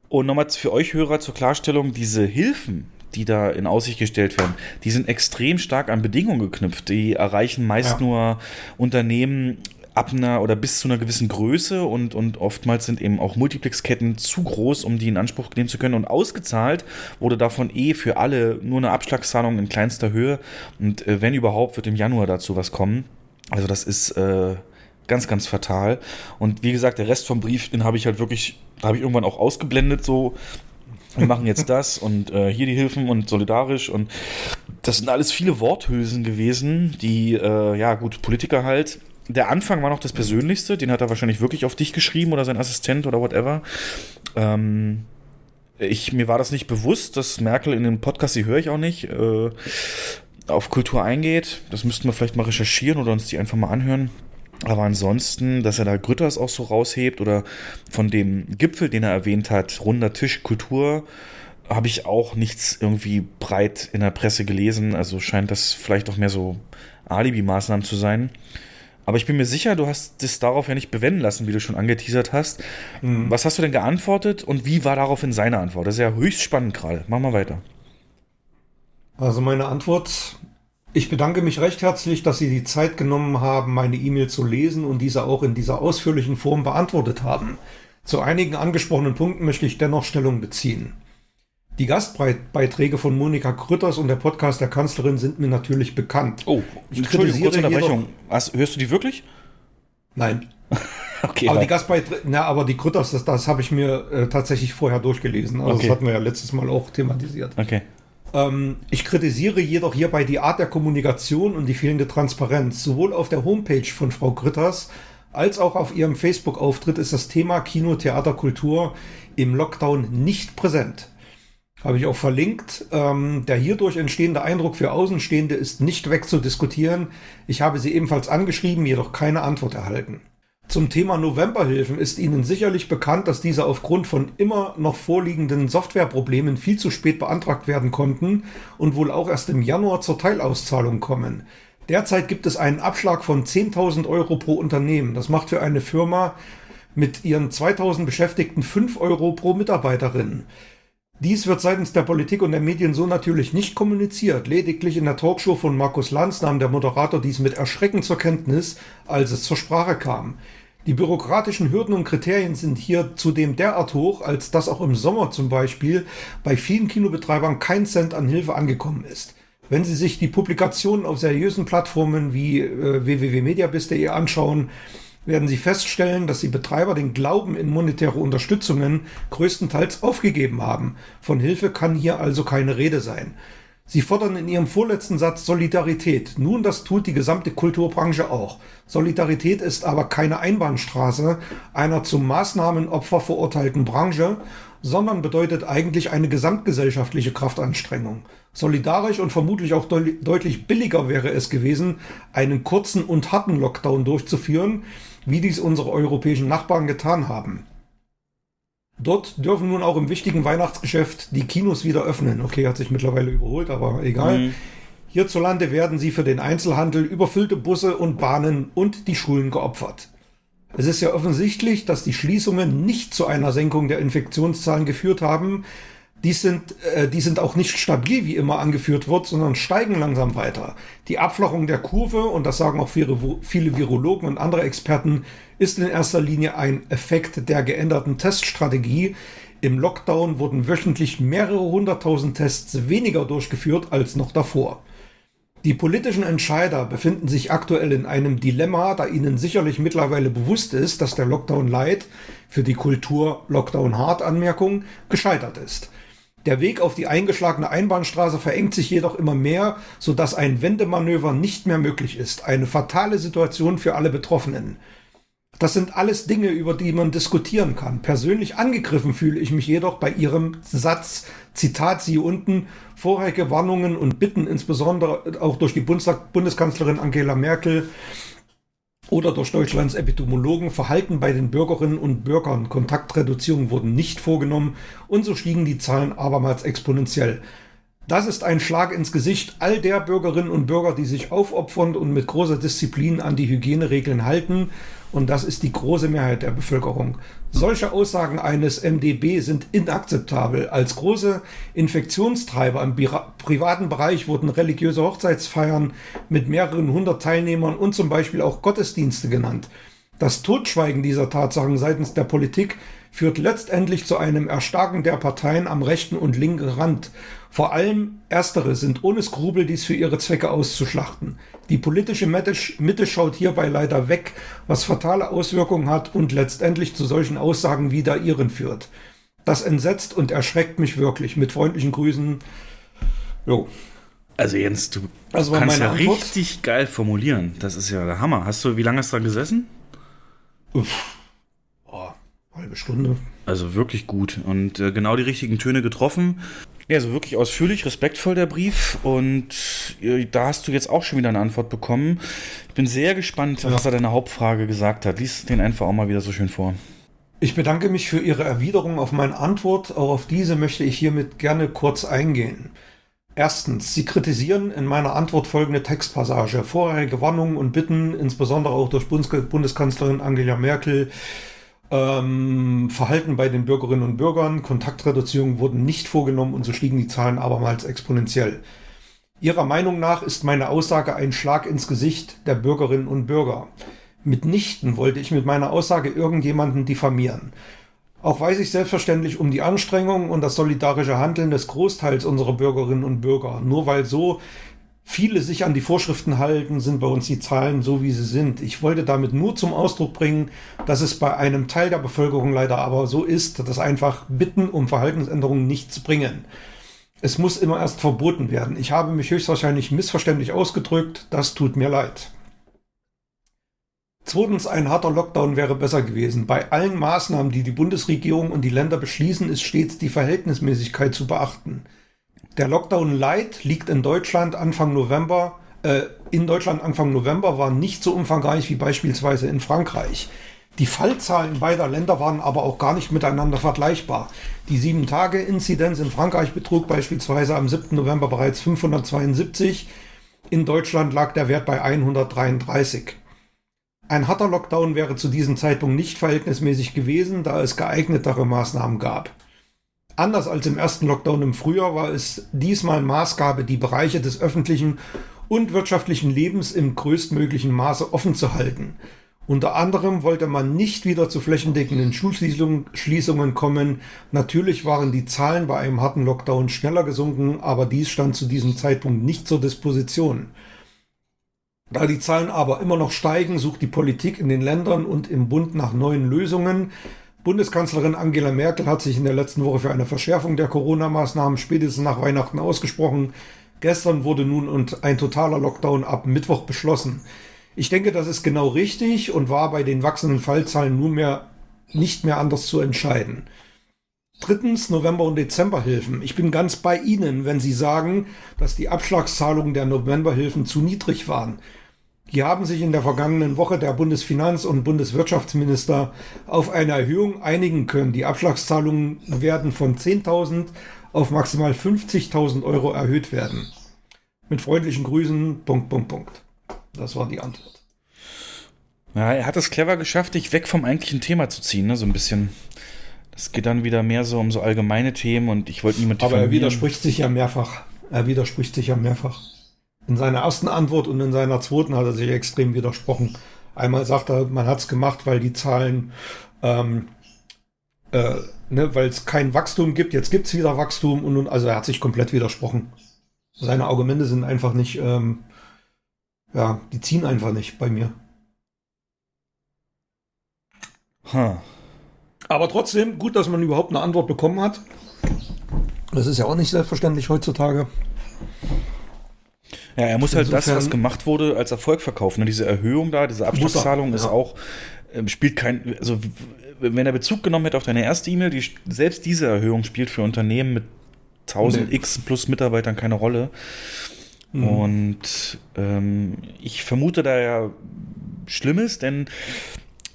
Und nochmal für euch Hörer zur Klarstellung, diese Hilfen, die da in Aussicht gestellt werden, die sind extrem stark an Bedingungen geknüpft. Die erreichen meist Ja. nur Unternehmen ab einer oder bis zu einer gewissen Größe und, und oftmals sind eben auch Multiplexketten zu groß, um die in Anspruch nehmen zu können. Und ausgezahlt wurde davon eh für alle nur eine Abschlagszahlung in kleinster Höhe. Und äh, wenn überhaupt, wird im Januar dazu was kommen. Also das ist äh, ganz, ganz fatal. Und wie gesagt, der Rest vom Brief, den habe ich halt wirklich, da habe ich irgendwann auch ausgeblendet, so wir machen jetzt das und äh, hier die Hilfen und solidarisch und das sind alles viele Worthülsen gewesen, die, äh, ja gut, Politiker halt. Der Anfang war noch das Persönlichste, den hat er wahrscheinlich wirklich auf dich geschrieben oder sein Assistent oder whatever. Ähm, ich, mir war das nicht bewusst, dass Merkel in dem Podcast, die höre ich auch nicht, äh, auf Kultur eingeht. Das müssten wir vielleicht mal recherchieren oder uns die einfach mal anhören. Aber ansonsten, dass er da Grütters auch so raushebt oder von dem Gipfel, den er erwähnt hat, runder Tisch Kultur, habe ich auch nichts irgendwie breit in der Presse gelesen. Also scheint das vielleicht auch mehr so Alibi-Maßnahmen zu sein. Aber ich bin mir sicher, du hast das darauf ja nicht bewenden lassen, wie du schon angeteasert hast. Mhm. Was hast du denn geantwortet und wie war daraufhin seine Antwort? Das ist ja höchst spannend gerade. Mach mal weiter. Also meine Antwort ich bedanke mich recht herzlich, dass Sie die Zeit genommen haben, meine E-Mail zu lesen und diese auch in dieser ausführlichen Form beantwortet haben. Zu einigen angesprochenen Punkten möchte ich dennoch Stellung beziehen. Die Gastbeiträge von Monika Krütters und der Podcast der Kanzlerin sind mir natürlich bekannt. Oh, ich kritisiere kurze Unterbrechung. Was, hörst du die wirklich? Nein. [laughs] okay. Aber die Gastbeiträge, na, aber die Krütters, das, das habe ich mir äh, tatsächlich vorher durchgelesen. Also okay. Das hatten wir ja letztes Mal auch thematisiert. Okay. Ähm, ich kritisiere jedoch hierbei die Art der Kommunikation und die fehlende Transparenz. Sowohl auf der Homepage von Frau Gritters als auch auf ihrem Facebook-Auftritt ist das Thema Kino, Theater, Kultur im Lockdown nicht präsent. Habe ich auch verlinkt. Ähm, der hierdurch entstehende Eindruck für Außenstehende ist nicht wegzudiskutieren. Ich habe sie ebenfalls angeschrieben, jedoch keine Antwort erhalten. Zum Thema Novemberhilfen ist Ihnen sicherlich bekannt, dass diese aufgrund von immer noch vorliegenden Softwareproblemen viel zu spät beantragt werden konnten und wohl auch erst im Januar zur Teilauszahlung kommen. Derzeit gibt es einen Abschlag von 10.000 Euro pro Unternehmen. Das macht für eine Firma mit ihren 2000 Beschäftigten 5 Euro pro Mitarbeiterin. Dies wird seitens der Politik und der Medien so natürlich nicht kommuniziert. Lediglich in der Talkshow von Markus Lanz nahm der Moderator dies mit Erschrecken zur Kenntnis, als es zur Sprache kam. Die bürokratischen Hürden und Kriterien sind hier zudem derart hoch, als dass auch im Sommer zum Beispiel bei vielen Kinobetreibern kein Cent an Hilfe angekommen ist. Wenn Sie sich die Publikationen auf seriösen Plattformen wie äh, www.mediabiz.de anschauen, werden Sie feststellen, dass die Betreiber den Glauben in monetäre Unterstützungen größtenteils aufgegeben haben. Von Hilfe kann hier also keine Rede sein. Sie fordern in ihrem vorletzten Satz Solidarität. Nun, das tut die gesamte Kulturbranche auch. Solidarität ist aber keine Einbahnstraße einer zum Maßnahmenopfer verurteilten Branche, sondern bedeutet eigentlich eine gesamtgesellschaftliche Kraftanstrengung. Solidarisch und vermutlich auch de deutlich billiger wäre es gewesen, einen kurzen und harten Lockdown durchzuführen, wie dies unsere europäischen Nachbarn getan haben. Dort dürfen nun auch im wichtigen Weihnachtsgeschäft die Kinos wieder öffnen. Okay, hat sich mittlerweile überholt, aber egal. Mhm. Hierzulande werden sie für den Einzelhandel überfüllte Busse und Bahnen und die Schulen geopfert. Es ist ja offensichtlich, dass die Schließungen nicht zu einer Senkung der Infektionszahlen geführt haben, die sind, äh, die sind auch nicht stabil, wie immer angeführt wird, sondern steigen langsam weiter. Die Abflachung der Kurve, und das sagen auch viele, viele Virologen und andere Experten, ist in erster Linie ein Effekt der geänderten Teststrategie. Im Lockdown wurden wöchentlich mehrere hunderttausend Tests weniger durchgeführt als noch davor. Die politischen Entscheider befinden sich aktuell in einem Dilemma, da ihnen sicherlich mittlerweile bewusst ist, dass der Lockdown Light für die Kultur Lockdown Hard Anmerkung gescheitert ist. Der Weg auf die eingeschlagene Einbahnstraße verengt sich jedoch immer mehr, sodass ein Wendemanöver nicht mehr möglich ist. Eine fatale Situation für alle Betroffenen. Das sind alles Dinge, über die man diskutieren kann. Persönlich angegriffen fühle ich mich jedoch bei Ihrem Satz, Zitat siehe unten, vorherige Warnungen und Bitten, insbesondere auch durch die Bundeskanzlerin Angela Merkel, oder durch Deutschlands Epidemiologen Verhalten bei den Bürgerinnen und Bürgern. Kontaktreduzierungen wurden nicht vorgenommen und so stiegen die Zahlen abermals exponentiell. Das ist ein Schlag ins Gesicht all der Bürgerinnen und Bürger, die sich aufopfern und mit großer Disziplin an die Hygieneregeln halten. Und das ist die große Mehrheit der Bevölkerung. Solche Aussagen eines MDB sind inakzeptabel. Als große Infektionstreiber im privaten Bereich wurden religiöse Hochzeitsfeiern mit mehreren hundert Teilnehmern und zum Beispiel auch Gottesdienste genannt. Das Totschweigen dieser Tatsachen seitens der Politik führt letztendlich zu einem Erstarken der Parteien am rechten und linken Rand. Vor allem erstere sind ohne Skrupel, dies für ihre Zwecke auszuschlachten. Die politische Mitte schaut hierbei leider weg, was fatale Auswirkungen hat und letztendlich zu solchen Aussagen wie der ihren führt. Das entsetzt und erschreckt mich wirklich. Mit freundlichen Grüßen. Jo. Also Jens, du also kannst ja Antwort? richtig geil formulieren. Das ist ja der Hammer. Hast du, wie lange hast du da gesessen? Uff. Halbe Stunde. Also wirklich gut und äh, genau die richtigen Töne getroffen. Ja, also wirklich ausführlich, respektvoll der Brief und äh, da hast du jetzt auch schon wieder eine Antwort bekommen. Ich bin sehr gespannt, ja. was er deine Hauptfrage gesagt hat. Lies den einfach auch mal wieder so schön vor. Ich bedanke mich für Ihre Erwiderung auf meine Antwort. Auch auf diese möchte ich hiermit gerne kurz eingehen. Erstens, Sie kritisieren in meiner Antwort folgende Textpassage. Vorherige Warnungen und Bitten, insbesondere auch durch Bundeskanzlerin Angela Merkel, ähm, Verhalten bei den Bürgerinnen und Bürgern, Kontaktreduzierungen wurden nicht vorgenommen und so stiegen die Zahlen abermals exponentiell. Ihrer Meinung nach ist meine Aussage ein Schlag ins Gesicht der Bürgerinnen und Bürger. Mitnichten wollte ich mit meiner Aussage irgendjemanden diffamieren. Auch weiß ich selbstverständlich um die Anstrengungen und das solidarische Handeln des Großteils unserer Bürgerinnen und Bürger. Nur weil so viele sich an die Vorschriften halten, sind bei uns die Zahlen so, wie sie sind. Ich wollte damit nur zum Ausdruck bringen, dass es bei einem Teil der Bevölkerung leider aber so ist, dass einfach Bitten um Verhaltensänderungen nichts bringen. Es muss immer erst verboten werden. Ich habe mich höchstwahrscheinlich missverständlich ausgedrückt. Das tut mir leid. Zweitens, ein harter Lockdown wäre besser gewesen. Bei allen Maßnahmen, die die Bundesregierung und die Länder beschließen, ist stets die Verhältnismäßigkeit zu beachten. Der Lockdown Light liegt in Deutschland Anfang November, äh, in Deutschland Anfang November war nicht so umfangreich wie beispielsweise in Frankreich. Die Fallzahlen beider Länder waren aber auch gar nicht miteinander vergleichbar. Die 7-Tage-Inzidenz in Frankreich betrug beispielsweise am 7. November bereits 572. In Deutschland lag der Wert bei 133. Ein harter Lockdown wäre zu diesem Zeitpunkt nicht verhältnismäßig gewesen, da es geeignetere Maßnahmen gab. Anders als im ersten Lockdown im Frühjahr war es diesmal Maßgabe, die Bereiche des öffentlichen und wirtschaftlichen Lebens im größtmöglichen Maße offen zu halten. Unter anderem wollte man nicht wieder zu flächendeckenden Schulschließungen kommen. Natürlich waren die Zahlen bei einem harten Lockdown schneller gesunken, aber dies stand zu diesem Zeitpunkt nicht zur Disposition. Da die Zahlen aber immer noch steigen, sucht die Politik in den Ländern und im Bund nach neuen Lösungen. Bundeskanzlerin Angela Merkel hat sich in der letzten Woche für eine Verschärfung der Corona-Maßnahmen spätestens nach Weihnachten ausgesprochen. Gestern wurde nun ein totaler Lockdown ab Mittwoch beschlossen. Ich denke, das ist genau richtig und war bei den wachsenden Fallzahlen nunmehr nicht mehr anders zu entscheiden. Drittens November- und Dezemberhilfen. Ich bin ganz bei Ihnen, wenn Sie sagen, dass die Abschlagszahlungen der Novemberhilfen zu niedrig waren. Hier haben sich in der vergangenen Woche der Bundesfinanz- und Bundeswirtschaftsminister auf eine Erhöhung einigen können. Die Abschlagszahlungen werden von 10.000 auf maximal 50.000 Euro erhöht werden. Mit freundlichen Grüßen, Punkt, Punkt, Punkt. Das war die Antwort. Ja, er hat es clever geschafft, dich weg vom eigentlichen Thema zu ziehen, ne? so ein bisschen. Das geht dann wieder mehr so um so allgemeine Themen und ich wollte niemand Aber er widerspricht sich ja mehrfach. Er widerspricht sich ja mehrfach. In seiner ersten Antwort und in seiner zweiten hat er sich extrem widersprochen. Einmal sagt er, man hat es gemacht, weil die Zahlen, ähm, äh, ne, weil es kein Wachstum gibt. Jetzt gibt es wieder Wachstum und, und also er hat sich komplett widersprochen. Seine Argumente sind einfach nicht, ähm, ja, die ziehen einfach nicht bei mir. Huh. Aber trotzdem, gut, dass man überhaupt eine Antwort bekommen hat. Das ist ja auch nicht selbstverständlich heutzutage. Ja, er muss Insofern, halt das, was gemacht wurde, als Erfolg verkaufen. Ne? Diese Erhöhung da, diese Abschlagszahlung ja. ist auch, äh, spielt kein, also wenn er Bezug genommen hätte auf deine erste E-Mail, die, selbst diese Erhöhung spielt für Unternehmen mit 1000 nee. X plus Mitarbeitern keine Rolle. Mhm. Und ähm, ich vermute da ja Schlimmes, denn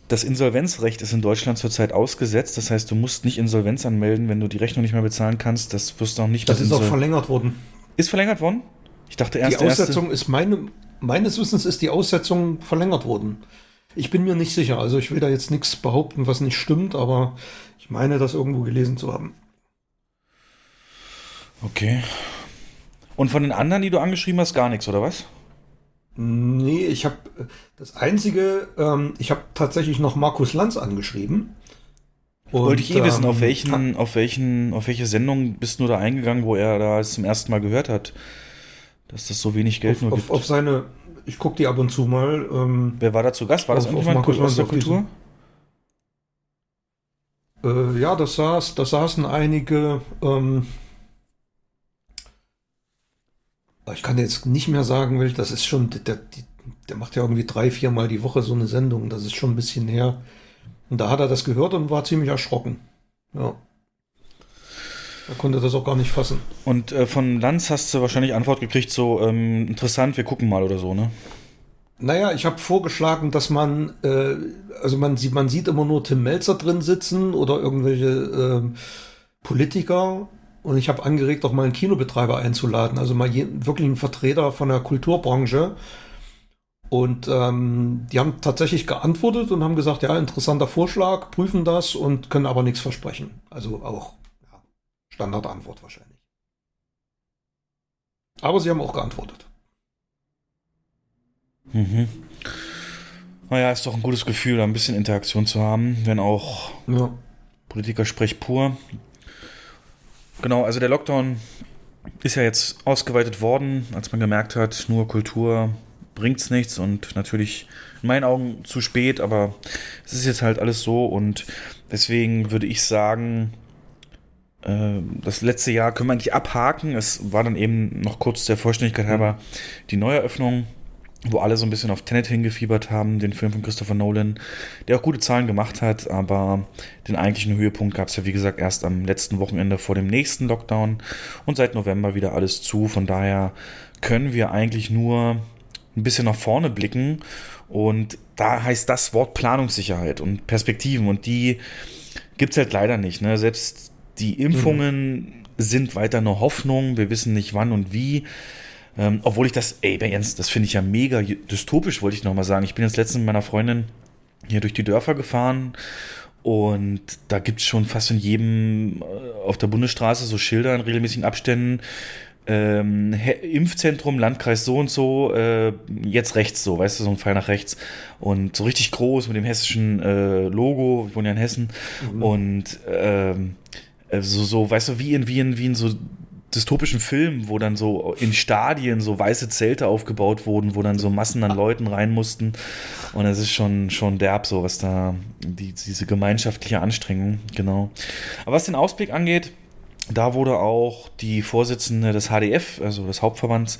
das Insolvenzrecht ist in Deutschland zurzeit ausgesetzt. Das heißt, du musst nicht Insolvenz anmelden, wenn du die Rechnung nicht mehr bezahlen kannst. Das wirst du auch nicht. Das ist auch verlängert worden. Ist verlängert worden? Ich dachte erst. Die Aussetzung ist meine, meines Wissens ist die Aussetzung verlängert worden. Ich bin mir nicht sicher. Also ich will da jetzt nichts behaupten, was nicht stimmt, aber ich meine, das irgendwo gelesen zu haben. Okay. Und von den anderen, die du angeschrieben hast, gar nichts, oder was? Nee, ich habe das einzige, ähm, ich habe tatsächlich noch Markus Lanz angeschrieben. Und, Wollte ich eh wissen, auf ähm, welchen, auf welchen, auf welche Sendung bist du da eingegangen, wo er da zum ersten Mal gehört hat, dass das so wenig Geld auf, nur auf, gibt. Auf seine, ich gucke die ab und zu mal. Ähm, Wer war da zu Gast? War das irgendjemand aus der Kultur? Äh, ja, das saß, das saßen einige. Ähm, ich kann jetzt nicht mehr sagen, welch, das ist schon, der, der macht ja irgendwie drei, viermal die Woche so eine Sendung. Das ist schon ein bisschen her. Und da hat er das gehört und war ziemlich erschrocken. Ja. Er konnte das auch gar nicht fassen. Und äh, von Lanz hast du wahrscheinlich Antwort gekriegt, so ähm, interessant, wir gucken mal oder so, ne? Naja, ich habe vorgeschlagen, dass man, äh, also man sieht, man sieht immer nur Tim Melzer drin sitzen oder irgendwelche äh, Politiker. Und ich habe angeregt, auch mal einen Kinobetreiber einzuladen, also mal je, wirklich einen Vertreter von der Kulturbranche. Und ähm, die haben tatsächlich geantwortet und haben gesagt, ja, interessanter Vorschlag, prüfen das und können aber nichts versprechen. Also auch Standardantwort wahrscheinlich. Aber sie haben auch geantwortet. Mhm. Naja, ist doch ein gutes Gefühl, da ein bisschen Interaktion zu haben, wenn auch ja. Politiker-Sprech pur. Genau, also der Lockdown ist ja jetzt ausgeweitet worden, als man gemerkt hat, nur Kultur bringt es nichts und natürlich in meinen Augen zu spät, aber es ist jetzt halt alles so und deswegen würde ich sagen, das letzte Jahr können wir eigentlich abhaken. Es war dann eben noch kurz der Vollständigkeit halber die Neueröffnung wo alle so ein bisschen auf Tenet hingefiebert haben, den Film von Christopher Nolan, der auch gute Zahlen gemacht hat, aber den eigentlichen Höhepunkt gab es ja, wie gesagt, erst am letzten Wochenende vor dem nächsten Lockdown und seit November wieder alles zu. Von daher können wir eigentlich nur ein bisschen nach vorne blicken und da heißt das Wort Planungssicherheit und Perspektiven und die gibt es halt leider nicht. Ne? Selbst die Impfungen mhm. sind weiter eine Hoffnung, wir wissen nicht wann und wie. Ähm, obwohl ich das, ey, Jens, das finde ich ja mega dystopisch, wollte ich nochmal sagen. Ich bin jetzt letztens mit meiner Freundin hier durch die Dörfer gefahren und da gibt es schon fast in jedem äh, auf der Bundesstraße so Schilder in regelmäßigen Abständen. Ähm, Impfzentrum, Landkreis so und so, äh, jetzt rechts so, weißt du, so ein Pfeil nach rechts. Und so richtig groß mit dem hessischen äh, Logo, wir wohnen ja in Hessen. Mhm. Und ähm, äh, so, so, weißt du, wie in, wie in, wie in so dystopischen Filmen, wo dann so in Stadien so weiße Zelte aufgebaut wurden, wo dann so Massen an Leuten rein mussten. Und es ist schon, schon derb, so was da, die, diese gemeinschaftliche Anstrengung, genau. Aber was den Ausblick angeht, da wurde auch die Vorsitzende des HDF, also des Hauptverbands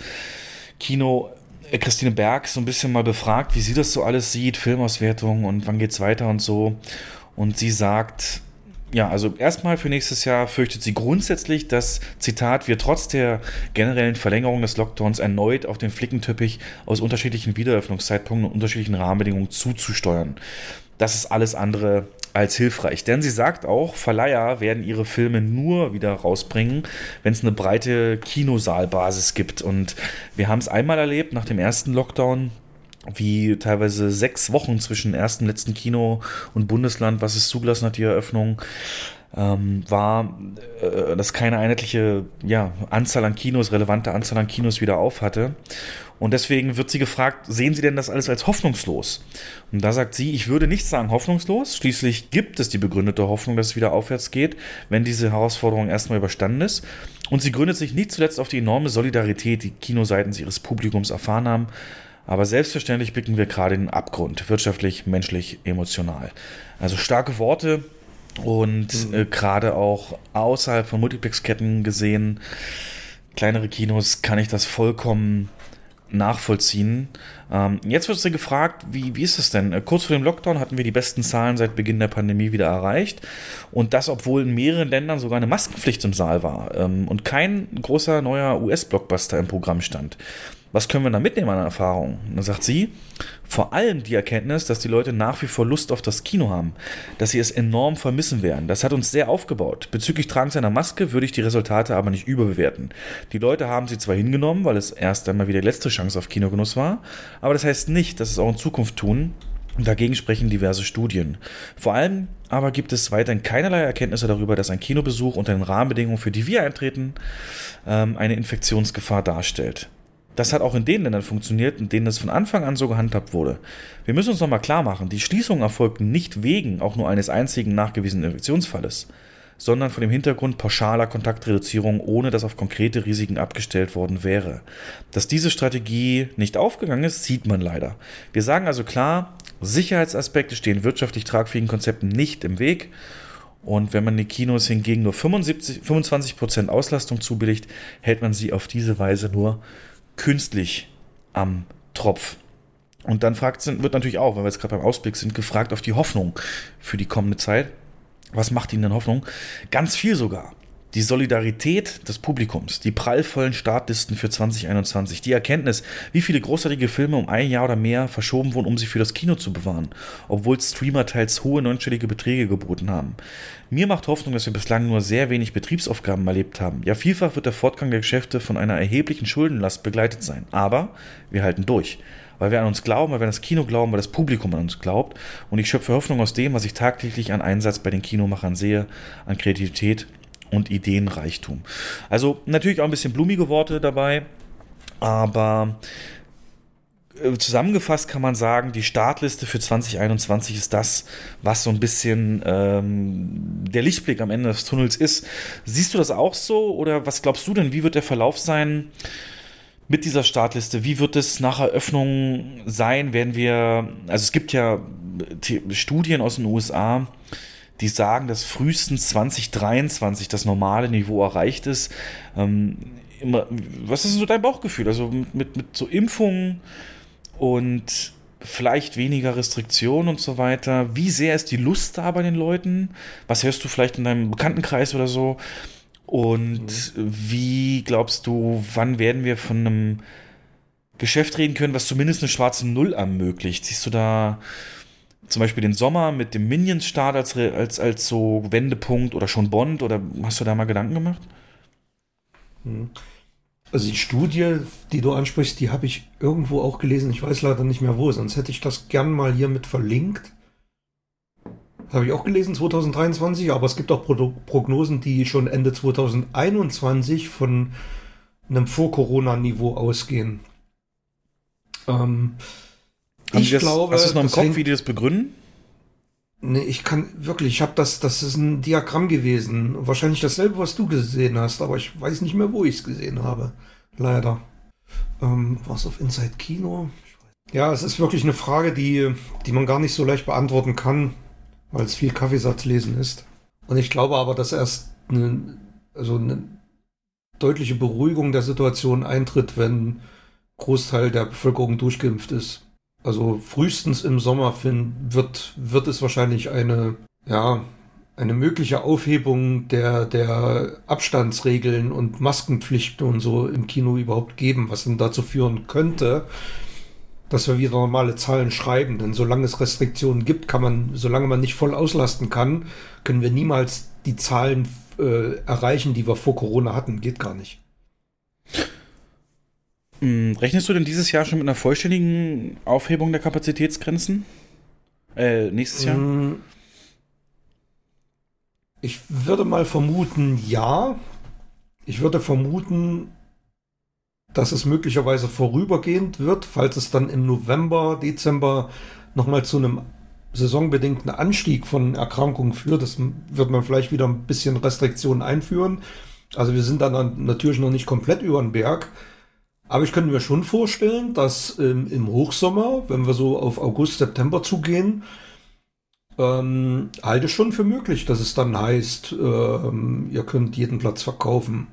Kino, äh, Christine Berg, so ein bisschen mal befragt, wie sie das so alles sieht, Filmauswertung und wann geht's weiter und so. Und sie sagt, ja, also erstmal für nächstes Jahr fürchtet sie grundsätzlich, dass, Zitat, wir trotz der generellen Verlängerung des Lockdowns erneut auf den Flickenteppich aus unterschiedlichen Wiederöffnungszeitpunkten und unterschiedlichen Rahmenbedingungen zuzusteuern. Das ist alles andere als hilfreich. Denn sie sagt auch, Verleiher werden ihre Filme nur wieder rausbringen, wenn es eine breite Kinosaalbasis gibt. Und wir haben es einmal erlebt nach dem ersten Lockdown wie teilweise sechs Wochen zwischen ersten letzten Kino und Bundesland, was es zugelassen hat, die Eröffnung, ähm, war, äh, dass keine einheitliche ja, Anzahl an Kinos, relevante Anzahl an Kinos wieder auf hatte. Und deswegen wird sie gefragt, sehen Sie denn das alles als hoffnungslos? Und da sagt sie, ich würde nicht sagen hoffnungslos. Schließlich gibt es die begründete Hoffnung, dass es wieder aufwärts geht, wenn diese Herausforderung erstmal überstanden ist. Und sie gründet sich nicht zuletzt auf die enorme Solidarität, die Kinoseiten ihres Publikums erfahren haben. Aber selbstverständlich blicken wir gerade in den Abgrund, wirtschaftlich, menschlich, emotional. Also starke Worte und mhm. äh, gerade auch außerhalb von Multiplexketten gesehen, kleinere Kinos, kann ich das vollkommen nachvollziehen. Ähm, jetzt wird sie gefragt, wie, wie ist es denn? Äh, kurz vor dem Lockdown hatten wir die besten Zahlen seit Beginn der Pandemie wieder erreicht. Und das, obwohl in mehreren Ländern sogar eine Maskenpflicht im Saal war ähm, und kein großer neuer US-Blockbuster im Programm stand. Was können wir da mitnehmen an Erfahrung? dann sagt sie, vor allem die Erkenntnis, dass die Leute nach wie vor Lust auf das Kino haben, dass sie es enorm vermissen werden. Das hat uns sehr aufgebaut. Bezüglich Tragens einer Maske würde ich die Resultate aber nicht überbewerten. Die Leute haben sie zwar hingenommen, weil es erst einmal wieder die letzte Chance auf Kinogenuss war, aber das heißt nicht, dass es auch in Zukunft tun. Dagegen sprechen diverse Studien. Vor allem aber gibt es weiterhin keinerlei Erkenntnisse darüber, dass ein Kinobesuch unter den Rahmenbedingungen, für die wir eintreten, ähm, eine Infektionsgefahr darstellt. Das hat auch in den Ländern funktioniert, in denen das von Anfang an so gehandhabt wurde. Wir müssen uns nochmal klar machen, die Schließungen erfolgten nicht wegen auch nur eines einzigen nachgewiesenen Infektionsfalles, sondern vor dem Hintergrund pauschaler Kontaktreduzierung, ohne dass auf konkrete Risiken abgestellt worden wäre. Dass diese Strategie nicht aufgegangen ist, sieht man leider. Wir sagen also klar, Sicherheitsaspekte stehen wirtschaftlich tragfähigen Konzepten nicht im Weg. Und wenn man den Kinos hingegen nur 75, 25% Auslastung zubilligt, hält man sie auf diese Weise nur künstlich am Tropf. Und dann fragt, wird natürlich auch, weil wir jetzt gerade beim Ausblick sind, gefragt auf die Hoffnung für die kommende Zeit. Was macht Ihnen denn Hoffnung? Ganz viel sogar die Solidarität des Publikums, die prallvollen Startlisten für 2021, die Erkenntnis, wie viele großartige Filme um ein Jahr oder mehr verschoben wurden, um sie für das Kino zu bewahren, obwohl Streamer teils hohe neunstellige Beträge geboten haben. Mir macht Hoffnung, dass wir bislang nur sehr wenig Betriebsaufgaben erlebt haben. Ja, vielfach wird der Fortgang der Geschäfte von einer erheblichen Schuldenlast begleitet sein. Aber wir halten durch weil wir an uns glauben, weil wir an das Kino glauben, weil das Publikum an uns glaubt. Und ich schöpfe Hoffnung aus dem, was ich tagtäglich an Einsatz bei den Kinomachern sehe, an Kreativität und Ideenreichtum. Also natürlich auch ein bisschen blumige Worte dabei, aber äh, zusammengefasst kann man sagen, die Startliste für 2021 ist das, was so ein bisschen ähm, der Lichtblick am Ende des Tunnels ist. Siehst du das auch so oder was glaubst du denn, wie wird der Verlauf sein? Mit dieser Startliste, wie wird es nach Eröffnung sein? Werden wir, also es gibt ja Studien aus den USA, die sagen, dass frühestens 2023 das normale Niveau erreicht ist. Ähm, immer, was ist so dein Bauchgefühl? Also mit, mit, mit so Impfungen und vielleicht weniger Restriktionen und so weiter. Wie sehr ist die Lust da bei den Leuten? Was hörst du vielleicht in deinem Bekanntenkreis oder so? Und mhm. wie glaubst du, wann werden wir von einem Geschäft reden können, was zumindest eine schwarze Null ermöglicht? Siehst du da zum Beispiel den Sommer mit dem Minions-Start als, als, als so Wendepunkt oder schon Bond oder hast du da mal Gedanken gemacht? Hm. Also die Studie, die du ansprichst, die habe ich irgendwo auch gelesen. Ich weiß leider nicht mehr wo, sonst hätte ich das gern mal hier mit verlinkt. Habe ich auch gelesen, 2023, aber es gibt auch Pro Prognosen, die schon Ende 2021 von einem Vor-Corona-Niveau ausgehen. Ähm, haben ich das, glaube, hast du es noch im Kopf, hängt, wie die das begründen? Nee, ich kann wirklich, ich habe das, das ist ein Diagramm gewesen. Wahrscheinlich dasselbe, was du gesehen hast, aber ich weiß nicht mehr, wo ich es gesehen habe. Leider. Ähm, was auf Inside Kino? Ja, es ist wirklich eine Frage, die, die man gar nicht so leicht beantworten kann, weil es viel Kaffeesatzlesen ist. Und ich glaube aber, dass erst eine, also eine deutliche Beruhigung der Situation eintritt, wenn Großteil der Bevölkerung durchgeimpft ist. Also frühestens im Sommer find, wird, wird es wahrscheinlich eine, ja, eine mögliche Aufhebung der, der Abstandsregeln und Maskenpflichten und so im Kino überhaupt geben, was dann dazu führen könnte, dass wir wieder normale Zahlen schreiben. Denn solange es Restriktionen gibt, kann man, solange man nicht voll auslasten kann, können wir niemals die Zahlen äh, erreichen, die wir vor Corona hatten. Geht gar nicht. Hm, rechnest du denn dieses Jahr schon mit einer vollständigen Aufhebung der Kapazitätsgrenzen? Äh, nächstes Jahr? Hm. Ich würde mal vermuten, ja. Ich würde vermuten, dass es möglicherweise vorübergehend wird, falls es dann im November, Dezember nochmal zu einem saisonbedingten Anstieg von Erkrankungen führt. Das wird man vielleicht wieder ein bisschen Restriktionen einführen. Also wir sind dann natürlich noch nicht komplett über den Berg. Aber ich könnte mir schon vorstellen, dass ähm, im Hochsommer, wenn wir so auf August, September zugehen, ähm, halte ich schon für möglich, dass es dann heißt, ähm, ihr könnt jeden Platz verkaufen.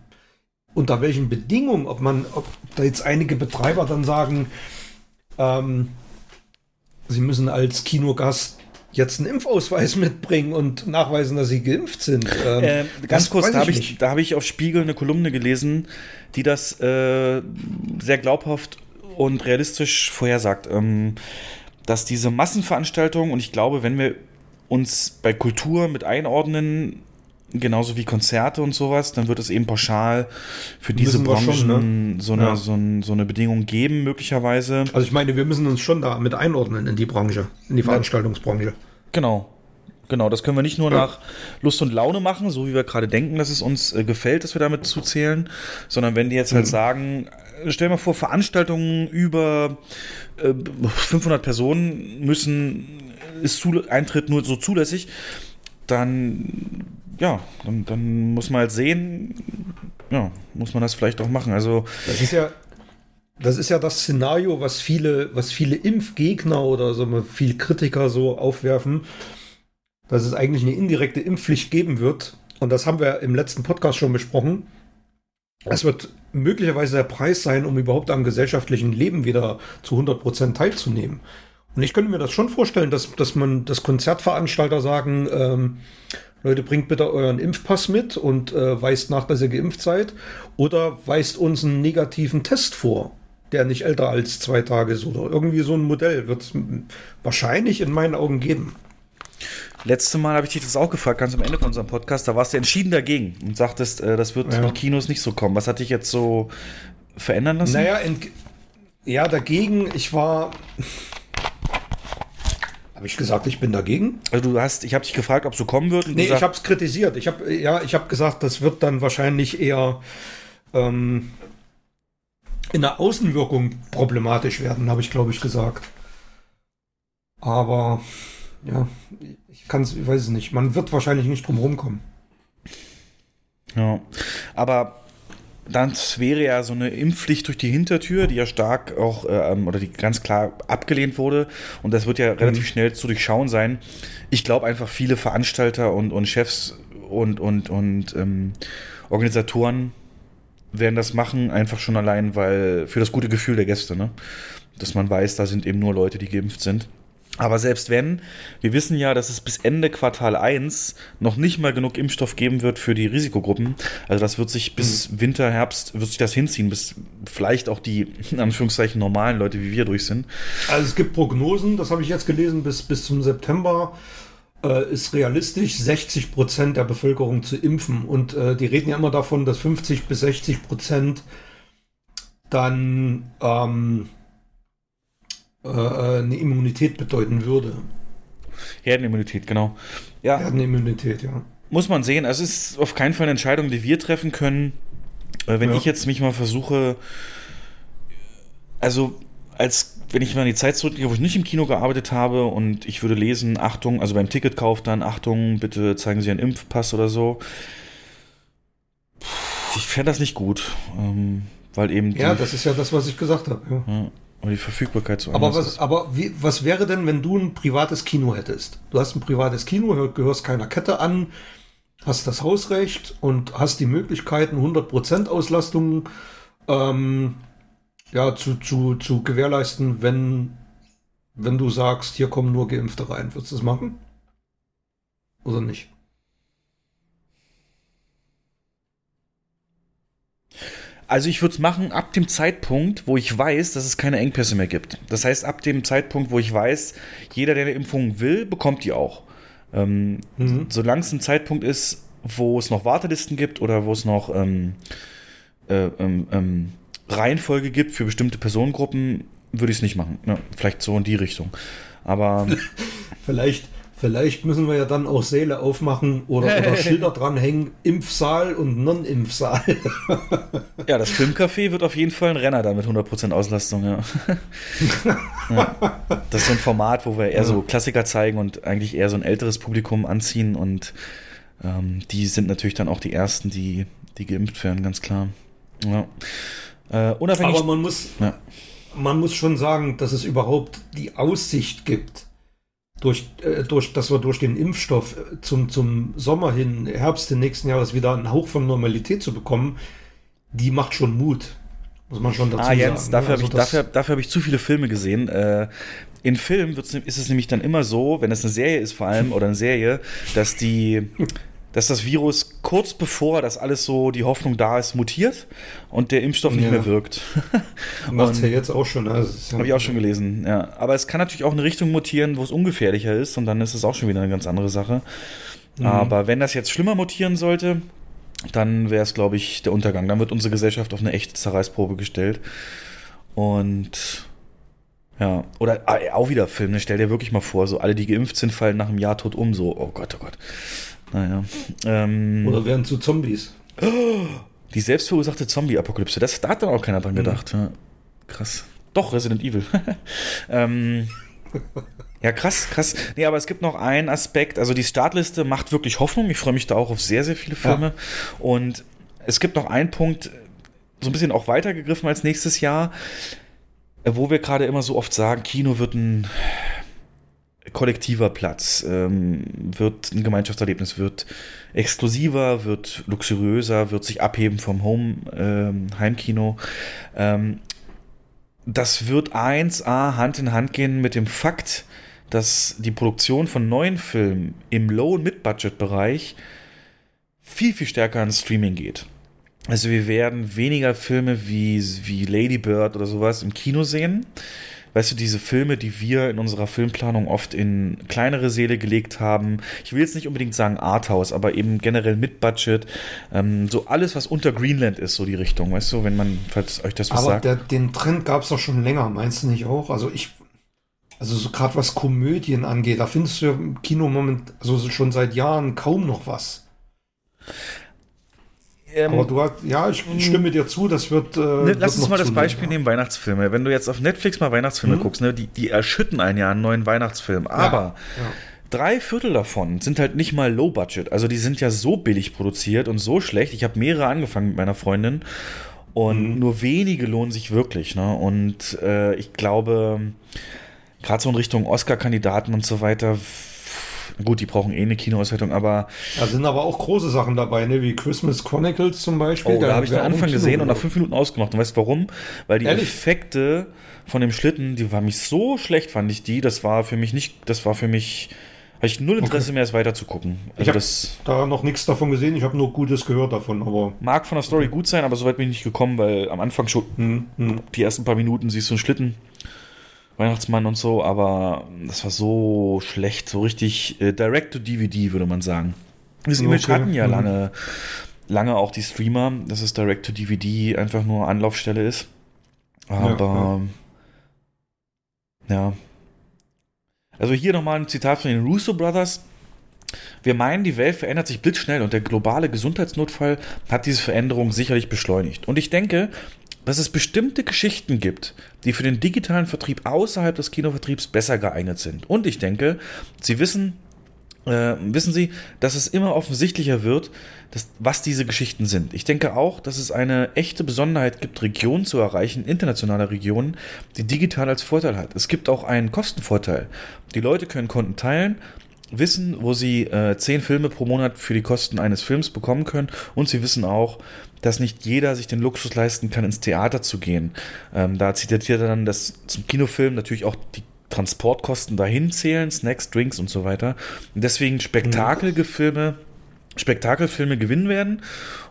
Unter welchen Bedingungen, ob man, ob da jetzt einige Betreiber dann sagen, ähm, sie müssen als Kinogast jetzt einen Impfausweis [laughs] mitbringen und nachweisen, dass sie geimpft sind. Ähm, äh, ganz kurz, da habe ich, hab ich auf Spiegel eine Kolumne gelesen, die das äh, sehr glaubhaft und realistisch vorhersagt, ähm, dass diese Massenveranstaltungen, und ich glaube, wenn wir uns bei Kultur mit einordnen, genauso wie Konzerte und sowas, dann wird es eben pauschal für diese Branchen schon, ne? so, eine, ja. so, ein, so, eine Bedingung geben, möglicherweise. Also ich meine, wir müssen uns schon da mit einordnen in die Branche, in die Veranstaltungsbranche. Genau. Genau, das können wir nicht nur ja. nach Lust und Laune machen, so wie wir gerade denken, dass es uns äh, gefällt, dass wir damit zuzählen, sondern wenn die jetzt halt mhm. sagen, äh, stell mal vor, Veranstaltungen über äh, 500 Personen müssen, ist Eintritt nur so zulässig, dann ja, dann, dann muss man halt sehen, ja, muss man das vielleicht auch machen. Also das ist ja das ist ja das Szenario, was viele, was viele Impfgegner oder so viele Kritiker so aufwerfen, dass es eigentlich eine indirekte Impfpflicht geben wird. Und das haben wir im letzten Podcast schon besprochen. Es wird möglicherweise der Preis sein, um überhaupt am gesellschaftlichen Leben wieder zu 100 Prozent teilzunehmen. Und ich könnte mir das schon vorstellen, dass, dass man, dass Konzertveranstalter sagen, ähm, Leute, bringt bitte euren Impfpass mit und äh, weist nach, dass ihr geimpft seid. Oder weist uns einen negativen Test vor, der nicht älter als zwei Tage ist. Oder irgendwie so ein Modell wird es wahrscheinlich in meinen Augen geben. Letzte Mal habe ich dich das auch gefragt, ganz am Ende von unserem Podcast. Da warst du entschieden dagegen und sagtest, äh, das wird ja. in Kinos nicht so kommen. Was hat dich jetzt so verändern lassen? Naja, ja, dagegen, ich war. Habe ich gesagt, ich bin dagegen? Also du hast, ich habe dich gefragt, ob so kommen wird. Nee, ich habe es kritisiert. Ich habe ja, ich habe gesagt, das wird dann wahrscheinlich eher ähm, in der Außenwirkung problematisch werden, habe ich glaube ich gesagt. Aber ja, ich kann es, ich weiß es nicht. Man wird wahrscheinlich nicht drum rumkommen. Ja, aber das wäre ja so eine Impfpflicht durch die Hintertür, die ja stark auch ähm, oder die ganz klar abgelehnt wurde. Und das wird ja relativ mhm. schnell zu durchschauen sein. Ich glaube einfach, viele Veranstalter und, und Chefs und, und, und ähm, Organisatoren werden das machen, einfach schon allein, weil für das gute Gefühl der Gäste, ne? Dass man weiß, da sind eben nur Leute, die geimpft sind. Aber selbst wenn, wir wissen ja, dass es bis Ende Quartal 1 noch nicht mal genug Impfstoff geben wird für die Risikogruppen. Also das wird sich bis mhm. Winter, Herbst, wird sich das hinziehen, bis vielleicht auch die, in Anführungszeichen, normalen Leute wie wir durch sind. Also es gibt Prognosen, das habe ich jetzt gelesen, bis, bis zum September äh, ist realistisch, 60 Prozent der Bevölkerung zu impfen. Und äh, die reden ja immer davon, dass 50 bis 60 Prozent dann... Ähm, äh, eine Immunität bedeuten würde. Herdenimmunität, genau. Ja. Herdenimmunität, ja. Muss man sehen. Es ist auf keinen Fall eine Entscheidung, die wir treffen können. Äh, wenn ja. ich jetzt mich mal versuche, also als wenn ich mal in die Zeit zurückgehe, wo ich nicht im Kino gearbeitet habe und ich würde lesen, Achtung, also beim Ticketkauf dann, Achtung, bitte zeigen Sie einen Impfpass oder so. Ich fände das nicht gut, ähm, weil eben. Ja, das ist ja das, was ich gesagt habe. Ja. Ja. Aber die Verfügbarkeit so Aber was, ist. aber wie, was wäre denn, wenn du ein privates Kino hättest? Du hast ein privates Kino, gehörst keiner Kette an, hast das Hausrecht und hast die Möglichkeiten, 100% Auslastung ähm, ja, zu, zu, zu gewährleisten, wenn, wenn du sagst, hier kommen nur Geimpfte rein. Würdest du das machen? Oder nicht? Also ich würde es machen ab dem Zeitpunkt, wo ich weiß, dass es keine Engpässe mehr gibt. Das heißt, ab dem Zeitpunkt, wo ich weiß, jeder, der eine Impfung will, bekommt die auch. Ähm, mhm. Solange es ein Zeitpunkt ist, wo es noch Wartelisten gibt oder wo es noch ähm, äh, ähm, ähm Reihenfolge gibt für bestimmte Personengruppen, würde ich es nicht machen. Ja, vielleicht so in die Richtung. Aber [laughs] vielleicht Vielleicht müssen wir ja dann auch Säle aufmachen oder, oder [laughs] Schilder dranhängen, Impfsaal und Non-Impfsaal. [laughs] ja, das Filmcafé wird auf jeden Fall ein Renner da mit 100% Auslastung, ja. [laughs] ja. Das ist so ein Format, wo wir eher so Klassiker zeigen und eigentlich eher so ein älteres Publikum anziehen und ähm, die sind natürlich dann auch die Ersten, die, die geimpft werden, ganz klar. Ja. Äh, unabhängig Aber man muss, ja. man muss schon sagen, dass es überhaupt die Aussicht gibt, durch, äh, durch, dass wir durch den Impfstoff äh, zum, zum Sommer hin, Herbst des nächsten Jahres wieder einen Hauch von Normalität zu bekommen, die macht schon Mut. Muss man schon dazu ah, Jens, sagen. dafür ne? habe ich, Also dafür, dafür hab ich zu viele Filme gesehen. Äh, in Filmen ist es nämlich dann immer so, wenn es eine Serie ist vor allem oder eine Serie, dass die dass das Virus kurz bevor das alles so die Hoffnung da ist, mutiert und der Impfstoff nicht Ja. mehr wirkt. [laughs] Macht's Und- ja jetzt auch schon. Ne? Ja- Habe ich auch schon gelesen, ja. Aber es kann natürlich auch eine Richtung mutieren, wo es ungefährlicher ist und dann ist es auch schon wieder eine ganz andere Sache. Mhm. Aber wenn das jetzt schlimmer mutieren sollte, dann wäre es, glaube ich, der Untergang. Dann wird unsere Gesellschaft auf eine echte Zerreißprobe gestellt. Und ja, oder ah, auch wieder Film, ne? stell dir wirklich mal vor, so alle, die geimpft sind, fallen nach einem Jahr tot um, so, oh Gott, oh Gott. Naja. Ähm, Oder werden zu Zombies. [gasps] die selbstverursachte Zombie-Apokalypse, das, da hat dann auch keiner dran gedacht. Ja. Krass. Doch, Resident Evil. [laughs] ähm, ja, krass, krass. Nee, aber es gibt noch einen Aspekt. Also die Startliste macht wirklich Hoffnung. Ich freue mich da auch auf sehr, sehr viele Filme. Und es gibt noch einen Punkt, so ein bisschen auch weitergegriffen als nächstes Jahr, wo wir gerade immer so oft sagen, Kino wird ein kollektiver Platz, ähm, wird ein Gemeinschaftserlebnis, wird exklusiver, wird luxuriöser, wird sich abheben vom Home, ähm, Heimkino. Ähm, das wird 1A Hand in Hand gehen mit dem Fakt, dass die Produktion von neuen Filmen im Low- und Mid-Budget-Bereich viel, viel stärker ans Streaming geht. Also wir werden weniger Filme wie, wie Lady Bird oder sowas im Kino sehen. Weißt du, diese Filme, die wir in unserer Filmplanung oft in kleinere Säle gelegt haben. Ich will jetzt nicht unbedingt sagen Arthouse, aber eben generell mit Budget. Ähm, so alles, was unter Greenland ist, so die Richtung. Weißt du, wenn man, falls euch das was Aber sagt. der, den Trend gab es doch schon länger, meinst du nicht auch? Also ich, also so gerade was Komödien angeht, da findest du ja im Kino moment, also so schon seit Jahren kaum noch was. Ähm, Aber du hast, ja, ich stimme dir zu, das wird. Äh, Ne, wird lass uns mal das Beispiel ja. nehmen, Weihnachtsfilme. Wenn du jetzt auf Netflix mal Weihnachtsfilme Mhm. guckst, ne, die, die erschütten ein Jahr einen neuen Weihnachtsfilm. Aber ja. drei Viertel davon sind halt nicht mal Low Budget. Also die sind ja so billig produziert und so schlecht. Ich habe mehrere angefangen mit meiner Freundin und Mhm. nur wenige lohnen sich wirklich. Ne? Und äh, ich glaube, gerade so in Richtung Oscar-Kandidaten und so weiter, gut, die brauchen eh eine Kinoauswertung, aber Da sind aber auch große Sachen dabei, ne? wie Christmas Chronicles zum Beispiel. Oh, da habe ich den Anfang gesehen und nach fünf Minuten ausgemacht. Und weißt du warum? Weil die Ehrlich? Effekte von dem Schlitten, die waren mich so schlecht, fand ich die. Das war für mich nicht, das war für mich, habe ich null Interesse mehr, es weiter zu gucken. Ich Also habe das da noch nichts davon gesehen, ich habe nur Gutes gehört davon, aber. mag von der Story gut sein, aber so weit bin ich nicht gekommen, weil am Anfang schon Hm, hm. die ersten paar Minuten siehst du einen Schlitten. Weihnachtsmann und so, aber das war so schlecht, so richtig äh, direct to DVD, würde man sagen. Das Image Okay, hatten ja mhm. lange, lange auch die Streamer, dass es direct to DVD einfach nur Anlaufstelle ist. Aber ja. Also hier nochmal ein Zitat von den Russo Brothers. Wir meinen, die Welt verändert sich blitzschnell und der globale Gesundheitsnotfall hat diese Veränderung sicherlich beschleunigt. Und ich denke, dass es bestimmte Geschichten gibt, die für den digitalen Vertrieb außerhalb des Kinovertriebs besser geeignet sind. Und ich denke, Sie wissen, äh, wissen Sie, dass es immer offensichtlicher wird, dass, was diese Geschichten sind. Ich denke auch, dass es eine echte Besonderheit gibt, Regionen zu erreichen, internationale Regionen, die digital als Vorteil hat. Es gibt auch einen Kostenvorteil. Die Leute können Konten teilen, wissen, wo sie äh, zehn Filme pro Monat für die Kosten eines Films bekommen können und sie wissen auch, dass nicht jeder sich den Luxus leisten kann, ins Theater zu gehen. Ähm, da zitiert er dann, dass zum Kinofilm natürlich auch die Transportkosten dahin zählen, Snacks, Drinks und so weiter. Und deswegen Spektakelfilme, Spektakelfilme gewinnen werden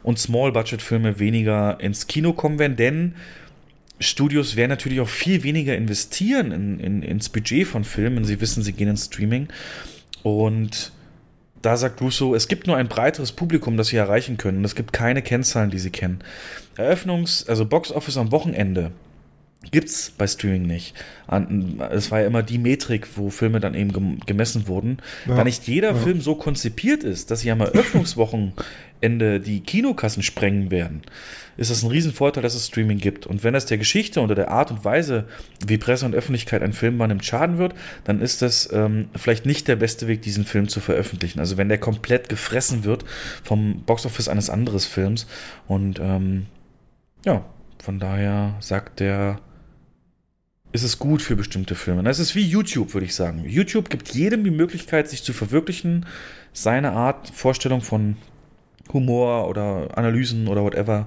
und Small-Budget-Filme weniger ins Kino kommen werden, denn Studios werden natürlich auch viel weniger investieren in, in, ins Budget von Filmen, sie wissen, sie gehen ins Streaming. Und da sagt Russo, es gibt nur ein breiteres Publikum, das sie erreichen können. Es gibt keine Kennzahlen, die sie kennen. Eröffnungs-, also Box Office am Wochenende gibt's bei Streaming nicht. Es war ja immer die Metrik, wo Filme dann eben gem- gemessen wurden. Ja. Da nicht jeder Film so konzipiert ist, dass sie am Eröffnungswochenende die Kinokassen sprengen werden, ist das ein Riesenvorteil, dass es Streaming gibt. Und wenn das der Geschichte oder der Art und Weise, wie Presse und Öffentlichkeit einen Film wahrnimmt, schaden wird, dann ist das ähm, vielleicht nicht der beste Weg, diesen Film zu veröffentlichen. Also wenn der komplett gefressen wird vom Boxoffice eines anderen Films. Und ähm, ja, von daher sagt der ist es gut für bestimmte Filme. Es ist wie YouTube, würde ich sagen. YouTube gibt jedem die Möglichkeit, sich zu verwirklichen, seine Art, Vorstellung von Humor oder Analysen oder whatever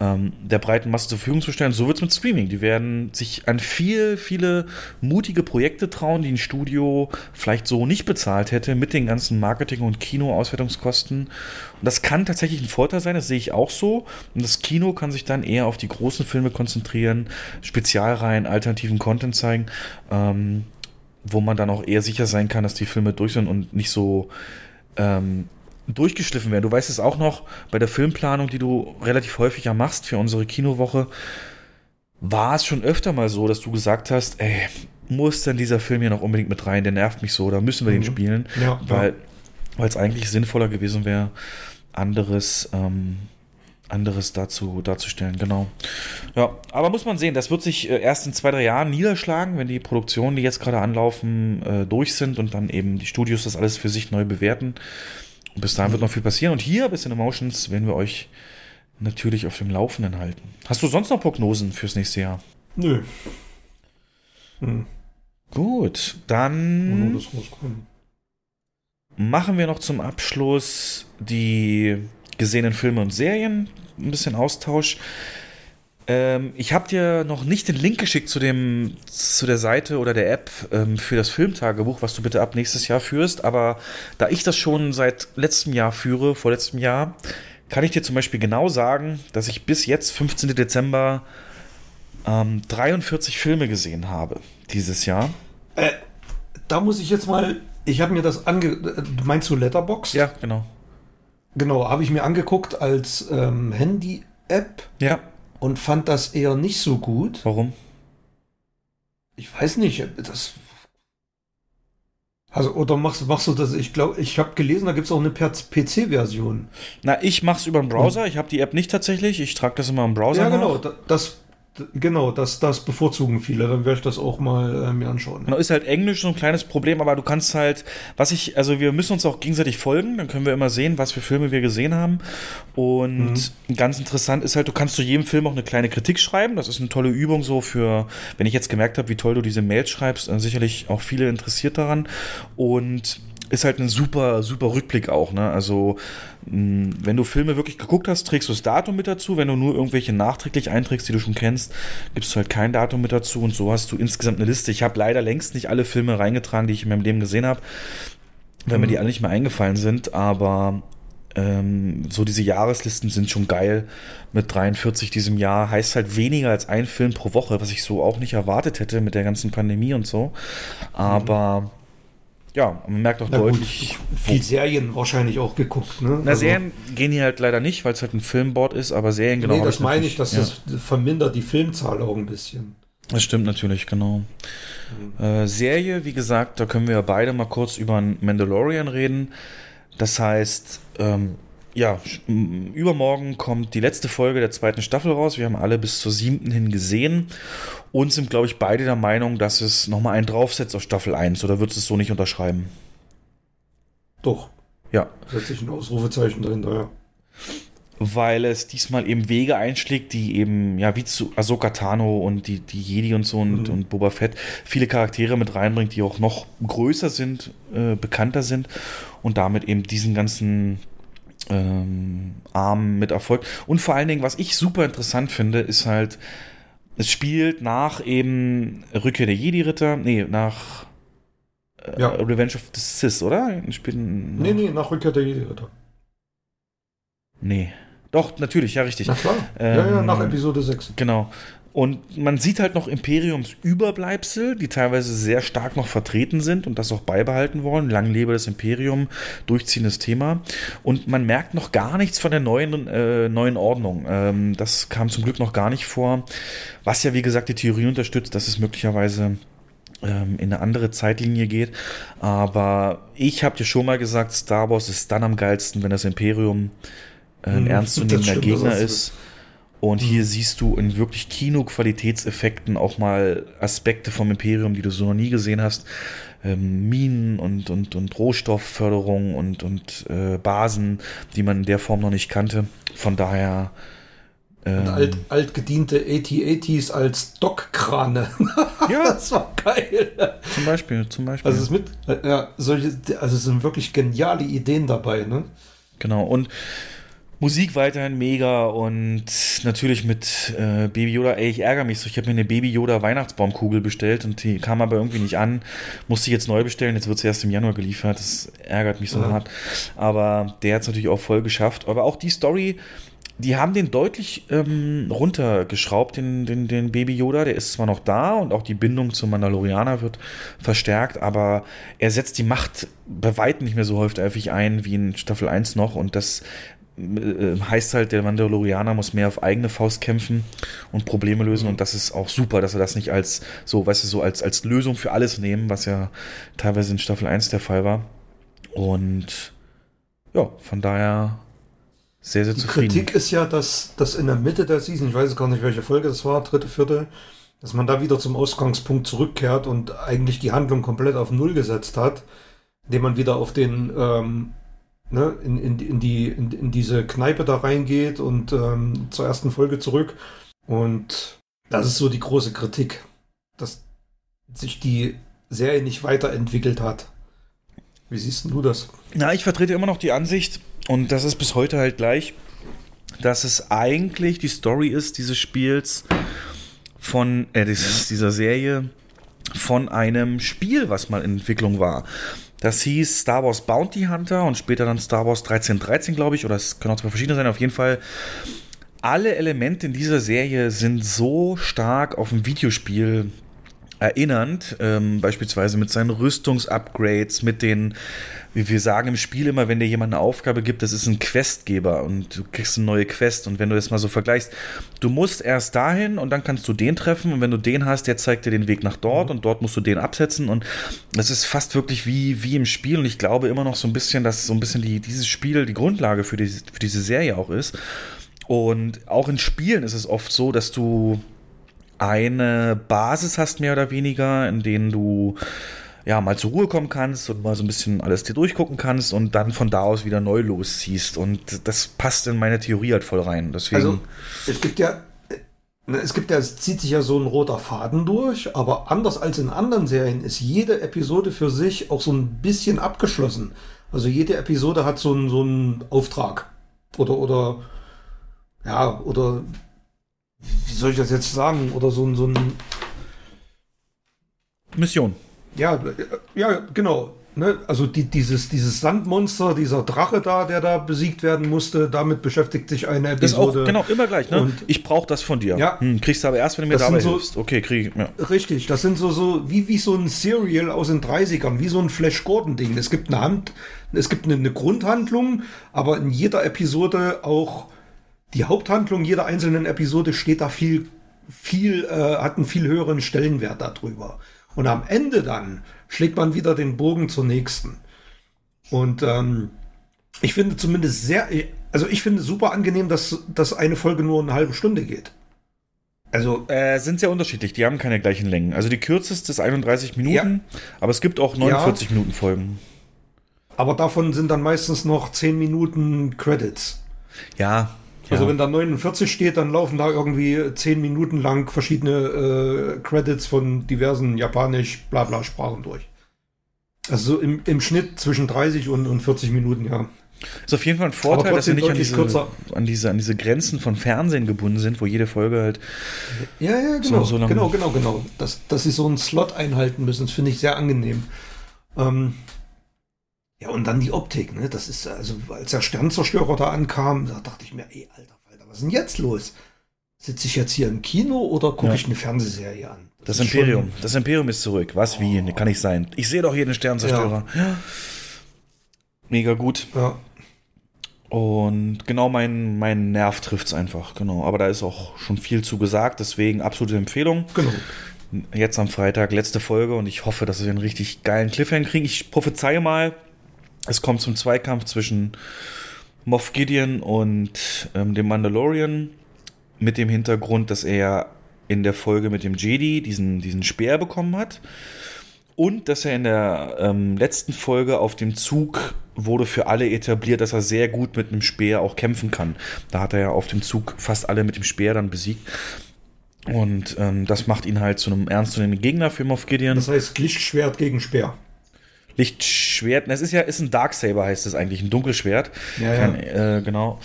ähm, der breiten Masse zur Verfügung zu stellen. So wird es mit Streaming. Die werden sich an viel, viele mutige Projekte trauen, die ein Studio vielleicht so nicht bezahlt hätte mit den ganzen Marketing- und Kino-Auswertungskosten. Und das kann tatsächlich ein Vorteil sein, das sehe ich auch so. Und das Kino kann sich dann eher auf die großen Filme konzentrieren, Spezialreihen, alternativen Content zeigen, ähm, wo man dann auch eher sicher sein kann, dass die Filme durch sind und nicht so ähm, durchgeschliffen werden. Du weißt es auch noch bei der Filmplanung, die du relativ häufig ja machst für unsere Kinowoche, war es schon öfter mal so, dass du gesagt hast, ey, muss denn dieser Film hier noch unbedingt mit rein, der nervt mich so, da müssen wir mhm. den spielen, ja, weil ja. es eigentlich sinnvoller gewesen wäre, anderes, ähm, anderes dazu darzustellen, genau. Ja, aber muss man sehen, das wird sich äh, erst in zwei, drei Jahren niederschlagen, wenn die Produktionen, die jetzt gerade anlaufen, äh, durch sind und dann eben die Studios das alles für sich neu bewerten. Und bis dahin wird noch viel passieren. Und hier, bis in Emotions, werden wir euch natürlich auf dem Laufenden halten. Hast du sonst noch Prognosen fürs nächste Jahr? Nö. Hm. Gut, dann machen wir noch zum Abschluss die gesehenen Filme und Serien. Ein bisschen Austausch. Ähm, ich habe dir noch nicht den Link geschickt zu, dem, zu der Seite oder der App ähm, für das Filmtagebuch, was du bitte ab nächstes Jahr führst. Aber da ich das schon seit letztem Jahr führe, vor letztem Jahr, kann ich dir zum Beispiel genau sagen, dass ich bis jetzt, 15. Dezember, ähm, 43 Filme gesehen habe dieses Jahr. Äh, da muss ich jetzt mal, ich habe mir das ange... Äh, meinst du Letterbox? Ja, genau. Genau, habe ich mir angeguckt als ähm, Handy-App. Ja und fand das eher nicht so gut. Warum? Ich weiß nicht, das. Also, oder machst, machst du das? Ich glaube, ich habe gelesen, da gibt es auch eine PC-Version. Na, ich mach's über den Browser. Ich habe die App nicht tatsächlich. Ich trage das immer im Browser. Ja, genau. Nach. Das, Genau, das, das bevorzugen viele. Dann werde ich das auch mal äh, mir anschauen. Genau, ist halt Englisch so ein kleines Problem, aber du kannst halt, was ich, also wir müssen uns auch gegenseitig folgen, dann können wir immer sehen, was für Filme wir gesehen haben. Und mhm. ganz interessant ist halt, du kannst zu jedem Film auch eine kleine Kritik schreiben. Das ist eine tolle Übung so für, wenn ich jetzt gemerkt habe, wie toll du diese Mails schreibst, dann sicherlich auch viele interessiert daran. Und ist halt ein super, super Rückblick auch. Ne? Also, mh, wenn du Filme wirklich geguckt hast, trägst du das Datum mit dazu. Wenn du nur irgendwelche nachträglich einträgst, die du schon kennst, gibst du halt kein Datum mit dazu. Und so hast du insgesamt eine Liste. Ich habe leider längst nicht alle Filme reingetragen, die ich in meinem Leben gesehen habe, weil mhm. mir die alle nicht mehr eingefallen sind. Aber ähm, so diese Jahreslisten sind schon geil mit 43 diesem Jahr. Heißt halt weniger als ein Film pro Woche, was ich so auch nicht erwartet hätte mit der ganzen Pandemie und so. Aber mhm ja, man merkt auch Na deutlich. Gut, viel Serien wahrscheinlich auch geguckt, ne? Na, also, Serien gehen hier halt leider nicht, weil es halt ein Filmboard ist, aber Serien genau. Nee, das meine ich, dass ja. das vermindert die Filmzahl auch ein bisschen. Das stimmt natürlich, genau. Mhm. Äh, Serie, wie gesagt, da können wir beide mal kurz über einen Mandalorian reden. Das heißt, ähm, ja, übermorgen kommt die letzte Folge der zweiten Staffel raus. Wir haben alle bis zur siebten hin gesehen und sind, glaube ich, beide der Meinung, dass es nochmal einen draufsetzt auf Staffel 1. Oder würdest du es so nicht unterschreiben? Doch. Ja. Setze ich ein Ausrufezeichen dahinter, ja. Weil es diesmal eben Wege einschlägt, die eben, ja, wie zu Ahsoka Tano und die, die Jedi und so und, mhm. und Boba Fett viele Charaktere mit reinbringt, die auch noch größer sind, äh, bekannter sind und damit eben diesen ganzen ähm, Arm mit Erfolg. Und vor allen Dingen, was ich super interessant finde, ist halt, es spielt nach eben Rückkehr der Jedi-Ritter, nee, nach äh, ja. Revenge of the Sith, oder? Spielen, nee, nee, nach Rückkehr der Jedi-Ritter. Nee. Doch, natürlich, ja, richtig. Na klar. Ähm, ja, ja, nach Episode 6. Genau. Und man sieht halt noch Imperiumsüberbleibsel, die teilweise sehr stark noch vertreten sind und das auch beibehalten wollen. Lang lebe das Imperium, durchziehendes Thema. Und man merkt noch gar nichts von der neuen, äh, neuen Ordnung. Ähm, das kam zum Glück noch gar nicht vor. Was ja, wie gesagt, die Theorie unterstützt, dass es möglicherweise ähm, in eine andere Zeitlinie geht. Aber ich habe dir schon mal gesagt, Star Wars ist dann am geilsten, wenn das Imperium äh, ein hm, ernstzunehmender Gegner ist. Und hier mhm. siehst du in wirklich Kino-Qualitätseffekten auch mal Aspekte vom Imperium, die du so noch nie gesehen hast. Ähm, Minen und, und, und Rohstoffförderung und, und äh, Basen, die man in der Form noch nicht kannte. Von daher. Ähm, alt, altgediente AT-ATs als Dockkrane. Ja. [laughs] das war geil. Zum Beispiel, zum Beispiel. Also es, mit, ja, solche, also es sind wirklich geniale Ideen dabei, ne? Genau. Und Musik weiterhin mega und natürlich mit äh, Baby Yoda. Ey, ich ärgere mich so. Ich habe mir eine Baby Yoda Weihnachtsbaumkugel bestellt und die kam aber irgendwie nicht an. Musste ich jetzt neu bestellen. Jetzt wird sie erst im Januar geliefert. Das ärgert mich so ja. hart. Aber der hat es natürlich auch voll geschafft. Aber auch die Story, die haben den deutlich ähm, runtergeschraubt, den, den, den Baby Yoda. Der ist zwar noch da und auch die Bindung zum Mandalorianer wird verstärkt, aber er setzt die Macht bei weitem nicht mehr so häufig ein wie in Staffel 1 noch und das heißt halt, der Mandalorianer muss mehr auf eigene Faust kämpfen und Probleme lösen und das ist auch super, dass er das nicht als so, weißt du, so als, als Lösung für alles nehmen, was ja teilweise in Staffel 1 der Fall war. Und ja, von daher sehr, sehr zufrieden. Die Kritik ist ja, dass, dass in der Mitte der Season, ich weiß gar nicht, welche Folge das war, dritte, vierte, dass man da wieder zum Ausgangspunkt zurückkehrt und eigentlich die Handlung komplett auf Null gesetzt hat, indem man wieder auf den ähm, ne, in, in, in, die, in, in diese Kneipe da reingeht und ähm, zur ersten Folge zurück. Und das ist so die große Kritik, dass sich die Serie nicht weiterentwickelt hat. Wie siehst du das? Na, ich vertrete immer noch die Ansicht, und das ist bis heute halt gleich, dass es eigentlich die Story ist dieses Spiels von, äh, dieses, dieser Serie von einem Spiel, was mal in Entwicklung war. Das hieß Star Wars Bounty Hunter und später dann Star Wars 1313, glaube ich, oder es können auch zwei verschiedene sein. Auf jeden Fall, alle Elemente in dieser Serie sind so stark auf ein Videospiel erinnernd, ähm, beispielsweise mit seinen Rüstungsupgrades, mit den, wie wir sagen im Spiel immer, wenn dir jemand eine Aufgabe gibt, das ist ein Questgeber und du kriegst eine neue Quest und wenn du das mal so vergleichst, du musst erst dahin und dann kannst du den treffen und wenn du den hast, der zeigt dir den Weg nach dort mhm. und dort musst du den absetzen und das ist fast wirklich wie, wie im Spiel und ich glaube immer noch so ein bisschen, dass so ein bisschen die, dieses Spiel die Grundlage für, die, für diese Serie auch ist. Und auch in Spielen ist es oft so, dass du eine Basis hast, mehr oder weniger, in denen du ja mal zur Ruhe kommen kannst und mal so ein bisschen alles dir durchgucken kannst und dann von da aus wieder neu losziehst. Und das passt in meine Theorie halt voll rein. Deswegen also es gibt ja ne, es gibt ja, es zieht sich ja so ein roter Faden durch, aber anders als in anderen Serien ist jede Episode für sich auch so ein bisschen abgeschlossen. Also jede Episode hat so einen, so einen Auftrag. Oder, oder, ja, oder wie soll ich das jetzt sagen? Oder so, so ein. Mission. Ja, ja, genau. Ne? Also die, dieses, dieses Sandmonster, dieser Drache da, der da besiegt werden musste, damit beschäftigt sich eine Episode. Das ist auch, genau, immer gleich. Ne? Und ich brauche das von dir. Ja. Hm, kriegst du aber erst, wenn du mir dabei so, hilfst. Okay, krieg ich. Ja. Richtig, das sind so, so wie, wie so ein Serial aus den 30ern, wie so ein Flash Gordon-Ding. Es gibt eine Hand, es gibt eine, eine Grundhandlung, aber in jeder Episode auch die Haupthandlung jeder einzelnen Episode steht da viel, viel, äh, hat einen viel höheren Stellenwert darüber. Und am Ende dann schlägt man wieder den Bogen zur nächsten. Und ähm, ich finde zumindest sehr, also ich finde super angenehm, dass, dass eine Folge nur eine halbe Stunde geht. Also äh, sind sehr unterschiedlich, die haben keine gleichen Längen. Also die kürzeste ist 31 Minuten, ja. aber es gibt auch 49 ja. Minuten Folgen. Aber davon sind dann meistens noch 10 Minuten Credits. Ja, also wenn da 49 steht, dann laufen da irgendwie 10 Minuten lang verschiedene äh, Credits von diversen japanisch blabla Sprachen durch. Also so im, im Schnitt zwischen 30 und, und 40 Minuten, ja. Ist auf jeden Fall ein Vorteil, dass wir nicht an diese, an diese, an, diese, Grenzen von Fernsehen gebunden sind, wo jede Folge halt. Ja, ja, genau. So, so genau, genau, genau. Dass, dass sie so einen Slot einhalten müssen, das finde ich sehr angenehm. Ähm, ja, und dann die Optik, ne? Das ist, also, als der Sternzerstörer da ankam, da dachte ich mir, ey, alter Falter, was ist denn jetzt los? Sitze ich jetzt hier im Kino oder gucke ja. ich eine Fernsehserie an? Das, das Imperium, das Imperium ist zurück. Was, oh. wie? Kann nicht sein. Ich sehe doch hier den Sternzerstörer. Ja. Mega gut. Ja. Und genau mein, mein Nerv trifft es einfach, genau. Aber da ist auch schon viel zu gesagt, deswegen absolute Empfehlung. Genau. Jetzt am Freitag, letzte Folge und ich hoffe, dass wir einen richtig geilen Cliffhanger kriegen. Ich prophezeie mal, es kommt zum Zweikampf zwischen Moff Gideon und ähm, dem Mandalorian mit dem Hintergrund, dass er in der Folge mit dem Jedi diesen, diesen Speer bekommen hat und dass er in der ähm, letzten Folge auf dem Zug wurde für alle etabliert, dass er sehr gut mit einem Speer auch kämpfen kann. Da hat er ja auf dem Zug fast alle mit dem Speer dann besiegt. Und ähm, das macht ihn halt zu einem ernstzunehmenden Gegner für Moff Gideon. Das heißt Lichtschwert gegen Speer. Lichtschwert. Es ist ja ist ein Darksaber, heißt es eigentlich, ein Dunkelschwert. Ja, Kein, ja. Äh, genau.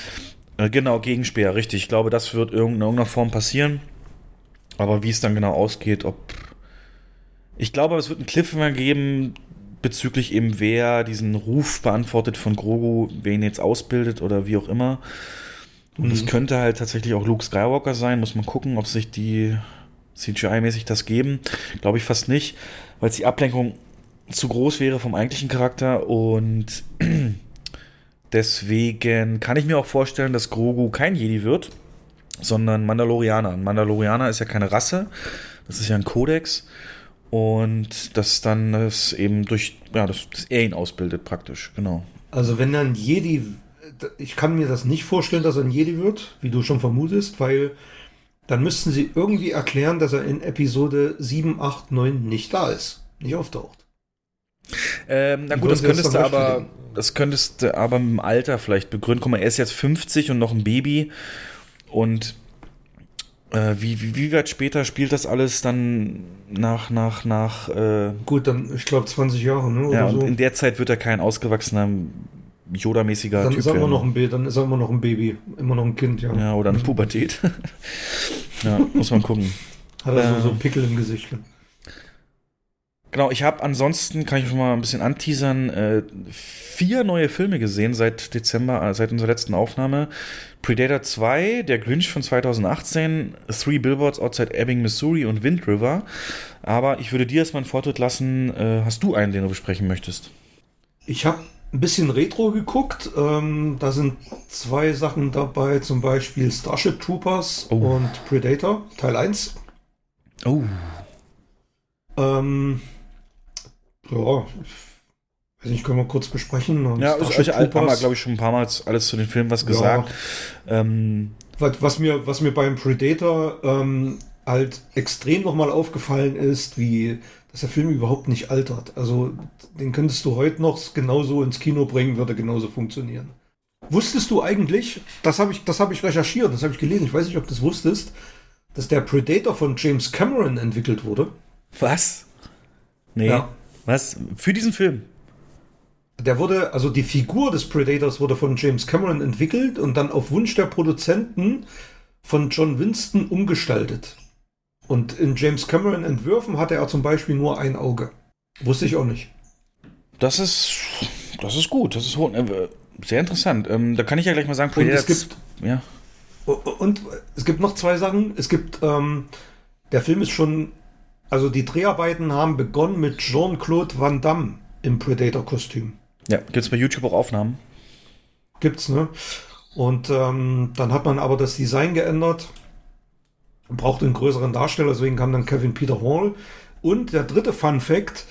Äh, genau, Gegenspeer, richtig. Ich glaube, das wird in irgendeiner Form passieren. Aber wie es dann genau ausgeht, ob. Ich glaube, es wird einen Cliffhanger geben bezüglich eben, wer diesen Ruf beantwortet von Grogu, wen jetzt ausbildet oder wie auch immer. Und mhm. es könnte halt tatsächlich auch Luke Skywalker sein. Muss man gucken, ob sich die CGI-mäßig das geben. Glaube ich fast nicht, weil es die Ablenkung zu groß wäre vom eigentlichen Charakter und [clears throat] deswegen kann ich mir auch vorstellen, dass Grogu kein Jedi wird, sondern Mandalorianer. Ein Mandalorianer ist ja keine Rasse, das ist ja ein Kodex und dass dann das eben durch, ja, dass, dass er ihn ausbildet praktisch, genau. Also wenn dann Jedi, ich kann mir das nicht vorstellen, dass er ein Jedi wird, wie du schon vermutest, weil dann müssten sie irgendwie erklären, dass er in Episode 7, 8, 9 nicht da ist, nicht auftaucht. Ähm, na gut, das könntest du aber, das könntest du aber im Alter vielleicht begründen. Guck mal, er ist jetzt 50 und noch ein Baby. Und äh, wie, wie, wie weit später spielt das alles dann nach, nach, nach. Äh, gut, dann, ich glaube, 20 Jahre, ne? ja, so. und in der Zeit wird er kein ausgewachsener Yoda-mäßiger Typ ist er immer noch ein Baby, dann ist er immer noch ein Baby, immer noch ein Kind, ja. Ja, oder eine Pubertät. [laughs] ja, muss man gucken. Hat er äh, so, so Pickel im Gesicht. Genau, ich habe ansonsten, kann ich schon mal ein bisschen anteasern, äh, vier neue Filme gesehen seit Dezember, äh, seit unserer letzten Aufnahme. Predator 2, Der Grinch von 2018, Three Billboards Outside Ebbing, Missouri und Wind River. Aber ich würde dir erstmal einen Vortritt lassen. Äh, hast du einen, den du besprechen möchtest? Ich habe ein bisschen Retro geguckt. Ähm, da sind zwei Sachen dabei, zum Beispiel Starship Troopers oh. und Predator, Teil 1. Oh. Ähm, ja, weiß nicht, können wir kurz besprechen. Und ja, ich haben wir, glaube ich, schon ein paar Mal alles zu den Filmen was gesagt. Ja. Ähm, was, was, mir, was mir beim Predator ähm, halt extrem nochmal aufgefallen ist, wie dass der Film überhaupt nicht altert. Also den könntest du heute noch genauso ins Kino bringen, würde genauso funktionieren. Wusstest du eigentlich, das habe ich, hab ich recherchiert, das habe ich gelesen, ich weiß nicht, ob du das wusstest, dass der Predator von James Cameron entwickelt wurde? Was? Nee. Ja. Was? Für diesen Film? Der wurde, also die Figur des Predators wurde von James Cameron entwickelt und dann auf Wunsch der Produzenten von John Winston umgestaltet. Und in James Cameron Entwürfen hatte er zum Beispiel nur ein Auge. Wusste ich auch nicht. Das ist, das ist gut. Das ist äh, sehr interessant. Ähm, da kann ich ja gleich mal sagen, Predator. Und es gibt, ja. Und es gibt noch zwei Sachen. Es gibt, ähm, der Film ist schon also die Dreharbeiten haben begonnen mit Jean-Claude Van Damme im Predator-Kostüm. Ja, gibt es bei YouTube auch Aufnahmen? Gibt's, ne? Und ähm, dann hat man aber das Design geändert, braucht einen größeren Darsteller, deswegen kam dann Kevin Peter Hall. Und der dritte Fun Fact,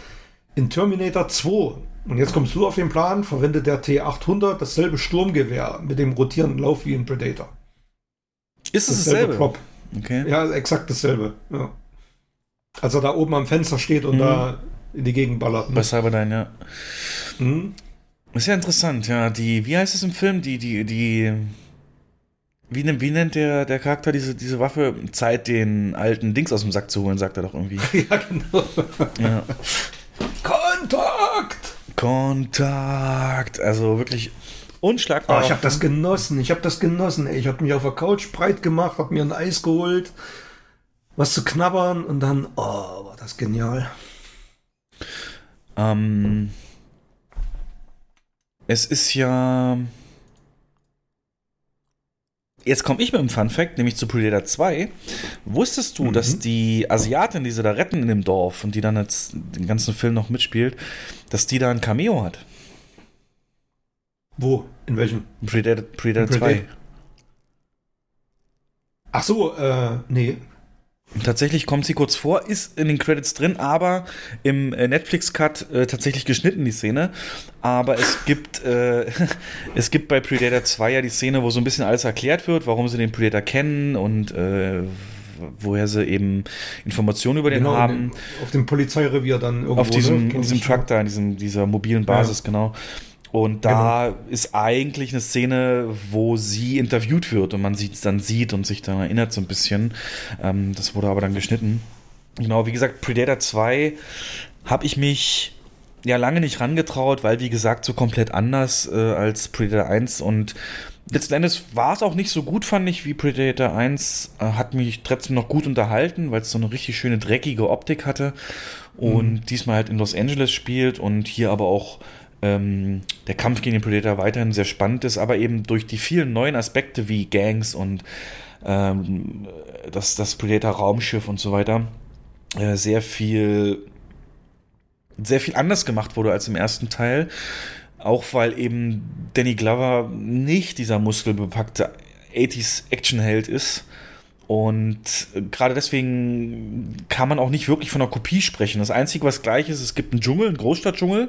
in Terminator 2, und jetzt kommst du auf den Plan, verwendet der T800 dasselbe Sturmgewehr mit dem rotierenden Lauf wie in Predator. Ist es dasselbe? dasselbe? Prop. Okay. Ja, exakt dasselbe. Ja. Als er da oben am Fenster steht und mhm. da in die Gegend ballert. Ne? Bei Cyberdyne, ja. Mhm. Ist ja interessant, ja. Die, wie heißt es im Film? Die, die, die. Wie, wie nennt der, der Charakter diese, diese Waffe? Zeit, den alten Dings aus dem Sack zu holen, sagt er doch irgendwie. [laughs] ja, genau. Ja. Kontakt! Kontakt! Also wirklich unschlagbar. Oh, ich habe das genossen, ich habe das genossen. Ey. Ich habe mich auf der Couch breit gemacht, habe mir ein Eis geholt, was zu knabbern und dann, oh, war das genial. Ähm, es ist ja. Jetzt komme ich mit einem Fun Fact, nämlich zu Predator 2. Wusstest du, mhm. dass die Asiatin, die sie da retten in dem Dorf und die dann jetzt den ganzen Film noch mitspielt, dass die da ein Cameo hat? Wo? In welchem? Predator, Predator 2. Ach so, äh, nee. Tatsächlich kommt sie kurz vor, ist in den Credits drin, aber im äh, Netflix-Cut äh, tatsächlich geschnitten, die Szene. Aber es gibt, äh, [laughs] es gibt bei Predator 2 ja die Szene, wo so ein bisschen alles erklärt wird, warum sie den Predator kennen und äh, woher sie eben Informationen über den genau, haben. Auf dem Polizeirevier dann irgendwo. Auf diesem, ne? diesem Truck da, in diesem, dieser mobilen Basis, ja. genau. Und da genau. ist eigentlich eine Szene, wo sie interviewt wird und man sie dann sieht und sich dann erinnert so ein bisschen. Ähm, das wurde aber dann geschnitten. Genau, wie gesagt, Predator 2 habe ich mich ja lange nicht rangetraut, weil wie gesagt so komplett anders äh, als Predator 1 und letzten Endes war es auch nicht so gut, fand ich, wie Predator 1. Äh, hat mich trotzdem noch gut unterhalten, weil es so eine richtig schöne dreckige Optik hatte. Und mhm. diesmal halt in Los Angeles spielt und hier aber auch ähm, der Kampf gegen den Predator weiterhin sehr spannend ist, aber eben durch die vielen neuen Aspekte wie Gangs und ähm, das, das Predator-Raumschiff und so weiter äh, sehr viel sehr viel anders gemacht wurde als im ersten Teil. Auch weil eben Danny Glover nicht dieser muskelbepackte 80s Actionheld ist. Und gerade deswegen kann man auch nicht wirklich von einer Kopie sprechen. Das Einzige, was gleich ist, es gibt einen Dschungel, einen Großstadtdschungel.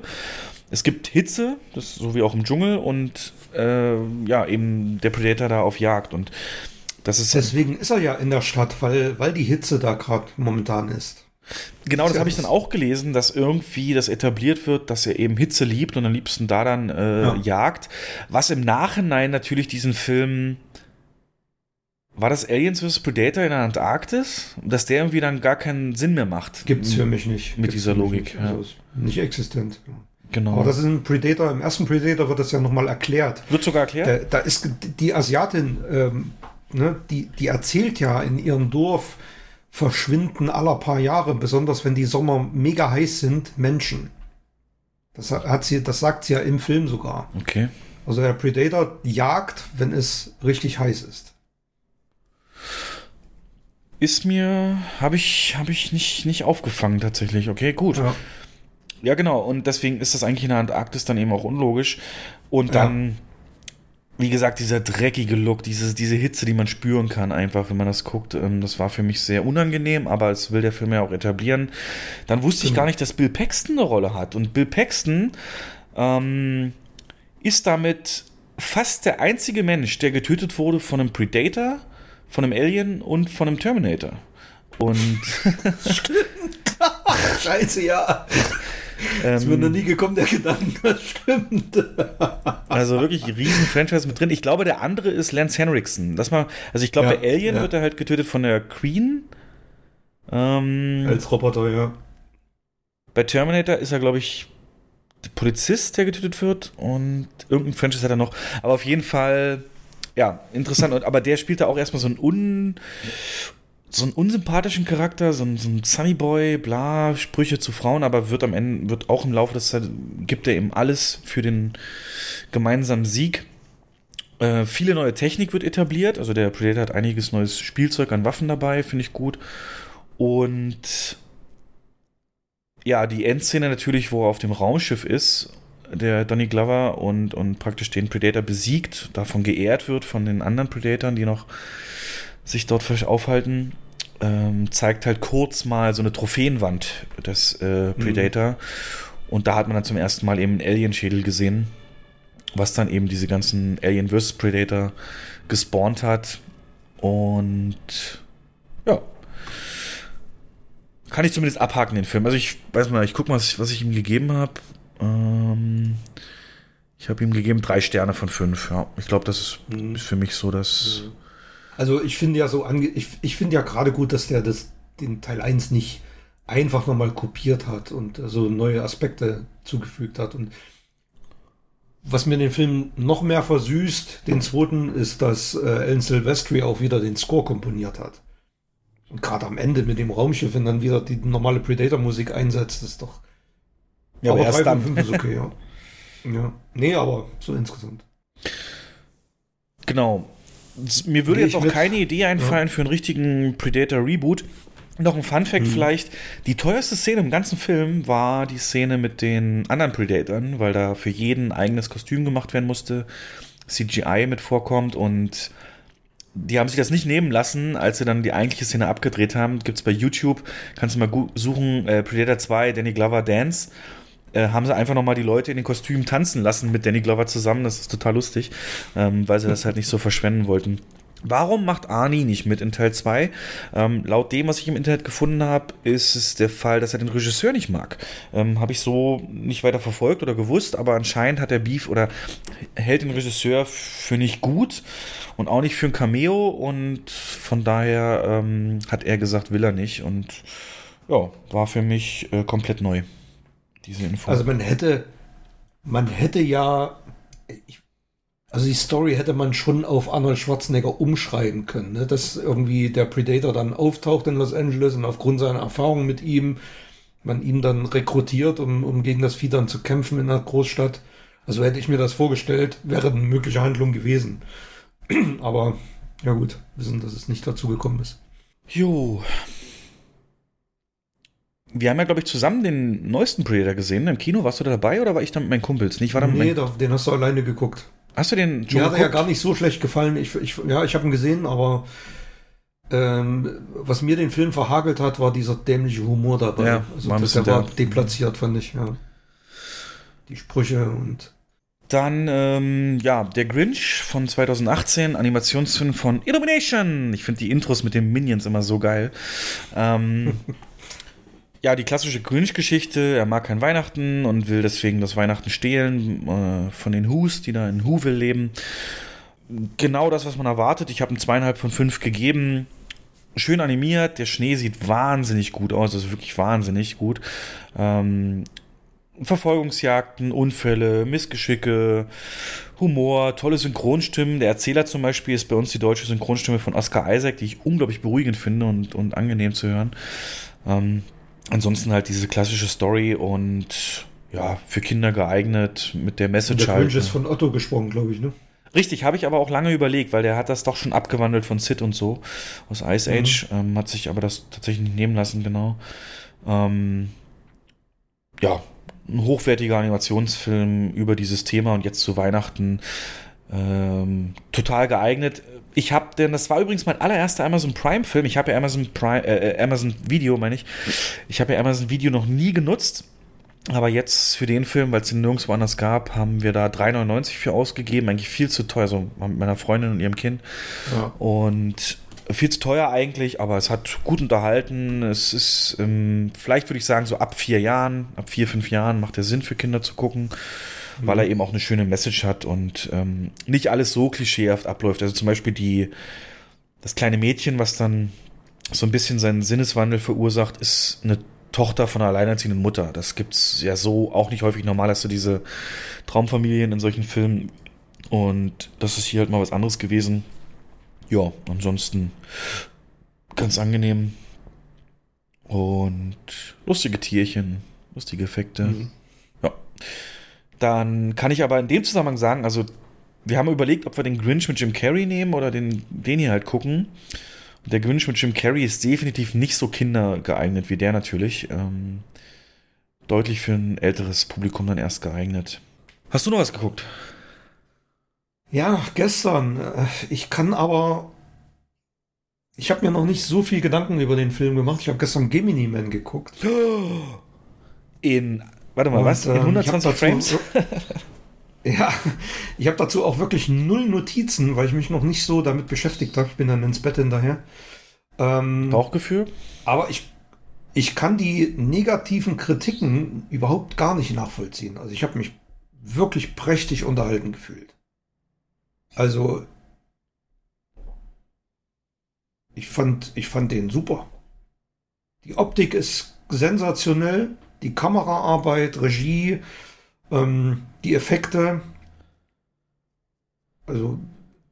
Es gibt Hitze, das so wie auch im Dschungel und äh, ja, eben der Predator da auf Jagd. Und das ist. Deswegen ist er ja in der Stadt, weil, weil die Hitze da gerade momentan ist. Genau, das habe ich dann auch gelesen, dass irgendwie das etabliert wird, dass er eben Hitze liebt und am liebsten da dann äh, ja. jagt. Was im Nachhinein natürlich diesen Film. War das Aliens vs. Predator in der Antarktis? Dass der irgendwie dann gar keinen Sinn mehr macht. Gibt's für mich nicht. Mit Gibt's dieser Logik. Nicht, also nicht existent. Genau. Aber das ist ein Predator, im ersten Predator wird das ja nochmal erklärt. Wird sogar erklärt? Da, da ist die Asiatin, ähm, ne, die, die erzählt ja in ihrem Dorf, verschwinden aller paar Jahre, besonders wenn die Sommer mega heiß sind, Menschen. Das hat sie, das sagt sie ja im Film sogar. Okay. Also der Predator jagt, wenn es richtig heiß ist. Ist mir, habe ich, habe ich nicht, nicht aufgefangen tatsächlich. Okay, gut. Ja. Ja. genau. Und deswegen ist das eigentlich in der Antarktis dann eben auch unlogisch. Und dann wie gesagt, dieser dreckige Look, diese, diese Hitze, die man spüren kann, einfach, wenn man das guckt, ähm, das war für mich sehr unangenehm, aber es will der Film ja auch etablieren. Dann wusste ich mhm. gar nicht, dass Bill Paxton eine Rolle hat. Und Bill Paxton ähm, ist damit fast der einzige Mensch, der getötet wurde von einem Predator, von einem Alien und von einem Terminator. Und. [laughs] Stimmt. [laughs] Scheiße, ja. Ähm, ist mir noch nie gekommen, der Gedanke, [laughs] das stimmt. also wirklich riesen Franchise mit drin. Ich glaube, der andere ist Lance Henriksen. Das mal, also ich glaube, ja, bei Alien ja. wird er halt getötet von der Queen. Ähm, Als Roboter, ja. Bei Terminator ist er, glaube ich, der Polizist, der getötet wird. Und irgendein Franchise hat er noch. Aber auf jeden Fall, ja, interessant. aber der spielt da auch erstmal so ein un, so einen unsympathischen Charakter, so ein, so ein Sunnyboy, bla, Sprüche zu Frauen, aber wird am Ende, wird auch im Laufe des Zeit, gibt er eben alles für den gemeinsamen Sieg. Äh, viele neue Technik wird etabliert, also der Predator hat einiges neues Spielzeug an Waffen dabei, finde ich gut. Und ja, die Endszene natürlich, wo er auf dem Raumschiff ist, der Donny Glover und, und praktisch den Predator besiegt, davon geehrt wird von den anderen Predatoren, die noch sich dort aufhalten ähm, zeigt halt kurz mal so eine Trophäenwand des äh, Predator. Mhm. Und da hat man dann zum ersten Mal eben einen Alien-Schädel gesehen, was dann eben diese ganzen Alien vs. Predator gespawnt hat. Und ja. Kann ich zumindest abhaken, den Film. Also ich weiß mal, ich guck mal, was ich, was ich ihm gegeben habe. Ähm, ich habe ihm gegeben drei Sterne von fünf. Ja, ich glaube, das ist, mhm. für mich so, dass. Mhm also ich finde ja so, ange ich, ich finde ja gerade gut, dass der das, den Teil 1 nicht einfach nochmal kopiert hat und so neue Aspekte zugefügt hat. Und was mir den Film noch mehr versüßt, den zweiten, ist, dass äh, Alan Silvestri auch wieder den Score komponiert hat. Und gerade am Ende mit dem Raumschiff, wenn dann wieder die normale Predator-Musik einsetzt, ist doch. Ja, aber, aber erst dann. 5 ist okay, ja. [laughs] ja. Nee, aber so insgesamt. Genau. Mir würde jetzt auch keine Idee einfallen ja. für einen richtigen Predator-Reboot. Noch ein Fun-Fact hm. vielleicht: Die teuerste Szene im ganzen Film war die Szene mit den anderen Predatoren, weil da für jeden ein eigenes Kostüm gemacht werden musste, CGI mit vorkommt und die haben sich das nicht nehmen lassen, als sie dann die eigentliche Szene abgedreht haben. Gibt es bei YouTube, kannst du mal suchen, äh, Predator 2, Danny Glover Dance. Äh, haben sie einfach nochmal die Leute in den Kostümen tanzen lassen mit Danny Glover zusammen. Das ist total lustig, ähm, weil sie das halt nicht so verschwenden wollten. Warum macht Arnie nicht mit in Teil 2? Ähm, laut dem, was ich im Internet gefunden habe, ist es der Fall, dass er den Regisseur nicht mag. Ähm, habe ich so nicht weiter verfolgt oder gewusst, aber anscheinend hat er Beef oder hält den Regisseur für nicht gut und auch nicht für ein Cameo und von daher ähm, hat er gesagt, will er nicht und ja, war für mich äh, komplett neu diese Info. Also man hätte, man hätte ja, ich, Also die Story hätte man schon auf Arnold Schwarzenegger umschreiben können, ne? dass irgendwie der Predator dann auftaucht in Los Angeles und aufgrund seiner Erfahrung mit ihm man ihn dann rekrutiert, um, um gegen das Vieh dann zu kämpfen in der Großstadt. Also hätte ich mir das vorgestellt, wäre eine mögliche Handlung gewesen. [clears throat] Aber ja gut, wissen, dass es nicht dazu gekommen ist. Jo. Wir haben ja, glaube ich, zusammen den neuesten Predator gesehen im Kino. Warst du da dabei oder war ich da mit meinen Kumpels? Nicht, war da nee, doch, den hast du alleine geguckt. Hast du den schon Mir hat er ja gar nicht so schlecht gefallen. Ich, ich, ja, ich habe ihn gesehen, aber ähm, was mir den Film verhagelt hat, war dieser dämliche Humor dabei. Ja, also war der war deplatziert, fand ich, ja. Die Sprüche und. Dann, ähm, ja, der Grinch von 2018, Animationsfilm von Illumination. Ich finde die Intros mit den Minions immer so geil. Ähm, [laughs] ja, die klassische Grinch-Geschichte. Er mag kein Weihnachten und will deswegen das Weihnachten stehlen äh, von den Who's, die da in Whoville leben. Genau das, was man erwartet. Ich habe ein zweieinhalb von fünf gegeben schön animiert. Der Schnee sieht wahnsinnig gut aus, also wirklich wahnsinnig gut. Ähm, Verfolgungsjagden, Unfälle, Missgeschicke, Humor, tolle Synchronstimmen. Der Erzähler zum Beispiel ist bei uns die deutsche Synchronstimme von Oscar Isaac, die ich unglaublich beruhigend finde und, und angenehm zu hören. Ähm, ansonsten halt diese klassische Story und ja, für Kinder geeignet mit der Message der halt. Ist von Otto gesprochen, glaube ich, ne? Richtig, habe ich aber auch lange überlegt, weil der hat das doch schon abgewandelt von Sid und so aus Ice mhm. Age, mhm. ähm, hat sich aber das tatsächlich nicht nehmen lassen, genau. Ähm, ja, ein hochwertiger Animationsfilm über dieses Thema und jetzt zu Weihnachten ähm, total geeignet. Ich habe, denn das war übrigens mein allererster Amazon Prime Film. Ich habe ja Amazon Prime, äh, äh Amazon Video, meine ich. Ich habe ja Amazon Video noch nie genutzt aber jetzt für den Film, weil es ihn nirgendwo anders gab, haben wir da 3,99 für ausgegeben. Eigentlich viel zu teuer, so mit meiner Freundin und ihrem Kind. Ja. Und viel zu teuer eigentlich, aber es hat gut unterhalten. Es ist, ähm, vielleicht würde ich sagen, so ab vier Jahren, ab vier, fünf Jahren macht der Sinn für Kinder zu gucken, mhm. weil er eben auch eine schöne Message hat und ähm, nicht alles so klischeehaft abläuft. Also zum Beispiel die, das kleine Mädchen, was dann so ein bisschen seinen Sinneswandel verursacht, ist eine Tochter von einer alleinerziehenden Mutter. Das gibt es ja so auch nicht häufig normal, hast du diese Traumfamilien in solchen Filmen. Und das ist hier halt mal was anderes gewesen. Ja, ansonsten ganz angenehm. Und lustige Tierchen, lustige Effekte. Mhm. Ja. Dann kann ich aber in dem Zusammenhang sagen, also wir haben überlegt, ob wir den Grinch mit Jim Carrey nehmen oder den, den hier halt gucken. Der Grinch mit Jim Carrey ist definitiv nicht so kindergeeignet wie der natürlich. Ähm, deutlich für ein älteres Publikum dann erst geeignet. Hast du noch was geguckt? Ja, gestern. Äh, ich kann aber. Ich habe mir noch nicht so viel Gedanken über den Film gemacht. Ich habe gestern Gemini Man geguckt. [gasps] In. Warte mal, Und, was? In 120 ähm, Frames? [laughs] Ja, ich habe dazu auch wirklich null Notizen, weil ich mich noch nicht so damit beschäftigt habe. Ich bin dann ins Bett hinterher. Ähm, Bauchgefühl? Aber ich, ich kann die negativen Kritiken überhaupt gar nicht nachvollziehen. Also ich habe mich wirklich prächtig unterhalten gefühlt. Also ich fand, ich fand den super. Die Optik ist sensationell, die Kameraarbeit, Regie, ähm, die Effekte, also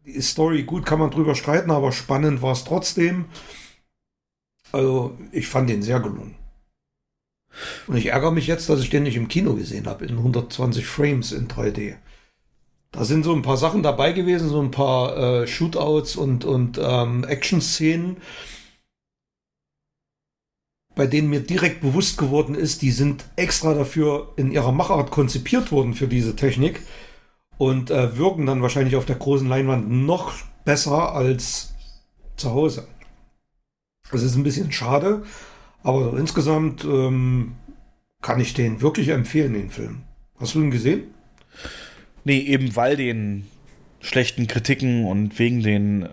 die Story, gut kann man drüber streiten, aber spannend war es trotzdem. Also ich fand den sehr gelungen. Und ich ärgere mich jetzt, dass ich den nicht im Kino gesehen habe, in 120 Frames in 3D. Da sind so ein paar Sachen dabei gewesen, so ein paar äh, Shootouts und, und ähm, Action-Szenen, bei denen mir direkt bewusst geworden ist, die sind extra dafür in ihrer Machart konzipiert worden für diese Technik und äh, wirken dann wahrscheinlich auf der großen Leinwand noch besser als zu Hause. Das ist ein bisschen schade, aber insgesamt ähm, kann ich den wirklich empfehlen, den Film. Hast du ihn gesehen? Nee, eben weil den schlechten Kritiken und wegen den, äh,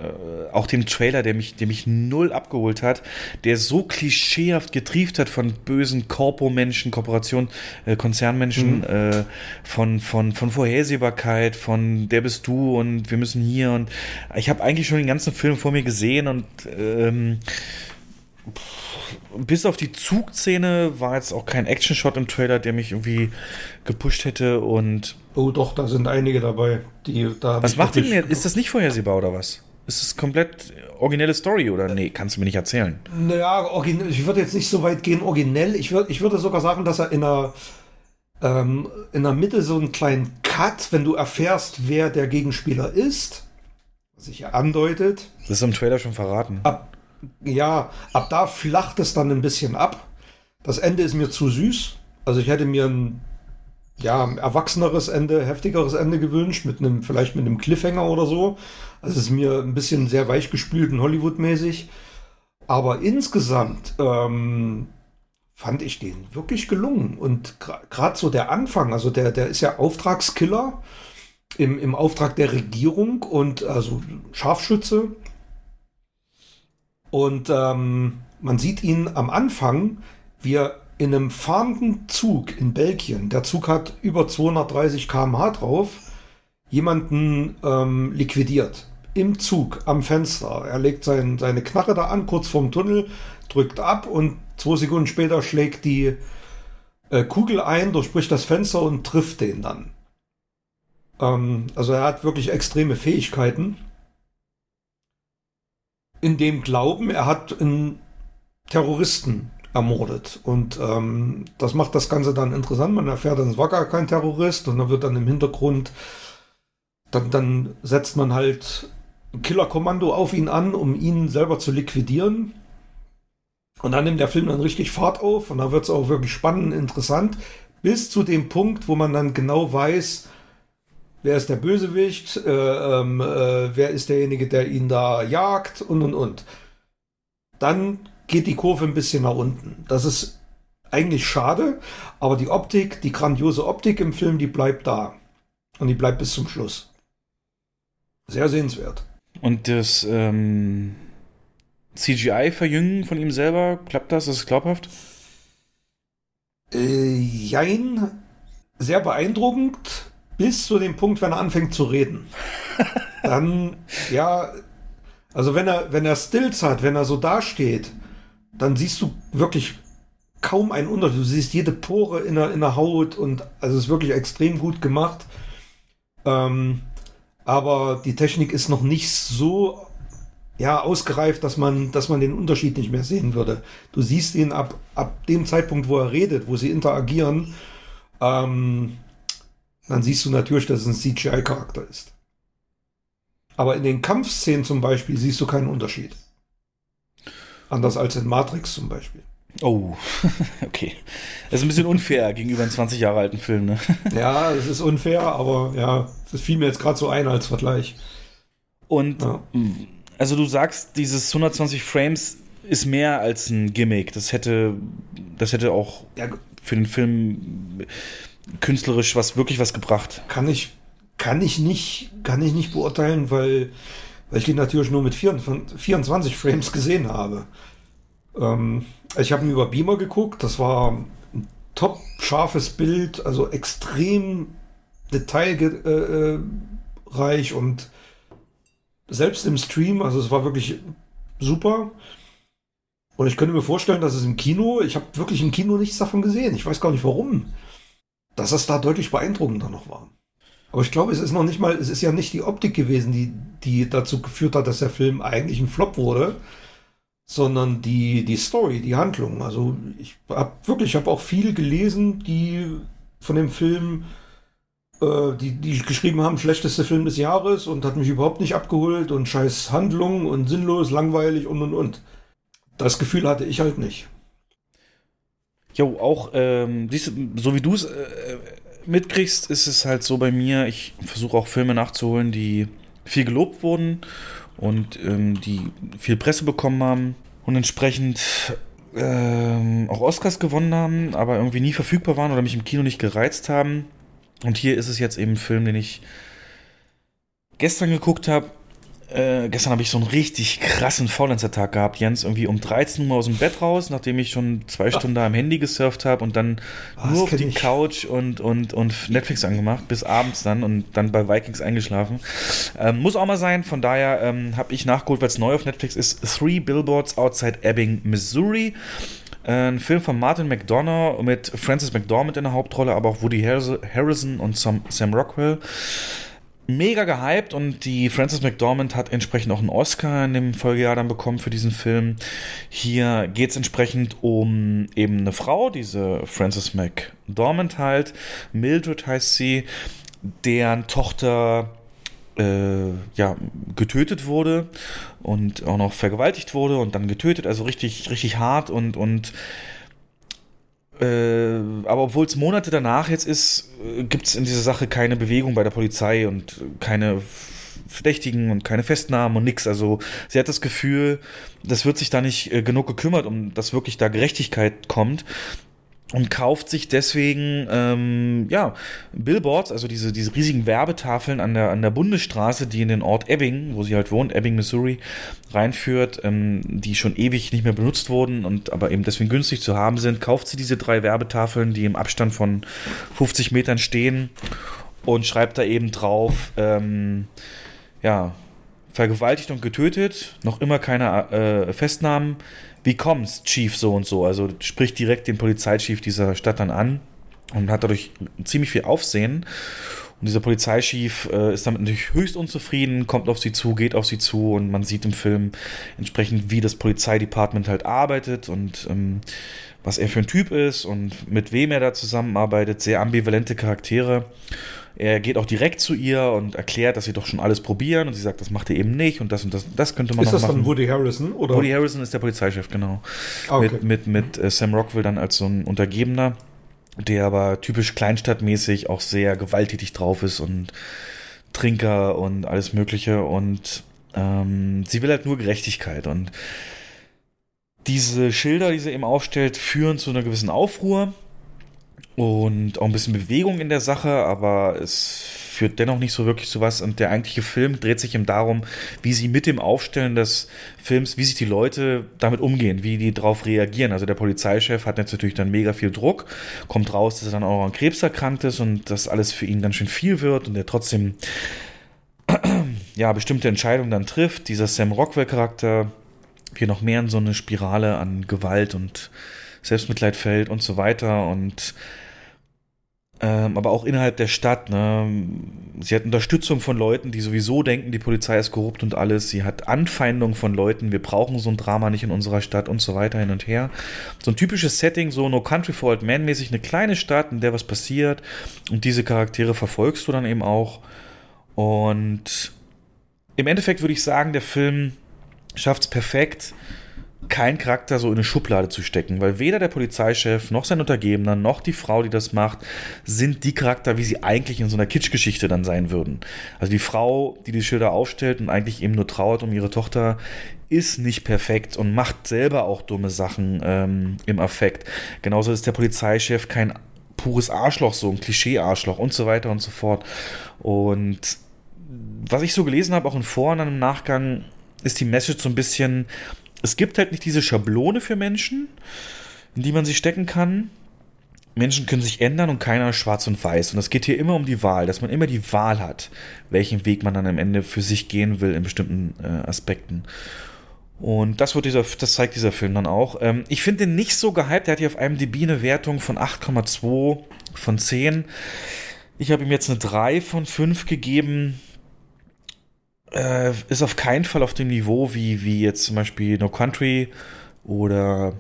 auch dem Trailer, der mich, der mich null abgeholt hat, der so klischeehaft getrieft hat von bösen Korpo-Menschen, Kooperation, äh, Konzernmenschen, mhm. äh, von, von, von Vorhersehbarkeit, von der bist du und wir müssen hier und ich habe eigentlich schon den ganzen Film vor mir gesehen und ähm, bis auf die Zugszene war jetzt auch kein Action-Shot im Trailer, der mich irgendwie gepusht hätte und. Oh, doch, da sind einige dabei, die da. Was macht denn jetzt? Ist das nicht vorhersehbar oder was? Ist das komplett originelle Story oder nee, kannst du mir nicht erzählen? Naja, ich würde jetzt nicht so weit gehen, originell. Ich, würd, ich würde sogar sagen, dass er in der, ähm, in der Mitte so einen kleinen Cut, wenn du erfährst, wer der Gegenspieler ist, was sich ja andeutet. Das ist im Trailer schon verraten. Ab, ja, ab da flacht es dann ein bisschen ab. Das Ende ist mir zu süß. Also ich hätte mir ein ja, erwachseneres Ende, heftigeres Ende gewünscht, mit einem, vielleicht mit einem Cliffhanger oder so. Also es ist mir ein bisschen sehr weich gespült und Hollywood-mäßig. Aber insgesamt ähm, fand ich den wirklich gelungen. Und gerade so der Anfang, also der, der ist ja Auftragskiller im, im Auftrag der Regierung und also Scharfschütze. Und ähm, man sieht ihn am Anfang, wie er in einem fahrenden Zug in Belgien, der Zug hat über 230 km/h drauf, jemanden ähm, liquidiert. Im Zug, am Fenster. Er legt sein, seine Knarre da an, kurz vorm Tunnel, drückt ab und zwei Sekunden später schlägt die äh, Kugel ein, durchbricht das Fenster und trifft den dann. Ähm, also er hat wirklich extreme Fähigkeiten. In dem Glauben, er hat einen Terroristen ermordet. Und ähm, das macht das Ganze dann interessant. Man erfährt, es war gar kein Terrorist und dann wird dann im Hintergrund, dann, dann setzt man halt ein Killerkommando auf ihn an, um ihn selber zu liquidieren. Und dann nimmt der Film dann richtig Fahrt auf und da wird es auch wirklich spannend, interessant, bis zu dem Punkt, wo man dann genau weiß, wer ist der Bösewicht, äh, ähm, äh, wer ist derjenige, der ihn da jagt und und und. Dann geht die Kurve ein bisschen nach unten. Das ist eigentlich schade, aber die Optik, die grandiose Optik im Film, die bleibt da. Und die bleibt bis zum Schluss. Sehr sehenswert. Und das ähm, CGI-Verjüngen von ihm selber, klappt das? Ist es glaubhaft? Äh, jein. Sehr beeindruckend, bis zu dem Punkt, wenn er anfängt zu reden. [laughs] Dann, ja, also wenn er, wenn er Stills hat, wenn er so dasteht, dann siehst du wirklich kaum einen Unterschied. Du siehst jede Pore in der, in der Haut und also es ist wirklich extrem gut gemacht. Ähm, aber die Technik ist noch nicht so ja, ausgereift, dass man, dass man den Unterschied nicht mehr sehen würde. Du siehst ihn ab, ab dem Zeitpunkt, wo er redet, wo sie interagieren, ähm, dann siehst du natürlich, dass es ein CGI-Charakter ist. Aber in den Kampfszenen zum Beispiel siehst du keinen Unterschied. Anders als in Matrix zum Beispiel. Oh, [laughs] okay. Das ist ein bisschen unfair gegenüber einem 20 Jahre alten Film, ne? [laughs] Ja, es ist unfair, aber ja, das fiel mir jetzt gerade so ein als Vergleich. Und ja. also du sagst, dieses 120 Frames ist mehr als ein Gimmick. Das hätte, das hätte auch ja, für den Film künstlerisch was wirklich was gebracht. Kann ich, kann ich nicht, kann ich nicht beurteilen, weil weil ich ihn natürlich nur mit 24 Frames gesehen habe. Ähm, ich habe ihn über Beamer geguckt, das war ein top scharfes Bild, also extrem detailreich und selbst im Stream, also es war wirklich super. Und ich könnte mir vorstellen, dass es im Kino, ich habe wirklich im Kino nichts davon gesehen. Ich weiß gar nicht warum. Dass es da deutlich beeindruckender noch war. Aber ich glaube, es ist noch nicht mal, es ist ja nicht die Optik gewesen, die, die dazu geführt hat, dass der Film eigentlich ein Flop wurde, sondern die, die Story, die Handlung. Also ich habe wirklich, ich habe auch viel gelesen, die von dem Film, äh, die, die geschrieben haben, schlechteste Film des Jahres und hat mich überhaupt nicht abgeholt und scheiß Handlung und sinnlos, langweilig und und und. Das Gefühl hatte ich halt nicht. Jo, auch, ähm, so wie du es äh, mitkriegst, ist es halt so bei mir, ich versuche auch Filme nachzuholen, die viel gelobt wurden und ähm, die viel Presse bekommen haben und entsprechend ähm, auch Oscars gewonnen haben, aber irgendwie nie verfügbar waren oder mich im Kino nicht gereizt haben. Und hier ist es jetzt eben ein Film, den ich gestern geguckt habe. Äh, gestern habe ich so einen richtig krassen Faulenzer-Tag gehabt, Jens. Irgendwie um 13 Uhr aus dem Bett raus, nachdem ich schon zwei Stunden da am Handy gesurft habe und dann Ah, nur auf die ich. Couch und, und, und Netflix angemacht, bis abends dann und dann bei Vikings eingeschlafen. Ähm, muss auch mal sein, von daher ähm, habe ich nachgeholt, weil es neu auf Netflix ist: Three Billboards Outside Ebbing, Missouri. Äh, Ein Film von Martin McDonough mit Francis McDormand in der Hauptrolle, aber auch Woody Harris- Harrison und Sam, Sam Rockwell mega gehypt und die Frances McDormand hat entsprechend auch einen Oscar in dem Folgejahr dann bekommen für diesen Film. Hier geht es entsprechend um eben eine Frau, diese Frances McDormand halt, Mildred heißt sie, deren Tochter äh, ja, getötet wurde und auch noch vergewaltigt wurde und dann getötet, also richtig, richtig hart und, und aber obwohl es Monate danach jetzt ist, gibt es in dieser Sache keine Bewegung bei der Polizei und keine Verdächtigen und keine Festnahmen und nix. Also sie hat das Gefühl, das wird sich da nicht äh, genug gekümmert, um dass wirklich da Gerechtigkeit kommt und kauft sich deswegen ähm, ja Billboards, also diese diese riesigen Werbetafeln an der an der Bundesstraße, die in den Ort Ebbing, wo sie halt wohnt, Ebbing, Missouri, reinführt, ähm, die schon ewig nicht mehr benutzt wurden und aber eben deswegen günstig zu haben sind, kauft sie diese drei Werbetafeln, die im Abstand von 50 Metern stehen und schreibt da eben drauf, ähm, ja vergewaltigt und getötet, noch immer keine äh, Festnahmen. Wie kommt's, Chief so und so? Also spricht direkt den Polizeichief dieser Stadt dann an und hat dadurch ziemlich viel Aufsehen. Und dieser Polizeichief äh, ist damit natürlich höchst unzufrieden, kommt auf sie zu, geht auf sie zu und man sieht im Film entsprechend, wie das Polizeidepartement halt arbeitet und ähm, was er für ein Typ ist und mit wem er da zusammenarbeitet. Sehr ambivalente Charaktere. Er geht auch direkt zu ihr und erklärt, dass sie doch schon alles probieren und sie sagt, das macht ihr eben nicht und das und das, das könnte man Ist noch das machen. dann Woody Harrison? Oder? Woody Harrison ist der Polizeichef, genau. Ah, okay. Mit, mit, mit äh, Sam Rockwell dann als so ein Untergebener, der aber typisch kleinstadtmäßig auch sehr gewalttätig drauf ist und Trinker und alles Mögliche. Und ähm, sie will halt nur Gerechtigkeit. Und diese Schilder, die sie eben aufstellt, führen zu einer gewissen Aufruhr und auch ein bisschen Bewegung in der Sache, aber es führt dennoch nicht so wirklich zu was. Und der eigentliche Film dreht sich eben darum, wie sie mit dem Aufstellen des Films, wie sich die Leute damit umgehen, wie die darauf reagieren. Also der Polizeichef hat jetzt natürlich dann mega viel Druck, kommt raus, dass er dann auch an Krebs erkrankt ist und das alles für ihn ganz schön viel wird und er trotzdem [clears throat] ja bestimmte Entscheidungen dann trifft. Dieser Sam Rockwell-Charakter hier noch mehr in so eine Spirale an Gewalt und Selbstmitleid fällt und so weiter und ähm, aber auch innerhalb der Stadt. Ne? Sie hat Unterstützung von Leuten, die sowieso denken, die Polizei ist korrupt und alles. Sie hat Anfeindung von Leuten, wir brauchen so ein Drama nicht in unserer Stadt und so weiter hin und her. So ein typisches Setting, so No Country for Old Man mäßig, eine kleine Stadt, in der was passiert und diese Charaktere verfolgst du dann eben auch. Und im Endeffekt würde ich sagen, der Film schafft es perfekt, keinen Charakter so in eine Schublade zu stecken, weil weder der Polizeichef noch sein Untergebener noch die Frau, die das macht, sind die Charakter, wie sie eigentlich in so einer Kitschgeschichte dann sein würden. Also die Frau, die die Schilder aufstellt und eigentlich eben nur trauert um ihre Tochter, ist nicht perfekt und macht selber auch dumme Sachen ähm, im Affekt. Genauso ist der Polizeichef kein pures Arschloch, so ein Klischee-Arschloch und so weiter und so fort. Und was ich so gelesen habe, auch in Vor- und im Nachgang, ist die Message so ein bisschen, es gibt halt nicht diese Schablone für Menschen, in die man sich stecken kann. Menschen können sich ändern und keiner ist schwarz und weiß. Und es geht hier immer um die Wahl, dass man immer die Wahl hat, welchen Weg man dann am Ende für sich gehen will in bestimmten äh, Aspekten. Und das wird dieser, das zeigt dieser Film dann auch. Ähm, ich finde den nicht so gehypt. Der hat hier auf einem DB eine Wertung von 8,2 von 10. Ich habe ihm jetzt eine 3 von 5 gegeben äh, ist auf keinen Fall auf dem Niveau wie, wie jetzt zum Beispiel No Country oder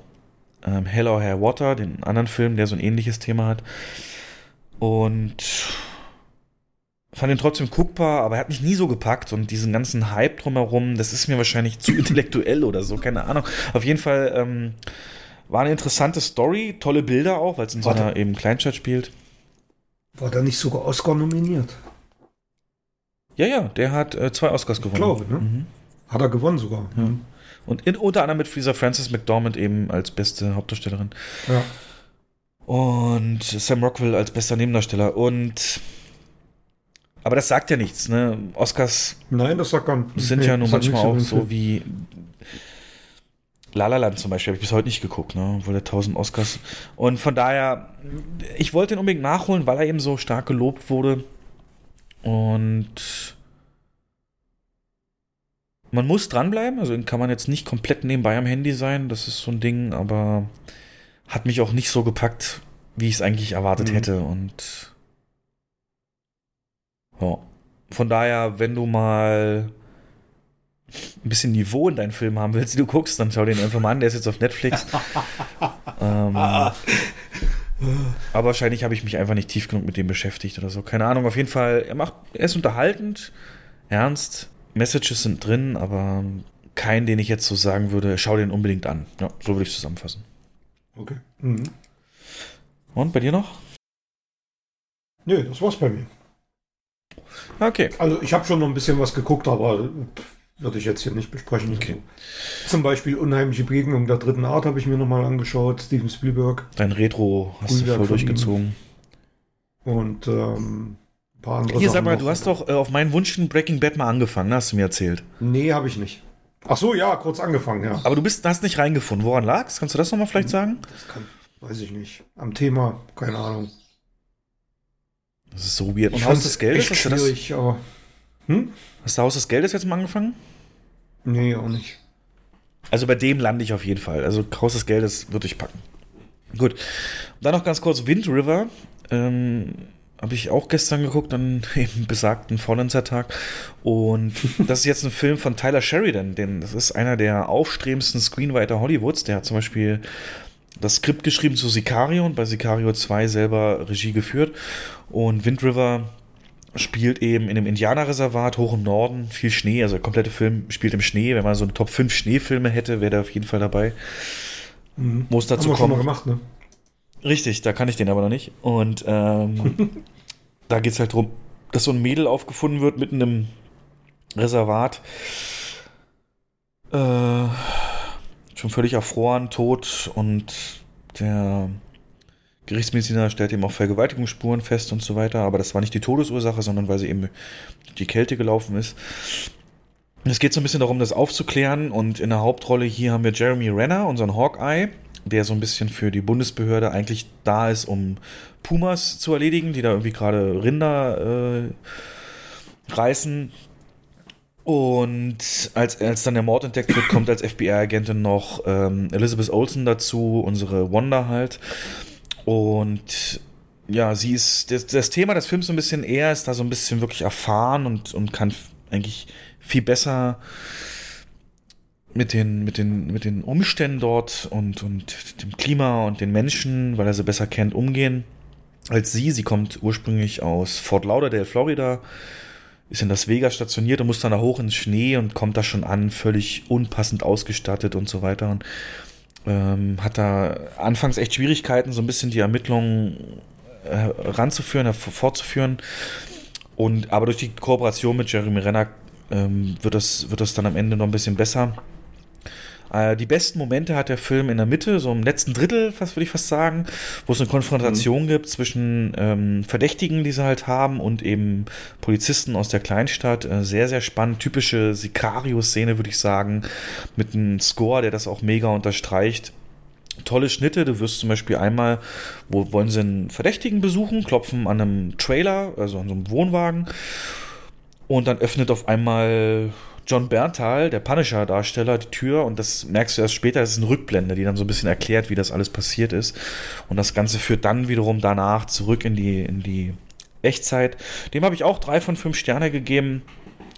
ähm, Hell or Hair Water, den anderen Film, der so ein ähnliches Thema hat. Und fand ihn trotzdem guckbar, aber er hat mich nie so gepackt und diesen ganzen Hype drumherum, das ist mir wahrscheinlich zu [laughs] intellektuell oder so, keine Ahnung. Auf jeden Fall ähm, war eine interessante Story, tolle Bilder auch, weil es in so einer eben Kleinstadt spielt. War da nicht sogar Oscar nominiert? Ja, ja, der hat äh, zwei Oscars gewonnen. Ich glaube, ne? Mhm. Hat er gewonnen sogar. Ja. Und in, unter anderem mit Freezer Frances McDormand eben als beste Hauptdarstellerin. Ja. Und Sam Rockwell als bester Nebendarsteller. Und Aber das sagt ja nichts, ne? Oscars. Nein, das sagt gar. Sind nee, ja nun manchmal auch so wie. La La Land zum Beispiel habe ich bis heute nicht geguckt, ne? Obwohl er 1000 Oscars. Und von daher, ich wollte ihn unbedingt nachholen, weil er eben so stark gelobt wurde. Und man muss dranbleiben, also kann man jetzt nicht komplett nebenbei am Handy sein, das ist so ein Ding, aber hat mich auch nicht so gepackt, wie ich es eigentlich erwartet Mhm. hätte. Und ja. Von daher, wenn du mal ein bisschen Niveau in deinen Film haben willst, die du guckst, dann schau den einfach mal an, der ist jetzt auf Netflix. [laughs] ähm, aber wahrscheinlich habe ich mich einfach nicht tief genug mit dem beschäftigt oder so. Keine Ahnung, auf jeden Fall, er macht, er ist unterhaltend, ernst, Messages sind drin, aber kein, den ich jetzt so sagen würde, schau den unbedingt an. Ja, so würde ich es zusammenfassen. Okay. Mhm. Und bei dir noch? Nö, das war's bei mir. Okay. Also ich habe schon noch ein bisschen was geguckt, aber würde ich jetzt hier nicht besprechen. Okay. Also, zum Beispiel Unheimliche Begegnung der dritten Art habe ich mir nochmal angeschaut, Steven Spielberg. Dein Retro hast Frühwerk du voll durchgezogen. Und ähm, ein paar andere Hier, Sachen sag mal, noch. du hast doch äh, auf meinen Wunsch in Breaking Bad mal angefangen, hast du mir erzählt. Nee, habe ich nicht. Ach so, ja, kurz angefangen, ja. Aber du bist, hast nicht reingefunden. Woran lag's? Kannst du das nochmal vielleicht sagen? Das kann, weiß ich nicht. Am Thema, keine Ahnung. Das ist so weird. Und Ich Haus des Geldes? echt Hast du, das, schwierig, aber hm? hast du Haus des Geldes jetzt mal angefangen? Nee, auch nicht. Also bei dem lande ich auf jeden Fall. Also Haus des Geldes würde ich packen. Gut. Und dann noch ganz kurz Wind River. Ähm, habe ich auch gestern geguckt, an dem [laughs] besagten Faulenzer-Tag. Und [laughs] das ist jetzt ein Film von Tyler Sheridan, denn das ist einer der aufstrebendsten Screenwriter Hollywoods. Der hat zum Beispiel das Skript geschrieben zu Sicario und bei Sicario 2 selber Regie geführt. Und Wind River spielt eben in einem Indianerreservat hoch im Norden, viel Schnee, also der komplette Film spielt im Schnee. Wenn man so eine Top 5 Schneefilme hätte, wäre der auf jeden Fall dabei. Mhm. Muss dazu Haben wir schon kommen. mal gemacht, ne? Richtig, da kann ich den aber noch nicht. Und ähm, [laughs] da geht es halt darum, dass so ein Mädel aufgefunden wird mitten im Reservat. Äh, schon völlig erfroren, tot und der Gerichtsmediziner stellt eben auch Vergewaltigungsspuren fest und so weiter, aber das war nicht die Todesursache, sondern weil sie eben durch die Kälte gelaufen ist. Es geht so ein bisschen darum, das aufzuklären und in der Hauptrolle hier haben wir Jeremy Renner, unseren Hawkeye, der so ein bisschen für die Bundesbehörde eigentlich da ist, um Pumas zu erledigen, die da irgendwie gerade Rinder äh, reißen. Und als, als dann der Mord entdeckt wird, kommt als FBI-Agentin noch ähm, Elizabeth Olsen dazu, unsere Wanda halt. Und ja, sie ist, das, das Thema des Films so ein bisschen eher, ist da so ein bisschen wirklich erfahren und, und kann eigentlich viel besser mit den, mit den, mit den Umständen dort und, und dem Klima und den Menschen, weil er sie besser kennt, umgehen als sie. Sie kommt ursprünglich aus Fort Lauderdale, Florida, ist in Las Vegas stationiert und muss dann da hoch ins Schnee und kommt da schon an, völlig unpassend ausgestattet und so weiter. Und ähm, hat da anfangs echt Schwierigkeiten, so ein bisschen die Ermittlungen äh, ranzuführen, äh, fortzuführen. Und aber durch die Kooperation mit Jeremy Renner ähm, wird, das, wird das dann am Ende noch ein bisschen besser. Äh, die besten Momente hat der Film in der Mitte, so im letzten Drittel, was würde ich fast sagen, wo es eine Konfrontation mhm. gibt zwischen ähm, Verdächtigen, die sie halt haben, und eben Polizisten aus der Kleinstadt. Äh, sehr, sehr spannend. Typische Sicario-Szene, würde ich sagen, mit einem Score, der das auch mega unterstreicht. Tolle Schnitte, du wirst zum Beispiel einmal, wo wollen sie einen Verdächtigen besuchen, klopfen an einem Trailer, also an so einem Wohnwagen, und dann öffnet auf einmal John Berntal, der Punisher-Darsteller, die Tür und das merkst du erst später, das ist eine Rückblende, die dann so ein bisschen erklärt, wie das alles passiert ist. Und das Ganze führt dann wiederum danach zurück in die, in die Echtzeit. Dem habe ich auch drei von fünf Sterne gegeben.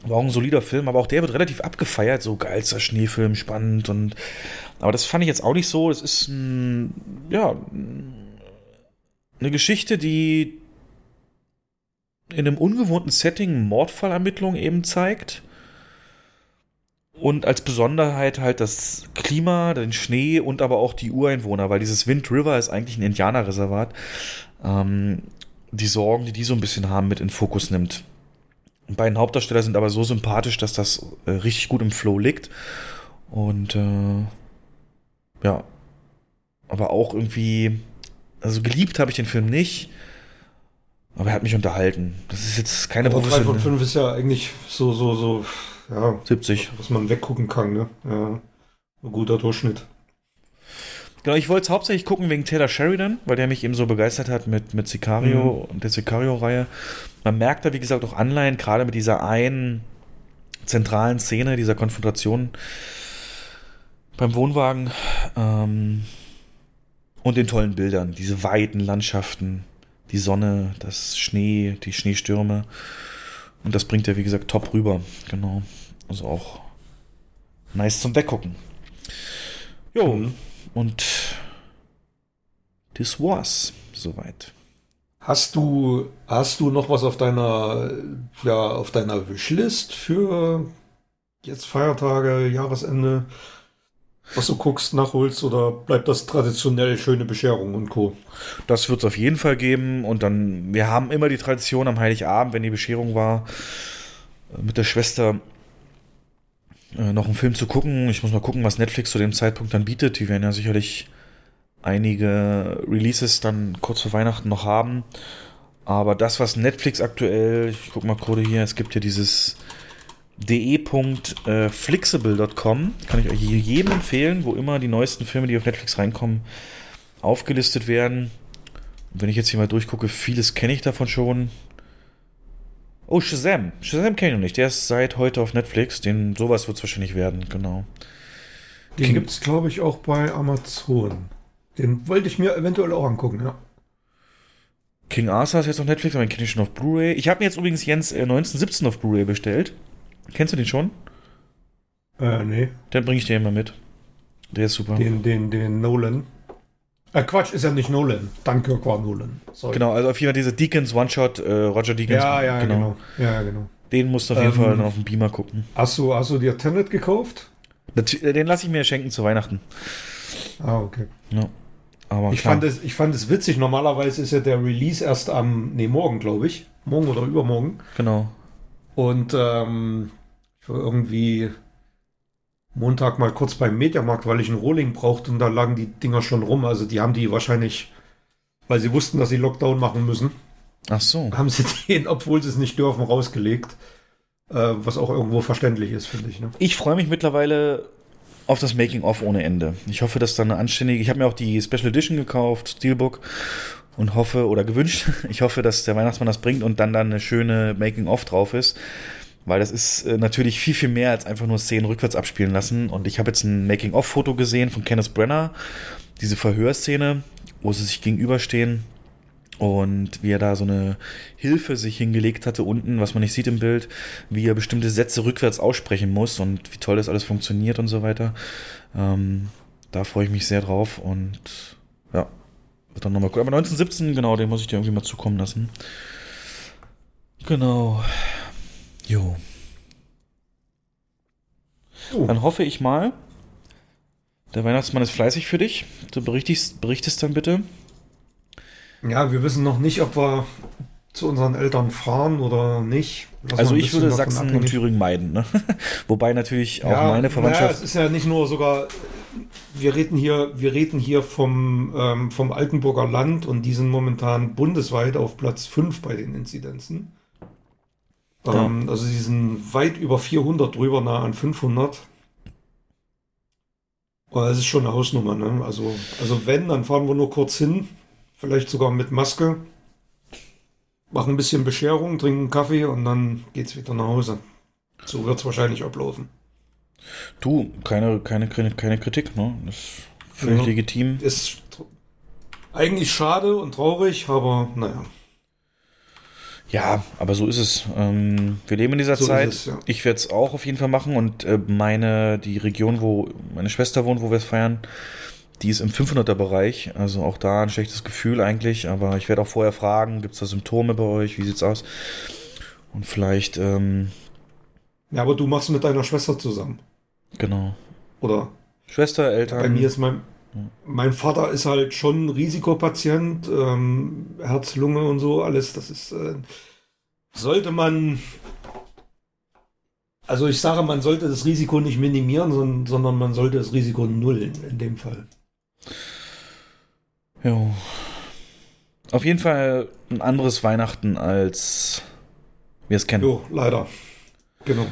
War auch ein solider Film, aber auch der wird relativ abgefeiert, so geilster Schneefilm, spannend und aber das fand ich jetzt auch nicht so. Das ist ein, ja eine Geschichte, die in einem ungewohnten Setting Mordfallermittlung eben zeigt. Und als Besonderheit halt das Klima, den Schnee und aber auch die Ureinwohner, weil dieses Wind River ist eigentlich ein Indianerreservat. Ähm, die Sorgen, die die so ein bisschen haben, mit in Fokus nimmt. Die beiden Hauptdarsteller sind aber so sympathisch, dass das äh, richtig gut im Flow liegt. Und äh, ja, aber auch irgendwie, also geliebt habe ich den Film nicht. Aber er hat mich unterhalten. Das ist jetzt keine Aber 3 von professionelle. 5 ist ja eigentlich so, so, so, ja, 70. was man weggucken kann, ne? Ja. Ein guter Durchschnitt. Genau, ich wollte es hauptsächlich gucken wegen Taylor Sheridan, weil der mich eben so begeistert hat mit, mit Sicario und der Sicario-Reihe. Man merkt da, wie gesagt, auch Anleihen, gerade mit dieser einen zentralen Szene, dieser Konfrontation beim Wohnwagen ähm, und den tollen Bildern, diese weiten Landschaften, die Sonne, das Schnee, die Schneestürme. Und das bringt er, wie gesagt, top rüber. Genau. Also auch nice zum Weggucken. Jo, Mhm. und das war's soweit. Hast du, hast du noch was auf deiner, ja, auf deiner Wishlist für jetzt Feiertage, Jahresende? Was du guckst, nachholst oder bleibt das traditionell schöne Bescherung und Co.? Das wird es auf jeden Fall geben. Und dann, wir haben immer die Tradition am Heiligabend, wenn die Bescherung war, äh, mit der Schwester äh, noch einen Film zu gucken. Ich muss mal gucken, was Netflix zu dem Zeitpunkt dann bietet. Die werden ja sicherlich einige Releases dann kurz vor Weihnachten noch haben. Aber das, was Netflix aktuell, ich guck mal gerade hier, es gibt ja dieses de.flexible.com, kann ich euch jedem empfehlen, wo immer die neuesten Filme, die auf Netflix reinkommen, aufgelistet werden. Und wenn ich jetzt hier mal durchgucke, vieles kenne ich davon schon. Oh, Shazam. Shazam kenne ich noch nicht. Der ist seit heute auf Netflix. Den, sowas wird es wahrscheinlich werden, genau. Den gibt es, glaube ich, auch bei Amazon. Den wollte ich mir eventuell auch angucken, ja. King Arthur ist jetzt auf Netflix, aber den kenne ich schon auf Blu-ray. Ich habe mir jetzt übrigens Jens äh, 1917 auf Blu-ray bestellt. Kennst du den schon? Äh, nee. Den bringe ich dir immer mit. Der ist super. Den, den, den Nolan. Äh, Quatsch, ist ja nicht Nolan. Dunkirk war Nolan. Sorry. Genau, also auf jeden Fall diese Deacons One-Shot, äh, Roger Deacons. Ja, ja, genau. Ja, ja, genau. Den musst du auf jeden Ähm, Fall dann auf dem Beamer gucken. Hast du, hast du dir Tenet gekauft? Äh, Den lasse ich mir schenken zu Weihnachten. Ah, okay. Ja. Aber Ich klar. fand, es, ich fand es witzig. Normalerweise ist ja der Release erst am, nee, morgen, glaube ich. Morgen oder übermorgen. Genau. Und ähm, ich war irgendwie Montag mal kurz beim Mediamarkt, weil ich einen Rohling brauchte und da lagen die Dinger schon rum. Also die haben die wahrscheinlich, weil sie wussten, dass sie Lockdown machen müssen, Ach so. haben sie [laughs] den, obwohl sie es nicht dürfen, rausgelegt. Äh, was auch irgendwo verständlich ist, finde ich. Ne? Ich freue mich mittlerweile auf das Making-of ohne Ende. Ich hoffe, dass da eine anständige. Ich habe mir auch die Special Edition gekauft, Steelbook, und hoffe oder gewünscht, [laughs] ich hoffe, dass der Weihnachtsmann das bringt und dann dann eine schöne Making-of drauf ist. Weil das ist äh, natürlich viel, viel mehr als einfach nur Szenen rückwärts abspielen lassen. Und ich habe jetzt ein Making-of-Foto gesehen von Kenneth Brenner, diese Verhörszene, wo sie sich gegenüberstehen und wie er da so eine Hilfe sich hingelegt hatte unten, was man nicht sieht im Bild, wie er bestimmte Sätze rückwärts aussprechen muss und wie toll das alles funktioniert und so weiter. Ähm, da freue ich mich sehr drauf und ja, dann nochmal gucken. Aber 1917, genau, den muss ich dir irgendwie mal zukommen lassen. Genau. Jo. Oh. Dann hoffe ich mal, der Weihnachtsmann ist fleißig für dich. Du berichtest, berichtest dann bitte. Ja, wir wissen noch nicht, ob wir zu unseren Eltern fahren oder nicht. Lass Also ich würde Sachsen und abhängig. Thüringen meiden. Ne? [laughs] Wobei natürlich auch ja, meine Naja, Verwandtschaft. es ist ja nicht nur sogar, wir reden hier, wir reden hier vom, ähm, vom Altenburger Land und die sind momentan bundesweit auf Platz 5 bei den Inzidenzen. Ja. Ähm, also sie sind weit über 400 drüber, nah an 500. Aber das ist schon eine Hausnummer, ne? Also, also wenn, dann fahren wir nur kurz hin, vielleicht sogar mit Maske, machen ein bisschen Bescherung, trinken Kaffee und dann geht's wieder nach Hause. So wird es wahrscheinlich ablaufen. Du, keine, keine, keine Kritik, ne? Das ist völlig Ja. legitim. Ist eigentlich schade und traurig, aber naja. Ja, aber so ist es. Ähm, wir leben in dieser So Zeit. es, ja. Ich werde es auch auf jeden Fall machen und äh, meine, die Region, wo meine Schwester wohnt, wo wir es feiern, die ist im 500er Bereich. Also auch da ein schlechtes Gefühl eigentlich. Aber ich werde auch vorher fragen, gibt es da Symptome bei euch? Wie sieht's aus? Und vielleicht, ähm, Ja, aber du machst mit deiner Schwester zusammen, genau. oder? Schwester, Eltern. Bei mir ist mein, mein Vater ist halt schon Risikopatient, ähm, Herz, Lunge und so, alles. Das ist, äh, sollte man, also ich sage, man sollte das Risiko nicht minimieren, sondern, sondern man sollte das Risiko nullen in dem Fall. Jo. Auf jeden Fall ein anderes Weihnachten als wir es kennen. Jo, leider. Genau.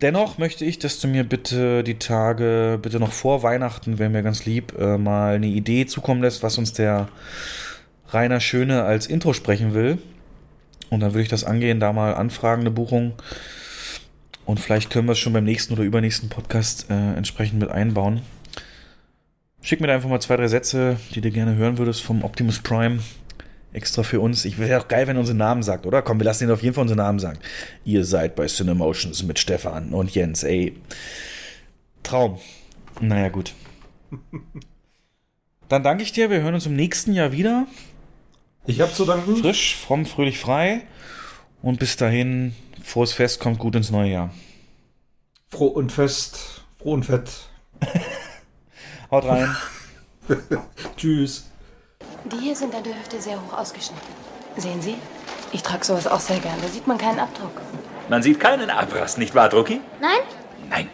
Dennoch möchte ich, dass du mir bitte die Tage, bitte noch vor Weihnachten, wäre mir ganz lieb, äh, mal eine Idee zukommen lässt, was uns der Rainer Schöne als Intro sprechen will. Und dann würde ich das angehen, da mal anfragen, eine Buchung. Und vielleicht können wir es schon beim nächsten oder übernächsten Podcast äh, entsprechend mit einbauen. Schick mir da einfach mal zwei, drei Sätze, die du gerne hören würdest vom Optimus Prime extra für uns. Ich wäre auch geil, wenn er unseren Namen sagt, oder? Komm, wir lassen ihn auf jeden Fall unseren Namen sagen. Ihr seid bei Cinemotions mit Stefan und Jens, ey. Traum. Naja, gut. [laughs] Dann danke ich dir. Wir hören uns im nächsten Jahr wieder. Ich habe zu danken. Frisch, fromm, fröhlich, frei. Und bis dahin, frohes Fest, kommt gut ins neue Jahr. Froh und fest, froh und fett. [laughs] Haut rein. [laughs] Tschüss. Die hier sind an der Hüfte sehr hoch ausgeschnitten. Sehen Sie? Ich trage sowas auch sehr gern. Da sieht man keinen Abdruck. Man sieht keinen Abriss, nicht wahr, Drucki? Nein? Nein.